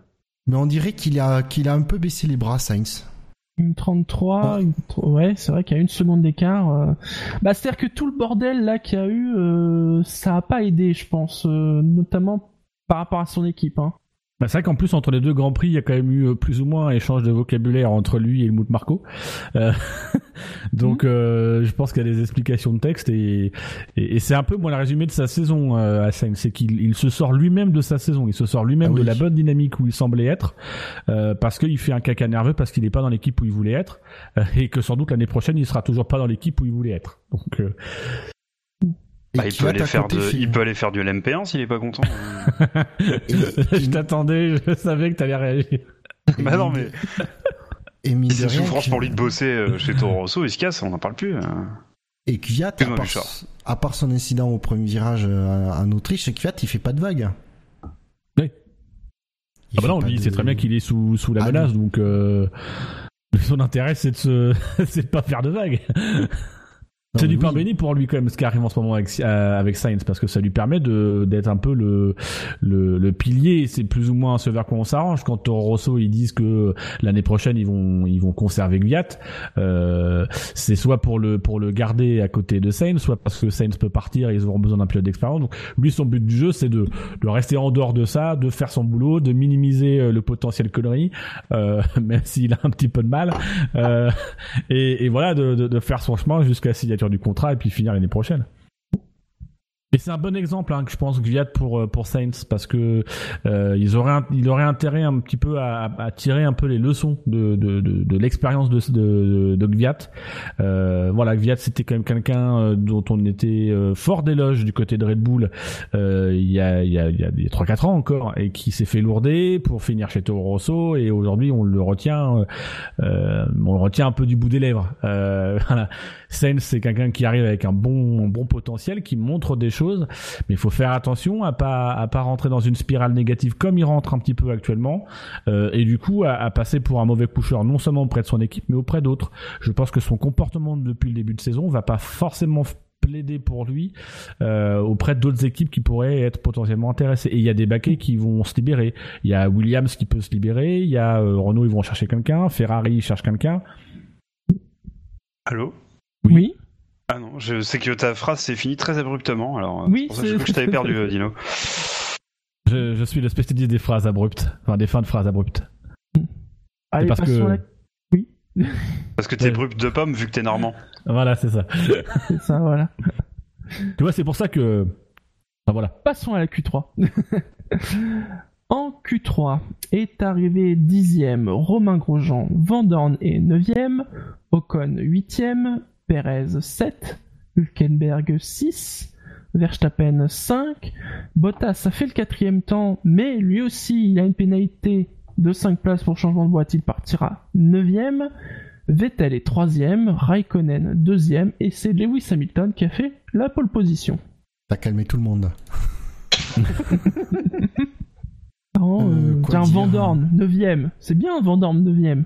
Mais on dirait qu'il a, qu'il a un peu baissé les bras, Sainz. Une 33, ouais, c'est vrai qu'il y a une seconde d'écart. Euh. Bah, c'est-à-dire que tout le bordel là qu'il y a eu, euh, ça a pas aidé, je pense, euh, notamment par rapport à son équipe. Hein. Bah, c'est vrai qu'en plus entre les deux grands prix, il y a quand même eu euh, plus ou moins un échange de vocabulaire entre lui et Helmut Marco. Euh, donc mhm. euh, je pense qu'il y a des explications de texte et, et, c'est un peu moi le résumé de sa saison à Sainz, c'est qu'il il se sort lui-même de sa saison, il se sort lui-même ah de la bonne dynamique où il semblait être parce qu'il fait un caca nerveux parce qu'il n'est pas dans l'équipe où il voulait être et que sans doute l'année prochaine il sera toujours pas dans l'équipe où il voulait être. Donc bah, il, peut aller faire il peut aller faire du LMP1 s'il est pas content. je t'attendais, je savais que t'allais réagir. bah non mais. Et c'est souffrance pour lui de bosser euh, chez Toro Rosso, il se casse, on n'en parle plus. Hein. Et Kvyat, à part, à part, son incident au premier virage euh, en Autriche, Kvyat il fait pas de vagues. Oui. ah bah non, lui, il sait très bien qu'il est sous, sous la ah menace, donc euh, son intérêt c'est de se, c'est de pas faire de vagues. C'est du pain béni pour lui quand même ce qui arrive en ce moment avec, euh, avec Sainz parce que ça lui permet de d'être un peu le le, le pilier. C'est plus ou moins ce vers quoi on s'arrange. Quand Toro Rosso ils disent que l'année prochaine ils vont ils vont conserver Gviat, euh, c'est soit pour le pour le garder à côté de Sainz, soit parce que Sainz peut partir et ils auront besoin d'un pilote d'expérience. Donc lui son but du jeu c'est de de rester en dehors de ça, de faire son boulot, de minimiser euh, le potentiel connerie, euh, même s'il a un petit peu de mal, euh, et, et voilà de, de, de faire son chemin jusqu'à la du contrat et puis finir l'année prochaine. Et c'est un bon exemple hein, que je pense Gviat pour euh, pour Saints parce que euh, ils auraient il aurait intérêt un petit peu à, tirer un peu les leçons de de, de, l'expérience de, de, de Gviat. Euh, voilà, Gviat c'était quand même quelqu'un dont on était fort d'éloge du côté de Red Bull il y a il y a il y a des trois quatre ans encore et qui s'est fait lourder pour finir chez Toro Rosso et aujourd'hui on le retient on le retient un peu du bout des lèvres. voilà. Sainz c'est quelqu'un qui arrive avec un bon bon potentiel qui montre des choses mais il faut faire attention à pas à pas rentrer dans une spirale négative comme il rentre un petit peu actuellement, euh, et du coup à, passer pour un mauvais coucheur non seulement auprès de son équipe mais auprès d'autres. Je pense que son comportement depuis le début de saison va pas forcément plaider pour lui euh, auprès d'autres équipes qui pourraient être potentiellement intéressées. Et il y a des baquets qui vont se libérer. Il y a Williams qui peut se libérer, il y a euh, Renault ils vont chercher quelqu'un, Ferrari cherche quelqu'un. Allô? Oui. Ah non, je sais que ta phrase s'est finie très abruptement, alors euh, oui, c'est pour ça que je t'avais perdu, Dino. Je, suis le spécialiste des phrases abruptes, enfin des fins de phrases abruptes. Allez, parce que... Oui. Parce que t'es brut de pomme vu que t'es normand. Voilà, c'est ça. c'est ça, voilà. Tu vois, c'est pour ça que. Enfin, voilà. Passons à la Q3. en Q3 est arrivé dixième Romain Grosjean, Vandorn est neuvième, Ocon huitième, Perez 7, Hülkenberg 6, Verstappen 5, Bottas a fait le quatrième temps, mais lui aussi il a une pénalité de 5 places pour changement de boîte, il partira 9ème. Vettel est 3ème, Raikkonen 2ème, et c'est Lewis Hamilton qui a fait la pole position. T'as calmé tout le monde. oh, euh, tiens, Vandorn, 9ème. C'est bien Vandorn, 9ème.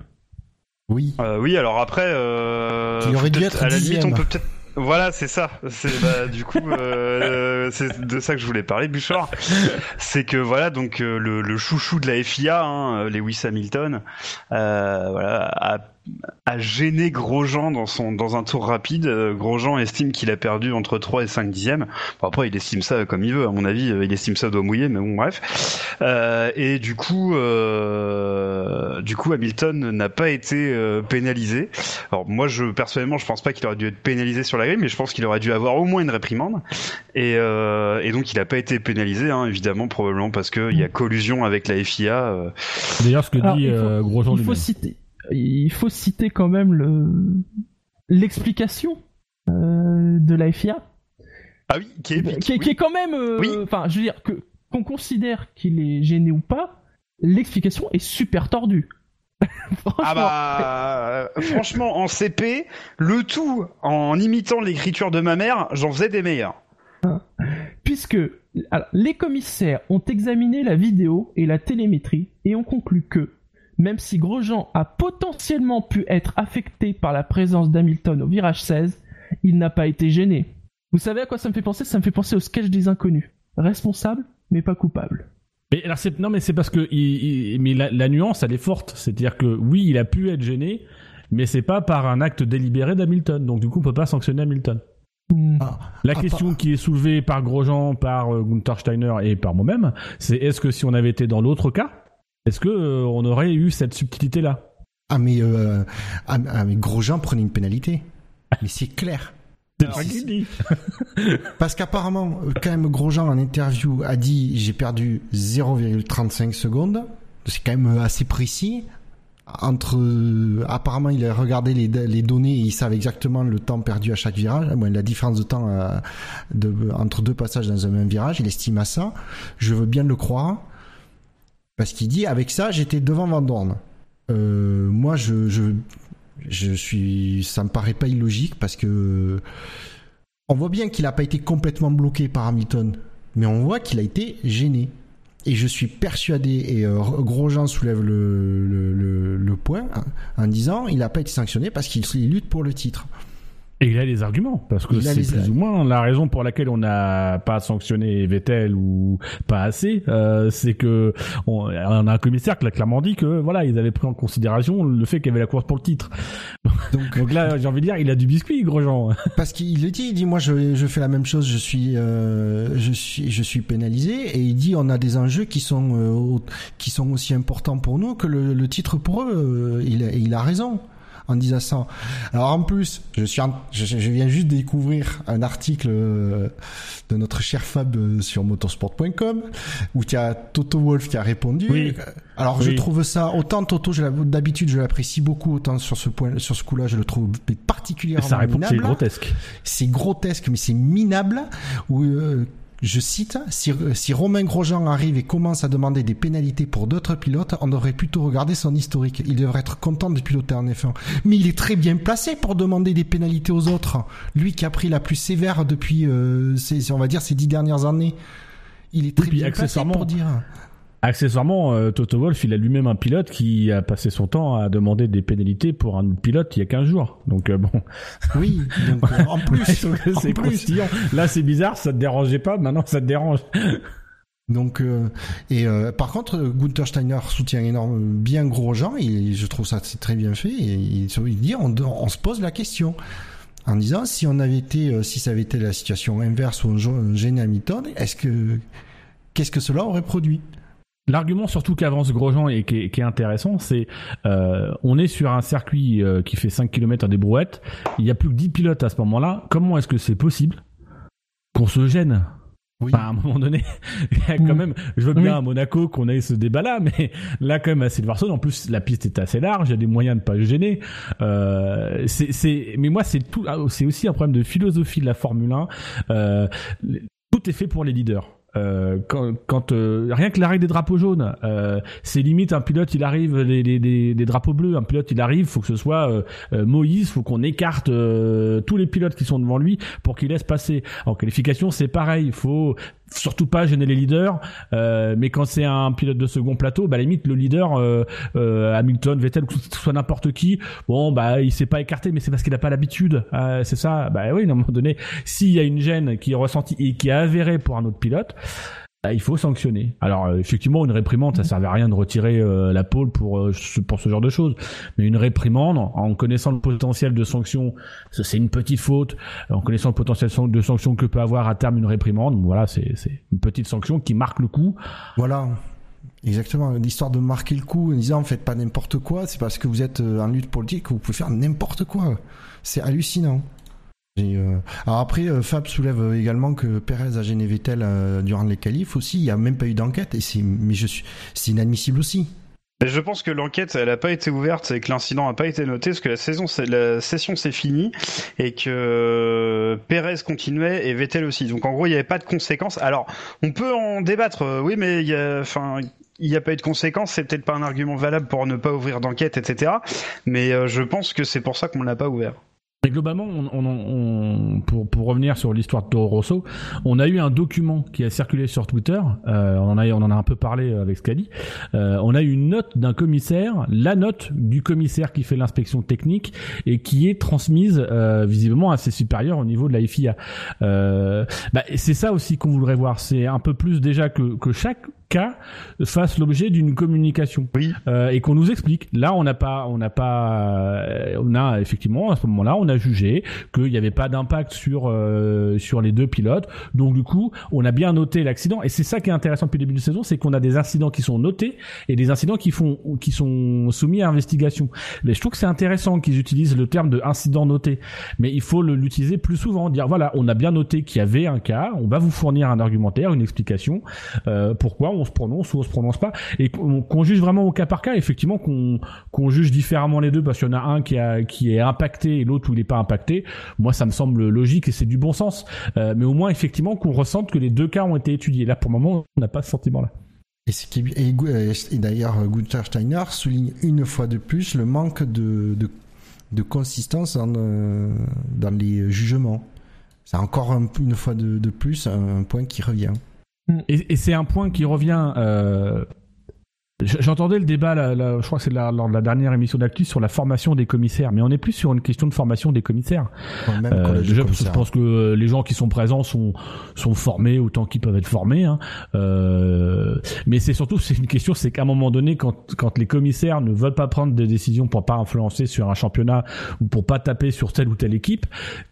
Oui. Euh, oui, alors après, euh, il aurait dû être à la limite, on peut peut-être voilà, c'est ça. C'est bah, du coup, euh, c'est de ça que je voulais parler, Bouchard. C'est que voilà, donc euh, le, le, chouchou de la FIA, hein, Lewis Hamilton, euh, voilà, a a gêné Grosjean dans son dans un tour rapide. Euh, Grosjean estime qu'il a perdu entre 3 et 5 dixièmes. Bon, après, il estime ça comme il veut. À mon avis, euh, il estime ça doigt mouillé, mais bon, bref. Euh, et du coup, euh, du coup, Hamilton n'a pas été euh, pénalisé. Alors moi, je personnellement, je pense pas qu'il aurait dû être pénalisé sur la grille, mais je pense qu'il aurait dû avoir au moins une réprimande. Et, et donc, il n'a pas été pénalisé, hein, évidemment, probablement parce qu'il y a collusion avec la FIA. D'ailleurs, ce que dit Grosjean, il faut citer il faut citer quand même le l'explication euh, de la FIA. Ah oui, qui est, qui, est quand même, euh, enfin, je veux dire que qu'on considère qu'il est gêné ou pas, l'explication est super tordue. ah bah, franchement, en CP, le tout en imitant l'écriture de ma mère, j'en faisais des meilleurs. Puisque les commissaires ont examiné la vidéo et la télémétrie et ont conclu que même si Grosjean a potentiellement pu être affecté par la présence d'Hamilton au virage 16, il n'a pas été gêné. Vous savez à quoi ça me fait penser? Ça me fait penser au sketch des inconnus. Responsable, mais pas coupable. Mais alors non mais c'est parce que mais la, nuance elle est forte, c'est-à-dire que oui il a pu être gêné, mais c'est pas par un acte délibéré d'Hamilton, donc du coup on peut pas sanctionner Hamilton. Hmm. Ah. la ah, question qui est soulevée par Grosjean, par euh, Gunther Steiner et par moi-même, c'est est-ce que si on avait été dans l'autre cas, est-ce que euh, on aurait eu cette subtilité là ah mais, euh, ah, ah, mais Grosjean prenait une pénalité. Mais c'est clair. Parce qu'apparemment, euh, quand même, Grosjean en interview a dit j'ai perdu 0,35 secondes. C'est quand même assez précis. Entre, apparemment, il a regardé les, les, données et il savait exactement le temps perdu à chaque virage. Bon, la différence de temps de, entre deux passages dans un même virage, il estime à ça. Je veux bien le croire. Parce qu'il dit avec ça, j'étais devant Van Euh, moi, je, je, je suis, ça me paraît pas illogique parce que on voit bien qu'il n'a pas été complètement bloqué par Hamilton, mais on voit qu'il a été gêné. Et je suis persuadé, et euh, Grosjean soulève le, le, le, point en disant il n'a pas été sanctionné parce qu'il lutte pour le titre. Et il a les arguments, parce que c'est plus ou moins la raison pour laquelle on n'a pas sanctionné Vettel ou pas assez, euh, c'est que on, a un commissaire qui l'a clairement dit que voilà, ils avaient pris en considération le fait qu'il y avait la course pour le titre. Donc, là, j'ai envie de dire, il a du biscuit, Grosjean. Parce qu'il le dit, il dit moi je, je fais la même chose, je suis euh, je suis je suis pénalisé et il dit on a des enjeux qui sont euh, qui sont aussi importants pour nous que le, le titre pour eux. il, il a raison en disant ça. Alors en plus, je suis, je, viens juste de découvrir un article euh, de notre cher Fab euh, sur motorsport.com où il y a Toto Wolf qui a répondu. Alors je trouve ça autant Toto, d'habitude je l'apprécie beaucoup, autant sur ce point, sur ce coup-là, je le trouve particulièrement grotesque. C'est grotesque, mais c'est minable. Où, euh, je cite, si, si, Romain Grosjean arrive et commence à demander des pénalités pour d'autres pilotes, on devrait plutôt regarder son historique. Il devrait être content de piloter en F1. Mais il est très bien placé pour demander des pénalités aux autres. Lui qui a pris la plus sévère depuis, euh, on va dire, ces dix dernières années. Il est très bien placé pour dire. Accessoirement, euh, Toto Wolff, il a lui-même un pilote qui a passé son temps à demander des pénalités pour un pilote il y a 15 jours. Donc euh, bon. Oui, donc, euh, en plus, c'est croustillant. Là, c'est bizarre, ça te dérangeait pas, maintenant ça te dérange. Donc et par contre, Gunther Steiner soutient énormément bien Grosjean et je trouve ça très bien fait. Et il, dit on, on se pose la question en disant si on avait été, si ça avait été la situation inverse ou un Hamilton, est-ce que qu'est-ce que cela aurait produit? L'argument surtout qu'avance Grosjean et qui est, intéressant, c'est euh, on est sur un circuit euh, qui fait 5 km des brouettes, il n'y a plus que 10 pilotes à ce moment-là. Comment est-ce que c'est possible qu'on se gêne? Oui. à un moment donné, quand mm. même, je veux bien à Monaco qu'on ait ce débat-là, mais là quand même à Silverstone, en plus la piste est assez large, il y a des moyens de pas se gêner. Euh, c'est, mais moi c'est tout, ah, c'est aussi un problème de philosophie de la Formule 1. Euh, tout est fait pour les leaders. Euh, quand, quand euh, rien que l'arrêt des drapeaux jaunes, euh, c'est limite un pilote il arrive des, drapeaux bleus, un pilote il arrive, faut que ce soit euh, euh, Moïse, faut qu'on écarte tous les pilotes qui sont devant lui pour qu'il laisse passer. En qualification c'est pareil, il faut surtout pas gêner les leaders euh, mais quand c'est un pilote de second plateau bah limite le leader euh, euh, Hamilton Vettel que ce soit n'importe qui bon bah il s'est pas écarté mais c'est parce qu'il a pas l'habitude c'est ça. Bah oui à un moment donné s'il y a une gêne qui est ressentie et qui est avérée pour un autre pilote bah, il faut sanctionner. Alors euh, effectivement, une réprimande, ça servait à rien de retirer euh, la pôle pour euh, pour ce genre de choses. Mais une réprimande, en connaissant le potentiel de sanction, c'est une petite faute. En connaissant le potentiel de sanction que peut avoir à terme une réprimande, voilà, c'est c'est une petite sanction qui marque le coup. Voilà. Exactement, l'histoire de marquer le coup en disant faites pas n'importe quoi, c'est parce que vous êtes en lutte politique que vous pouvez faire n'importe quoi. C'est hallucinant. Euh, alors après, euh, Fab soulève également que Perez a gêné Vettel euh, durant les qualifs aussi. Il n'y a même pas eu d'enquête c'est, mais c'est inadmissible aussi. Je pense que l'enquête, elle n'a pas été ouverte et que l'incident n'a pas été noté parce que la saison, la session s'est finie et que Perez continuait et Vettel aussi. Donc en gros, il n'y avait pas de conséquences. Alors, on peut en débattre. Oui, mais il y a, il n'y a pas eu de conséquences, c'est peut-être pas un argument valable pour ne pas ouvrir d'enquête, etc. Mais je pense que c'est pour ça qu'on ne l'a pas ouvert. Mais globalement, on, on, on, pour, pour revenir sur l'histoire de Toro Rosso, on a eu un document qui a circulé sur Twitter. Euh, on, en a, on en a un peu parlé avec Scali. Euh, on a eu une note d'un commissaire, la note du commissaire qui fait l'inspection technique et qui est transmise euh, visiblement à ses supérieurs au niveau de la FIA. Euh, bah, c'est ça aussi qu'on voudrait voir. C'est un peu plus déjà que, que chaque cas fasse l'objet d'une communication oui. euh, et qu'on nous explique. Là, on n'a pas, on n'a pas, euh, on a effectivement à ce moment-là, on a jugé qu'il n'y avait pas d'impact sur euh, sur les deux pilotes. Donc du coup, on a bien noté l'accident et c'est ça qui est intéressant depuis le début de saison, c'est qu'on a des incidents qui sont notés et des incidents qui font qui sont soumis à investigation. Mais je trouve que c'est intéressant qu'ils utilisent le terme de incident noté, mais il faut l'utiliser plus souvent, dire voilà, on a bien noté qu'il y avait un cas, on va vous fournir un argumentaire, une explication euh, pourquoi on se prononce ou on se prononce pas. Et qu'on juge vraiment au cas par cas effectivement qu'on qu'on juge différemment les deux parce qu'il y en a un qui a qui est impacté et l'autre où il n'est pas impacté. Moi ça me semble logique et c'est du bon sens. Euh, mais au moins effectivement qu'on ressente que les deux cas ont été étudiés. Là pour le moment on n'a pas ce sentiment là et, ce qui et, et d'ailleurs Gunther Steiner souligne une fois de plus le manque de, de, de consistance dans, euh, dans les jugements. C'est encore une fois de, de plus un point qui revient. Et, c'est un point qui revient. Euh, j'entendais le débat, je crois que c'est lors de la dernière émission d'Actus sur la formation des commissaires, mais on n'est plus sur une question de formation des commissaires. Euh, déjà, je pense que les gens qui sont présents sont sont formés autant qu'ils peuvent être formés. Hein. Euh, mais c'est surtout c'est une question, c'est qu'à un moment donné, quand quand les commissaires ne veulent pas prendre des décisions pour pas influencer sur un championnat ou pour pas taper sur telle ou telle équipe,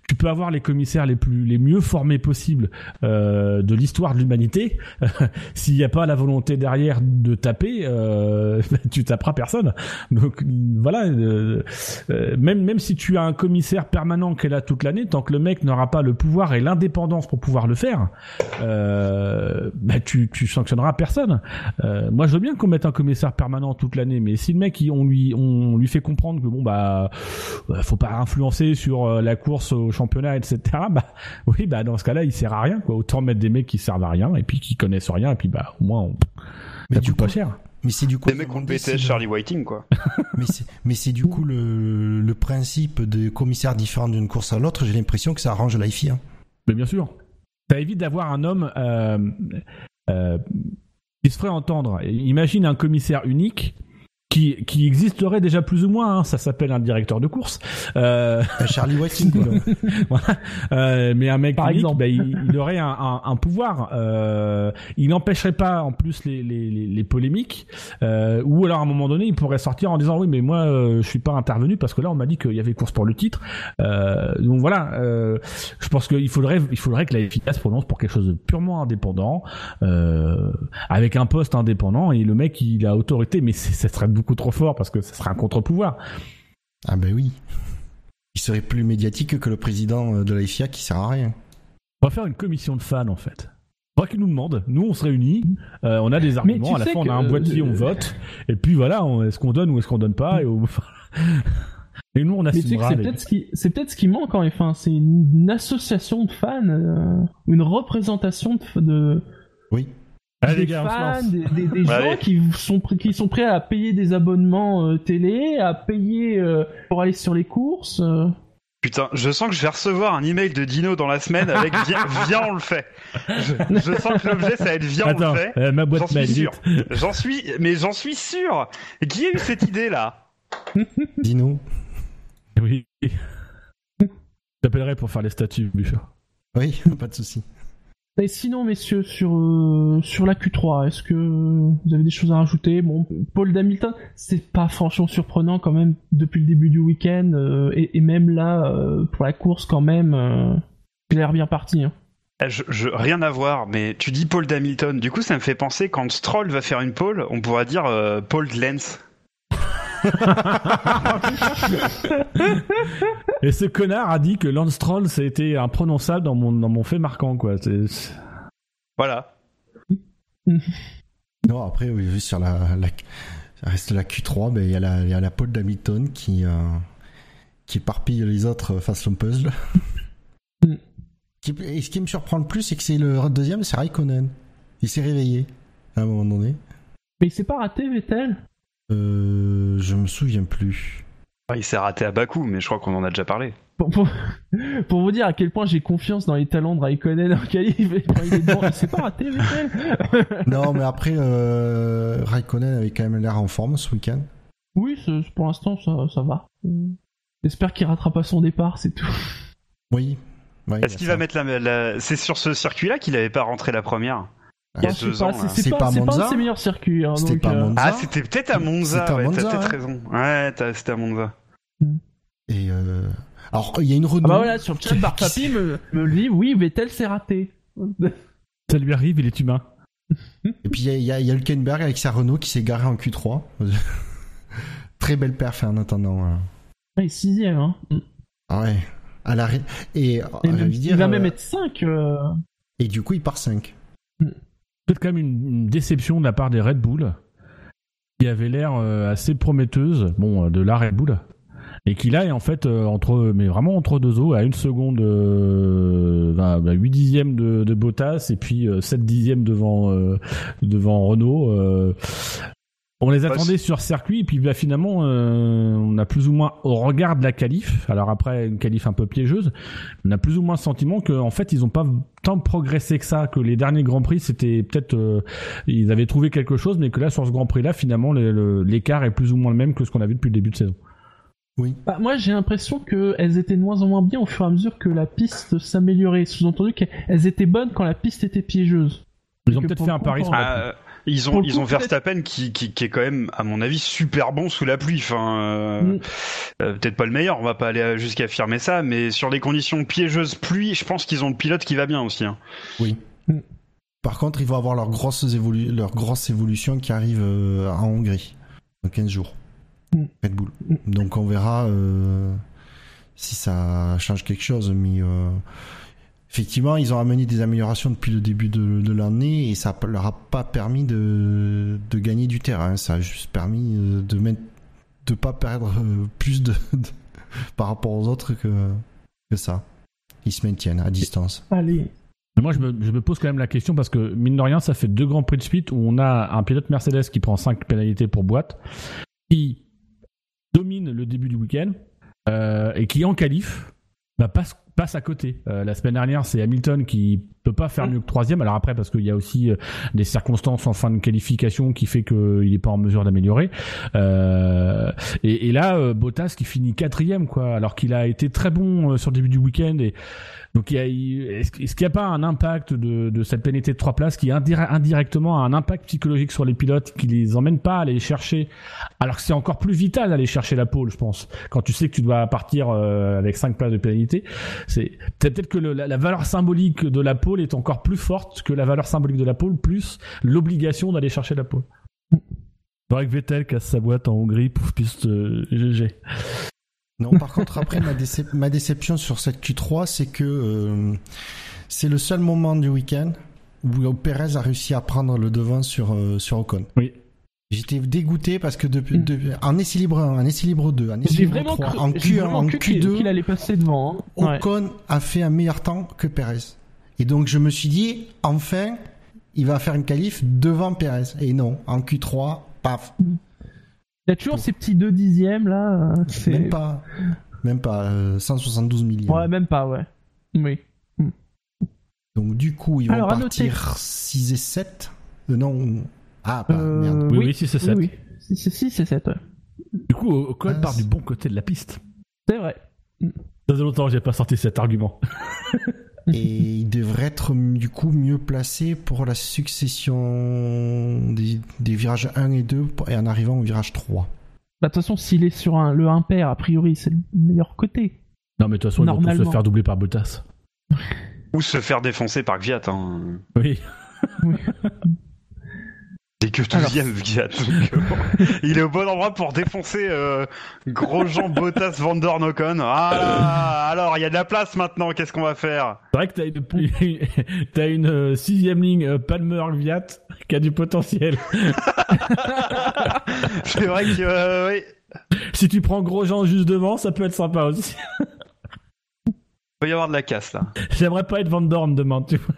tu peux avoir les commissaires les plus les mieux formés possibles euh, de l'histoire de l'humanité s'il n'y a pas la volonté derrière de taper euh, tu taperas personne donc voilà euh, euh, même même si tu as un commissaire permanent qui est là toute l'année tant que le mec n'aura pas le pouvoir et l'indépendance pour pouvoir le faire euh, bah tu tu sanctionneras personne moi je veux bien qu'on mette un commissaire permanent toute l'année mais si le mec on lui on lui fait comprendre que bon bah faut pas influencer sur la course au championnat, etc. Bah oui, bah dans ce cas-là, il sert à rien. Quoi. Autant mettre des mecs qui servent à rien et puis qui connaissent rien et puis bah au moins on... mais du coup, pas cher. Mais c'est du coup des mecs ont BTS Charlie Whiting quoi. mais c'est mais c'est du coup le, le principe des commissaires différents d'une course à l'autre. J'ai l'impression que ça arrange la Hein. Mais bien sûr. Ça évite d'avoir un homme euh, euh, qui se ferait entendre. Imagine un commissaire unique qui, qui existerait déjà plus ou moins. Hein. Ça s'appelle un directeur de course. Euh... Charlie Watson. voilà. euh, mais un mec Par unique, bah, il, il, aurait un, un, un pouvoir. Euh, il n'empêcherait pas en plus les, les, les, les polémiques. Euh, ou alors à un moment donné, il pourrait sortir en disant oui, mais moi euh, je suis pas intervenu parce que là on m'a dit qu'il y avait course pour le titre. Euh, donc voilà. Euh, je pense qu'il faudrait il faudrait que la FIA se prononce pour quelque chose de purement indépendant, avec un poste indépendant et le mec il a autorité, mais ça serait beaucoup trop fort parce que ça serait un contre-pouvoir. Ah ben oui. Il serait plus médiatique que le président de la FIA qui sert à rien. On va faire une commission de fans en fait. Faudra qu'ils nous demandent. Nous, on se réunit, euh, on a des arguments. À la fin, on a un boîtier, on vote. Et puis voilà, est-ce qu'on donne ou est-ce qu'on donne pas Et, et nous, on assumera. C'est peut-être ce qui, c'est peut-être ce qui manque en F1. C'est une association de fans, euh, une représentation de, de oui. Allez, des gars, fans, des, des, des gens qui sont qui sont prêts à payer des abonnements euh, télé, à payer euh, pour aller sur les courses. Euh. Putain, je sens que je vais recevoir un email de Dino dans la semaine avec viens, viens on le fait. Je, je, sens que l'objet ça va être viens Attends, on le fait. Euh, ma boîte j'en suis sûr. J'en suis, mais j'en suis sûr. Qui a eu cette idée là Dino. Oui. J'appellerai pour faire les statuts, Buffer. Oui, pas de souci. Et sinon, messieurs, sur euh, la Q3, est-ce que vous avez des choses à rajouter? Bon, Paul Hamilton, c'est pas franchement surprenant quand même depuis le début du week-end euh, et, même là euh, pour la course quand même, il a l'air bien parti. Hein. Je, je, rien à voir, mais tu dis Paul Hamilton. Du coup, ça me fait penser quand Stroll va faire une pole, on pourra dire Paul Lens. Et ce connard a dit que Lance Stroll c'était imprononçable dans mon, dans mon fait marquant, quoi. C'est... Voilà. non, après, oui, sur la, la, reste la Q3, ben, il y a la, il y a la pole d'Hamilton qui, euh, qui éparpille les autres face au puzzle. Et ce qui me surprend le plus, c'est que c'est le deuxième, c'est Raikkonen. Il s'est réveillé à un moment donné. Mais il s'est pas raté, Vettel? Euh, je me souviens plus. Il s'est raté à Bakou, mais je crois qu'on en a déjà parlé. Pour, pour, pour, vous dire à quel point j'ai confiance dans les talents de Raikkonen en qualif, il est dedans, il s'est pas raté, Non, mais après, euh, Raikkonen avait quand même l'air en forme ce week-end. Oui, pour l'instant, ça, ça va. J'espère qu'il rattrape pas son départ, c'est tout. Oui. Ouais, Est-ce qu'il va mettre la, la... C'est sur ce circuit-là qu'il avait pas rentré la première? Il y a deux ans. C'est pas, pas, un de ses meilleurs circuits. Hein, c'était pas euh... Monza. Ah, c'était peut-être à Monza. C'était ouais, Monza, t'as peut-être ouais. raison. Ouais, c'était à Monza. Et euh... alors, il y a une Renault. Ah bah voilà, sur le chat, Barpapi me, me dit oui, Vettel s'est raté. Ça lui arrive, il est humain. Et puis il y a, y, y a Hülkenberg avec sa Renault qui s'est garé en Q3. Très belle perf en attendant. Hein. Ah, il est sixième, hein. Ah ouais. À la... Et, et même, dire, il va même être 5. Euh... Et du coup, il part 5. Peut-être quand même une, déception de la part des Red Bull, qui avait l'air euh, assez prometteuse, bon, de la Red Bull, et qui là est en fait euh, entre, mais vraiment entre deux eaux, à une seconde, euh, bah, 8 dixièmes de, Bottas, et puis 7 dixièmes devant, euh, devant Renault. On les attendait bah, sur circuit et puis bah, finalement euh, on a plus ou moins au regard de la qualif, alors après une qualif un peu piégeuse, on a plus ou moins le sentiment qu'en en fait ils n'ont pas tant progressé que ça, que les derniers grands prix c'était peut-être euh, ils avaient trouvé quelque chose, mais que là sur ce grand prix là finalement l'écart est plus ou moins le même que ce qu'on a vu depuis le début de saison. Oui. Bah, moi j'ai l'impression qu'elles étaient de moins en moins bien au fur et à mesure que la piste s'améliorait, sous-entendu qu'elles étaient bonnes quand la piste était piégeuse. Ils ont peut-être fait un pari sur la ils ont, ils coup, ont Verstappen qui, qui, qui, est quand même, à mon avis, super bon sous la pluie. Enfin, euh, mm. euh, peut-être pas le meilleur, on va pas aller jusqu'à affirmer ça, mais sur des conditions piégeuses pluie, je pense qu'ils ont le pilote qui va bien aussi. Hein. Oui. Mm. Par contre, ils vont avoir leur grosse, évolu leur grosse évolution qui arrive euh, en Hongrie dans 15 jours. Mm. Red Bull. Donc on verra euh, si ça change quelque chose, mais effectivement, ils ont amené des améliorations depuis le début de, de l'année et ça leur a pas permis de, de gagner du terrain. Ça a juste permis euh, de mettre, de pas perdre euh, plus de, de par rapport aux autres que, que ça. Ils se maintiennent à distance. Allez. Moi, je me, je me, pose quand même la question parce que, mine de rien, ça fait deux grands prix de suite où on a un pilote Mercedes qui prend 5 pénalités pour boîte, qui domine le début du week-end euh, et qui, en qualif, bah, passe passe à côté. Euh, la semaine dernière, c'est Hamilton qui peut pas faire mieux que troisième. Alors après, parce qu'il y a aussi euh, des circonstances en fin de qualification qui fait qu'il est pas en mesure d'améliorer. Euh, et, et, là, euh, Bottas qui finit quatrième, quoi, alors qu'il a été très bon sur le début du week-end. Et donc, est-ce qu'il n'y a pas un impact de, de cette pénalité de trois places qui indirectement a un impact psychologique sur les pilotes, qui les emmène pas à aller chercher, alors que c'est encore plus vital d'aller chercher la pole, je pense. Quand tu sais que tu dois partir avec cinq places de pénalité, c'est peut-être que le, la, la valeur symbolique de la pole est encore plus forte que la valeur symbolique de la pole, plus l'obligation d'aller chercher la pole. Faudrait que Vettel casse sa boîte en Hongrie, pouf, piste GG. Euh, non, par contre, après, ma, déception sur cette Q3, c'est que euh, c'est le seul moment du week-end où Perez a réussi à prendre le devant sur, euh, sur Ocon. Oui. J'étais dégoûté parce que depuis, en essai libre 1, en essai libre 2, en essai libre 3, en Q1, en Q2, qu'il allait passer devant. Hein. Ocon a fait un meilleur temps que Perez. Et donc je me suis dit, enfin, il va faire une qualif devant Perez. Et non, en Q3, paf. Il y a toujours ces petits 2 dixièmes là. Même pas, même pas, 172 euh, millions. Ouais, même pas, ouais. Oui. Donc du coup, ils vont partir 6 et 7. Euh, non, ah, pas, euh, merde. Oui, oui, 6 et 7. Oui, 6 et 7, ouais. Du coup, Ocon part du bon côté de la piste. C'est vrai. Ça fait longtemps que j'ai pas sorti cet argument. et il devrait être du coup mieux placé pour la succession des, virages 1 et 2 et en arrivant au virage 3. Bah, de toute façon, s'il est sur un, le impair, a priori, c'est le meilleur côté. Non, mais de toute façon, il va se faire doubler par Bottas. Ou se faire défoncer par Gviat. Hein. Oui. oui. C'est que 12ème Gviat. il est au bon endroit pour défoncer euh, Grosjean, Bottas, Van Ocon. Ah alors il y a de la place maintenant, qu'est-ce qu'on va faire? C'est vrai que t'as une, as une euh, sixième ligne euh, Palmer Gviat qui a du potentiel. C'est vrai que euh, oui. Si tu prends Grosjean juste devant, ça peut être sympa aussi. Il peut y avoir de la casse là. J'aimerais pas être Van Dorn demain, tu vois.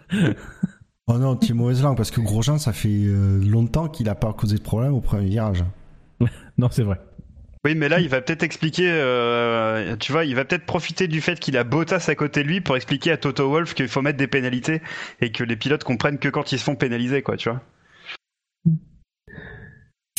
Oh non, es mauvaise langue parce que Grosjean, ça fait euh, longtemps qu'il a pas causé de problème au premier virage. non, c'est vrai. Oui, mais là, il va peut-être expliquer, euh, tu vois, il va peut-être profiter du fait qu'il a Bottas à côté de lui pour expliquer à Toto Wolf qu'il faut mettre des pénalités et que les pilotes comprennent que quand ils se font pénaliser, quoi, tu vois.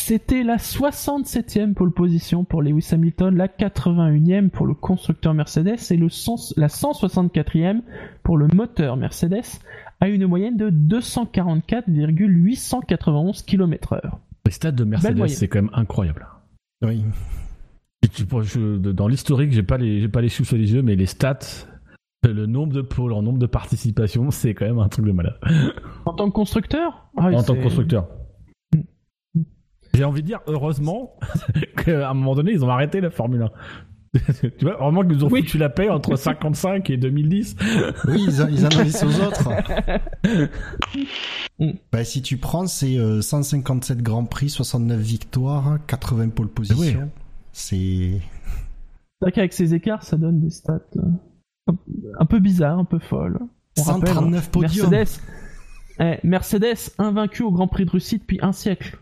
C'était la 67e pole position pour Lewis Hamilton, la 81e pour le constructeur Mercedes et le la 164e pour le moteur Mercedes à une moyenne de 244,891 km/h. Les stade de Mercedes, c'est quand même incroyable. Oui. dans l'historique, j'ai pas les, j'ai pas les chiffres sur les yeux, mais les stats, le nombre de pôles, en nombre de participations, c'est quand même un truc de malade. En tant que constructeur? Ah En tant que constructeur. J'ai envie de dire, heureusement, qu'à un moment donné, ils ont arrêté la Formule 1. tu vois, vraiment qu'ils nous ont foutu la paix entre 55 et 2010. Oui, ils, ils analysent aux autres. bah, si tu prends, c'est 157 euh, Grands Prix, 69 victoires, 80 pole positions. C'est. C'est vrai qu'avec ces écarts, ça donne des stats euh, un peu bizarres, un peu folles. 139 podiums. Mercedes, eh, Mercedes invaincu au Grand Prix de Russie depuis un siècle.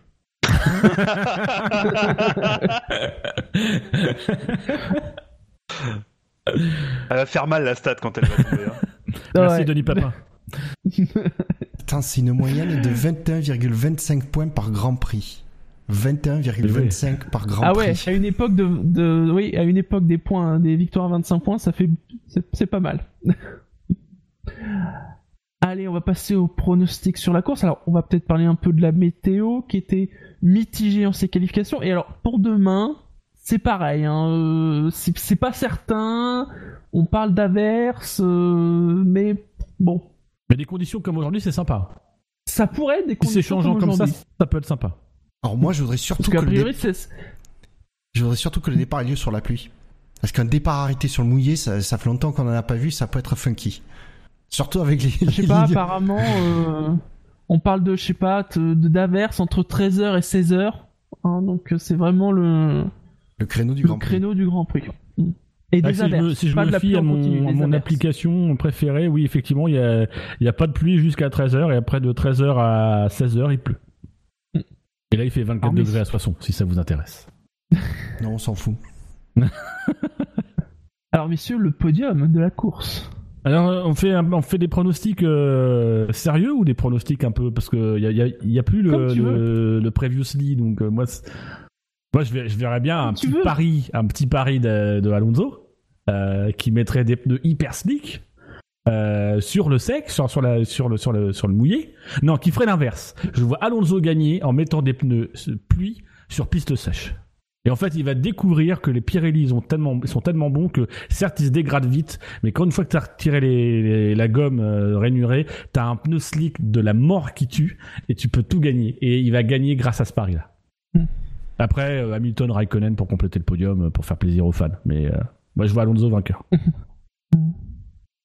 Elle va faire mal la stat quand elle va tomber. Hein. Merci Denis Papin. Putain, c'est une moyenne de 21,25 points par Grand Prix. 21,25 par Grand ah Prix. Ah ouais, à une époque de, oui, à une époque des points, des victoires à 25 points, ça fait, c'est pas mal. Allez, on va passer au pronostic sur la course. Alors, on va peut-être parler un peu de la météo qui était mitigée en ses qualifications. Et alors, pour demain, c'est pareil. Hein, euh, c'est pas certain. On parle d'averse, euh, mais bon. Mais des conditions comme aujourd'hui, c'est sympa. Ça pourrait être des conditions comme, comme ça, ça peut être sympa. Alors moi, je voudrais surtout que le je voudrais surtout que le départ ait lieu sur la pluie. Parce qu'un départ arrêté sur le mouillé, ça, ça fait longtemps qu'on en a pas vu, ça peut être funky. Surtout avec les. Je sais pas, apparemment, euh, on parle de, je sais pas, de d'averse entre 13h et 16h. Hein, donc euh, c'est vraiment le. Le créneau du Grand Prix. créneau du Grand Prix. Mm. Et ah, des averses, si je me, fie à mon, application préférée, oui, effectivement, il y a, y a pas de pluie jusqu'à 13h et après de 13h à 16h, il pleut. Et là, il fait 24 degrés à Soissons, si ça vous intéresse. non, on s'en fout. Alors, messieurs, le podium de la course. Alors, on fait, on fait des pronostics euh, sérieux ou des pronostics un peu? Parce que il y a, y a, plus le, le, le, previously, donc euh, moi, moi je, je verrais bien un petit pari, un petit pari de, de Alonso euh, qui mettrait des pneus hyper slick. Sur le sec, sur, sur, la, sur, le, sur, le, sur le mouillé. Non, qui ferait l'inverse. Je vois Alonso gagner en mettant des pneus pluie sur piste sèche. Et en fait, il va découvrir que les Pirelli sont tellement, sont tellement bons que certes, ils se dégradent vite, mais quand une fois que tu as retiré les, la gomme euh, rainurée, tu as un pneu slick de la mort qui tue et tu peux tout gagner. Et il va gagner grâce à ce pari-là. Hmm. Après, euh, Hamilton, Raikkonen pour compléter le podium, euh, pour faire plaisir aux fans. Mais euh, moi, je vois Alonso vainqueur.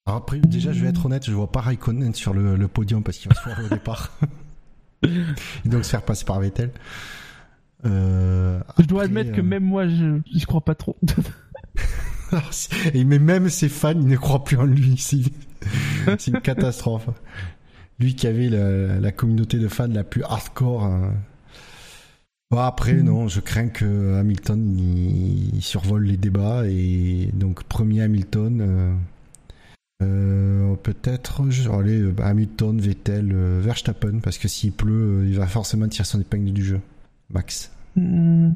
Alors après, déjà, je vais être honnête, je vois pas Raikkonen sur le, le podium parce qu'il va se faire au départ. et donc se faire passer par Vettel. Euh, je dois admettre que euh, même moi, je, je crois pas trop. Et mais même ses fans, ils ne croient plus en lui. C'est une catastrophe. Lui qui avait la, la, communauté de fans la plus hardcore. Hein. Bon, après, mm. non, je crains que Hamilton il, survole les débats et donc premier Hamilton. Euh, euh, peut-être, allez, Hamilton, Vettel, Verstappen, parce que s'il pleut, il va forcément tirer son épingle du jeu. Max hmm.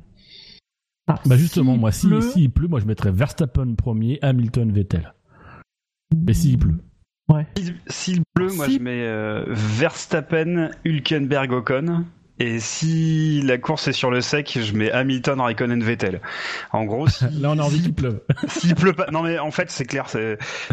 ah, Bah justement, moi, s'il si, pleut, moi je mettrais Verstappen premier, Hamilton, Vettel. Mais s'il pleut. Ouais. S'il pleut, moi je mets euh, Verstappen, Hülkenberg, Ocon. Et si la course est sur le sec, je mets Hamilton, Raikkonen, Vettel. En gros, là on a envie qu'il pleuve. s'il pleut pas, non mais en fait c'est clair,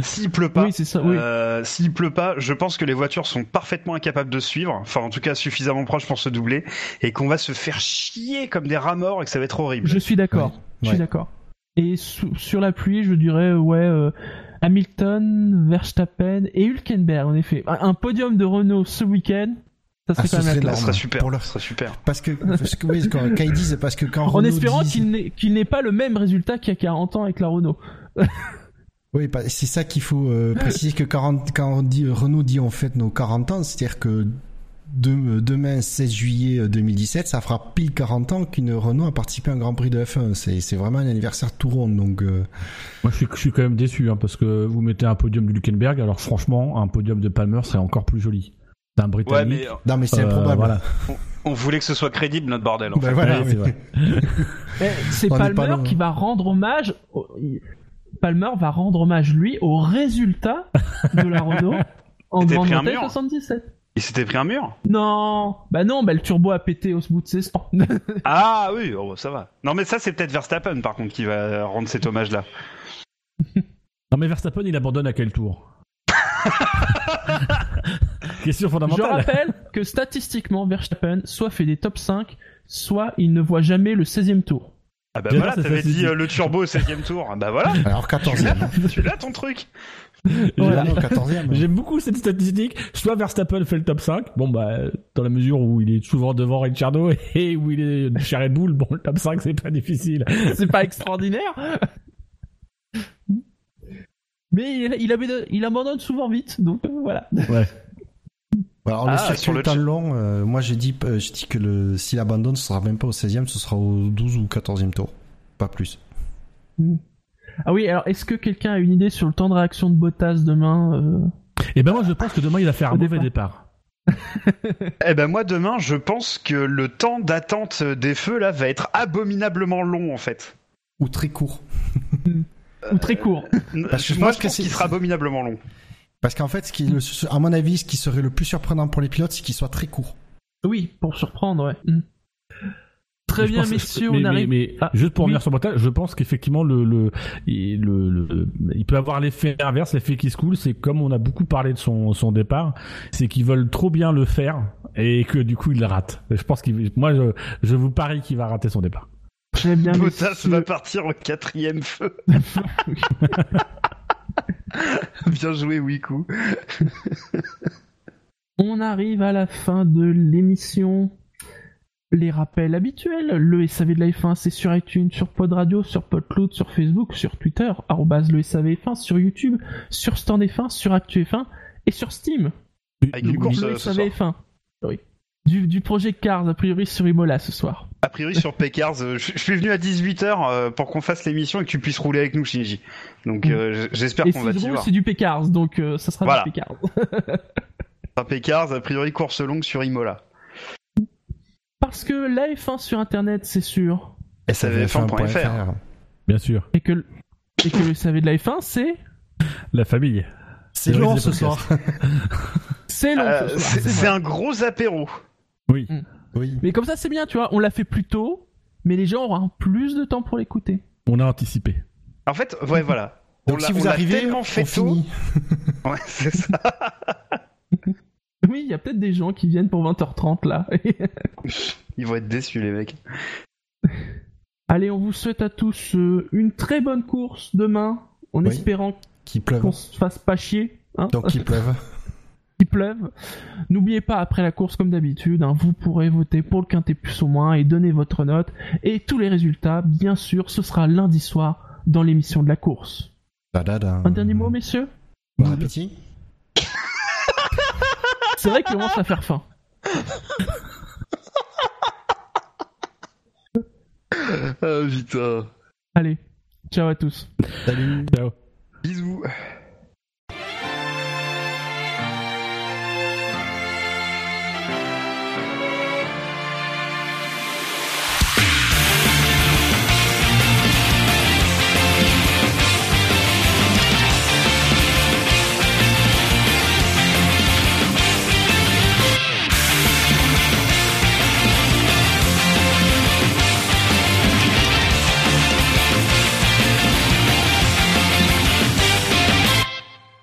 s'il pleut pas, oui, ça, oui. euh, s'il pleut pas, je pense que les voitures sont parfaitement incapables de suivre, enfin en tout cas suffisamment proches pour se doubler, et qu'on va se faire chier comme des rats morts et que ça va être horrible. Je suis d'accord. Je suis d'accord. Et sur la pluie, je dirais ouais. Euh, Hamilton, Verstappen et Hülkenberg en effet. Un podium de Renault ce week-end, ça serait, ah, quand même serait super. Pour leur... serait super. Parce que, parce que oui, quand, ils disent, parce que quand En espérant qu'il n'ait, pas le même résultat qu'il y a 40 ans avec la Renault. oui, c'est ça qu'il faut euh, préciser que 40, quand on dit, Renault dit on fête nos 40 ans, c'est-à-dire que de, demain 16 juillet 2017, euh, ça fera pile 40 ans qu'une Renault a participé à un Grand Prix de F1. C'est, c'est vraiment un anniversaire tout rond. Donc, euh... moi, je suis, je suis quand même déçu hein, parce que vous mettez un podium de Luckenberg. Alors, franchement, un podium de Palmer serait encore plus joli. C'est un Britannique. mais, non, mais c'est euh, improbable. On, voulait que ce soit crédible, notre bordel. En ben c'est Palmer qui va rendre hommage. Palmer va rendre hommage, lui, au résultat de la Renault en Grande 77. Il s'était pris un mur Non, bah non, bah le turbo a pété au bout de ses ah oui, oh, ça va. Non mais ça c'est peut-être Verstappen par contre qui va rendre cet hommage là. non mais Verstappen il abandonne à quel tour? Question fondamentale. Je rappelle que statistiquement, Verstappen soit fait des top 5, soit il ne voit jamais le 16e tour. Ah bah voilà, t'avais dit euh, le turbo au 16e tour. Ah bah voilà. Alors 14e. Tu l'as ton truc. J'aime beaucoup cette statistique. Soit Verstappen fait le top 5, bon bah dans la mesure où il est souvent devant Ricciardo et où il est chez Red Bull, bon le top 5 c'est pas difficile. c'est pas extraordinaire. Mais il, il, il abandonne souvent vite, donc euh, voilà. Ouais. Alors le ah, sur le temps long, euh, moi j'ai dit, euh, je dis que le, s'il abandonne, ce sera même pas au 16e, ce sera au 12 ou 14e tour. Pas plus. Hmm. Ah oui, alors est-ce que quelqu'un a une idée sur le temps de réaction de Bottas demain Eh ben moi je pense que demain il va faire un mauvais départ. eh ben moi demain je pense que le temps d'attente des feux là va être abominablement long en fait. Ou très court. Ou très court. Parce que je pense qu'il sera abominablement long. Parce qu'en fait, ce qui, à mon avis, ce qui serait le plus surprenant pour les pilotes, c'est qu'il soit très court. Oui, pour surprendre, ouais. Mm. Très bien, messieurs, on arrive. Mais, ah, juste pour revenir sur Bottas, je pense qu'effectivement, le, le, le, il peut avoir l'effet inverse, l'effet qui se coule. C'est comme on a beaucoup parlé de son, son départ, c'est qu'ils veulent trop bien le faire et que du coup, il le rate. Je pense qu'il, moi, je, je vous parie qu'il va rater son départ. Très bien. Bottas va partir au quatrième feu. bien joué, Wiku. On arrive à la fin de l'émission. Les rappels habituels, le SAV de la F1, c'est sur iTunes, sur Pod Radio, sur Podcloud, sur Facebook, sur Twitter, arrobase le SAV F1, sur YouTube, sur Stand F1, sur Actu F1 et sur Steam. Avec une course le SAV F1. Oui. Du, du projet Cars, a priori sur Imola ce soir. A priori sur Pécars, euh, je suis venu à 18h euh, pour qu'on fasse l'émission et que tu puisses rouler avec nous, Shinji. Donc euh, j'espère qu'on va t'y voir. c'est du Pécars, donc ça sera voilà. du Pécars. Pécars, a priori course longue sur Imola. Parce que la F1 sur internet, c'est sûr. SAVF1.fr. Bien sûr. Et que, et que le SAV de la F1, c'est La famille. C'est long ce soir. c'est long. Euh, c'est un gros apéro. Oui. Mm. Oui. Mais comme ça, c'est bien, tu vois. On l'a fait plus tôt, mais les gens auront plus de temps pour l'écouter. On a anticipé. En fait, ouais, voilà. Donc on si l'a- vous on arrivez, tellement on fait tôt. finit. Ouais, c'est ça. Oui, il y a peut-être des gens qui viennent pour 20h30 là. Ils vont être déçus, les mecs. Allez, on vous souhaite à tous euh, une très bonne course demain, en Oui. espérant Qui pleuve. qu'on se fasse pas chier. Hein Donc il pleuve. Qu'il pleuve. N'oubliez pas, après la course, comme d'habitude, hein, vous pourrez voter pour le quintet plus ou moins et donner votre note. Et tous les résultats, bien sûr, ce sera lundi soir dans l'émission de la course. Un dernier mot, messieurs Bon appétit. C'est vrai qu'il commence à faire faim. Ah putain. Allez, ciao à tous. Salut. Ciao. Bisous.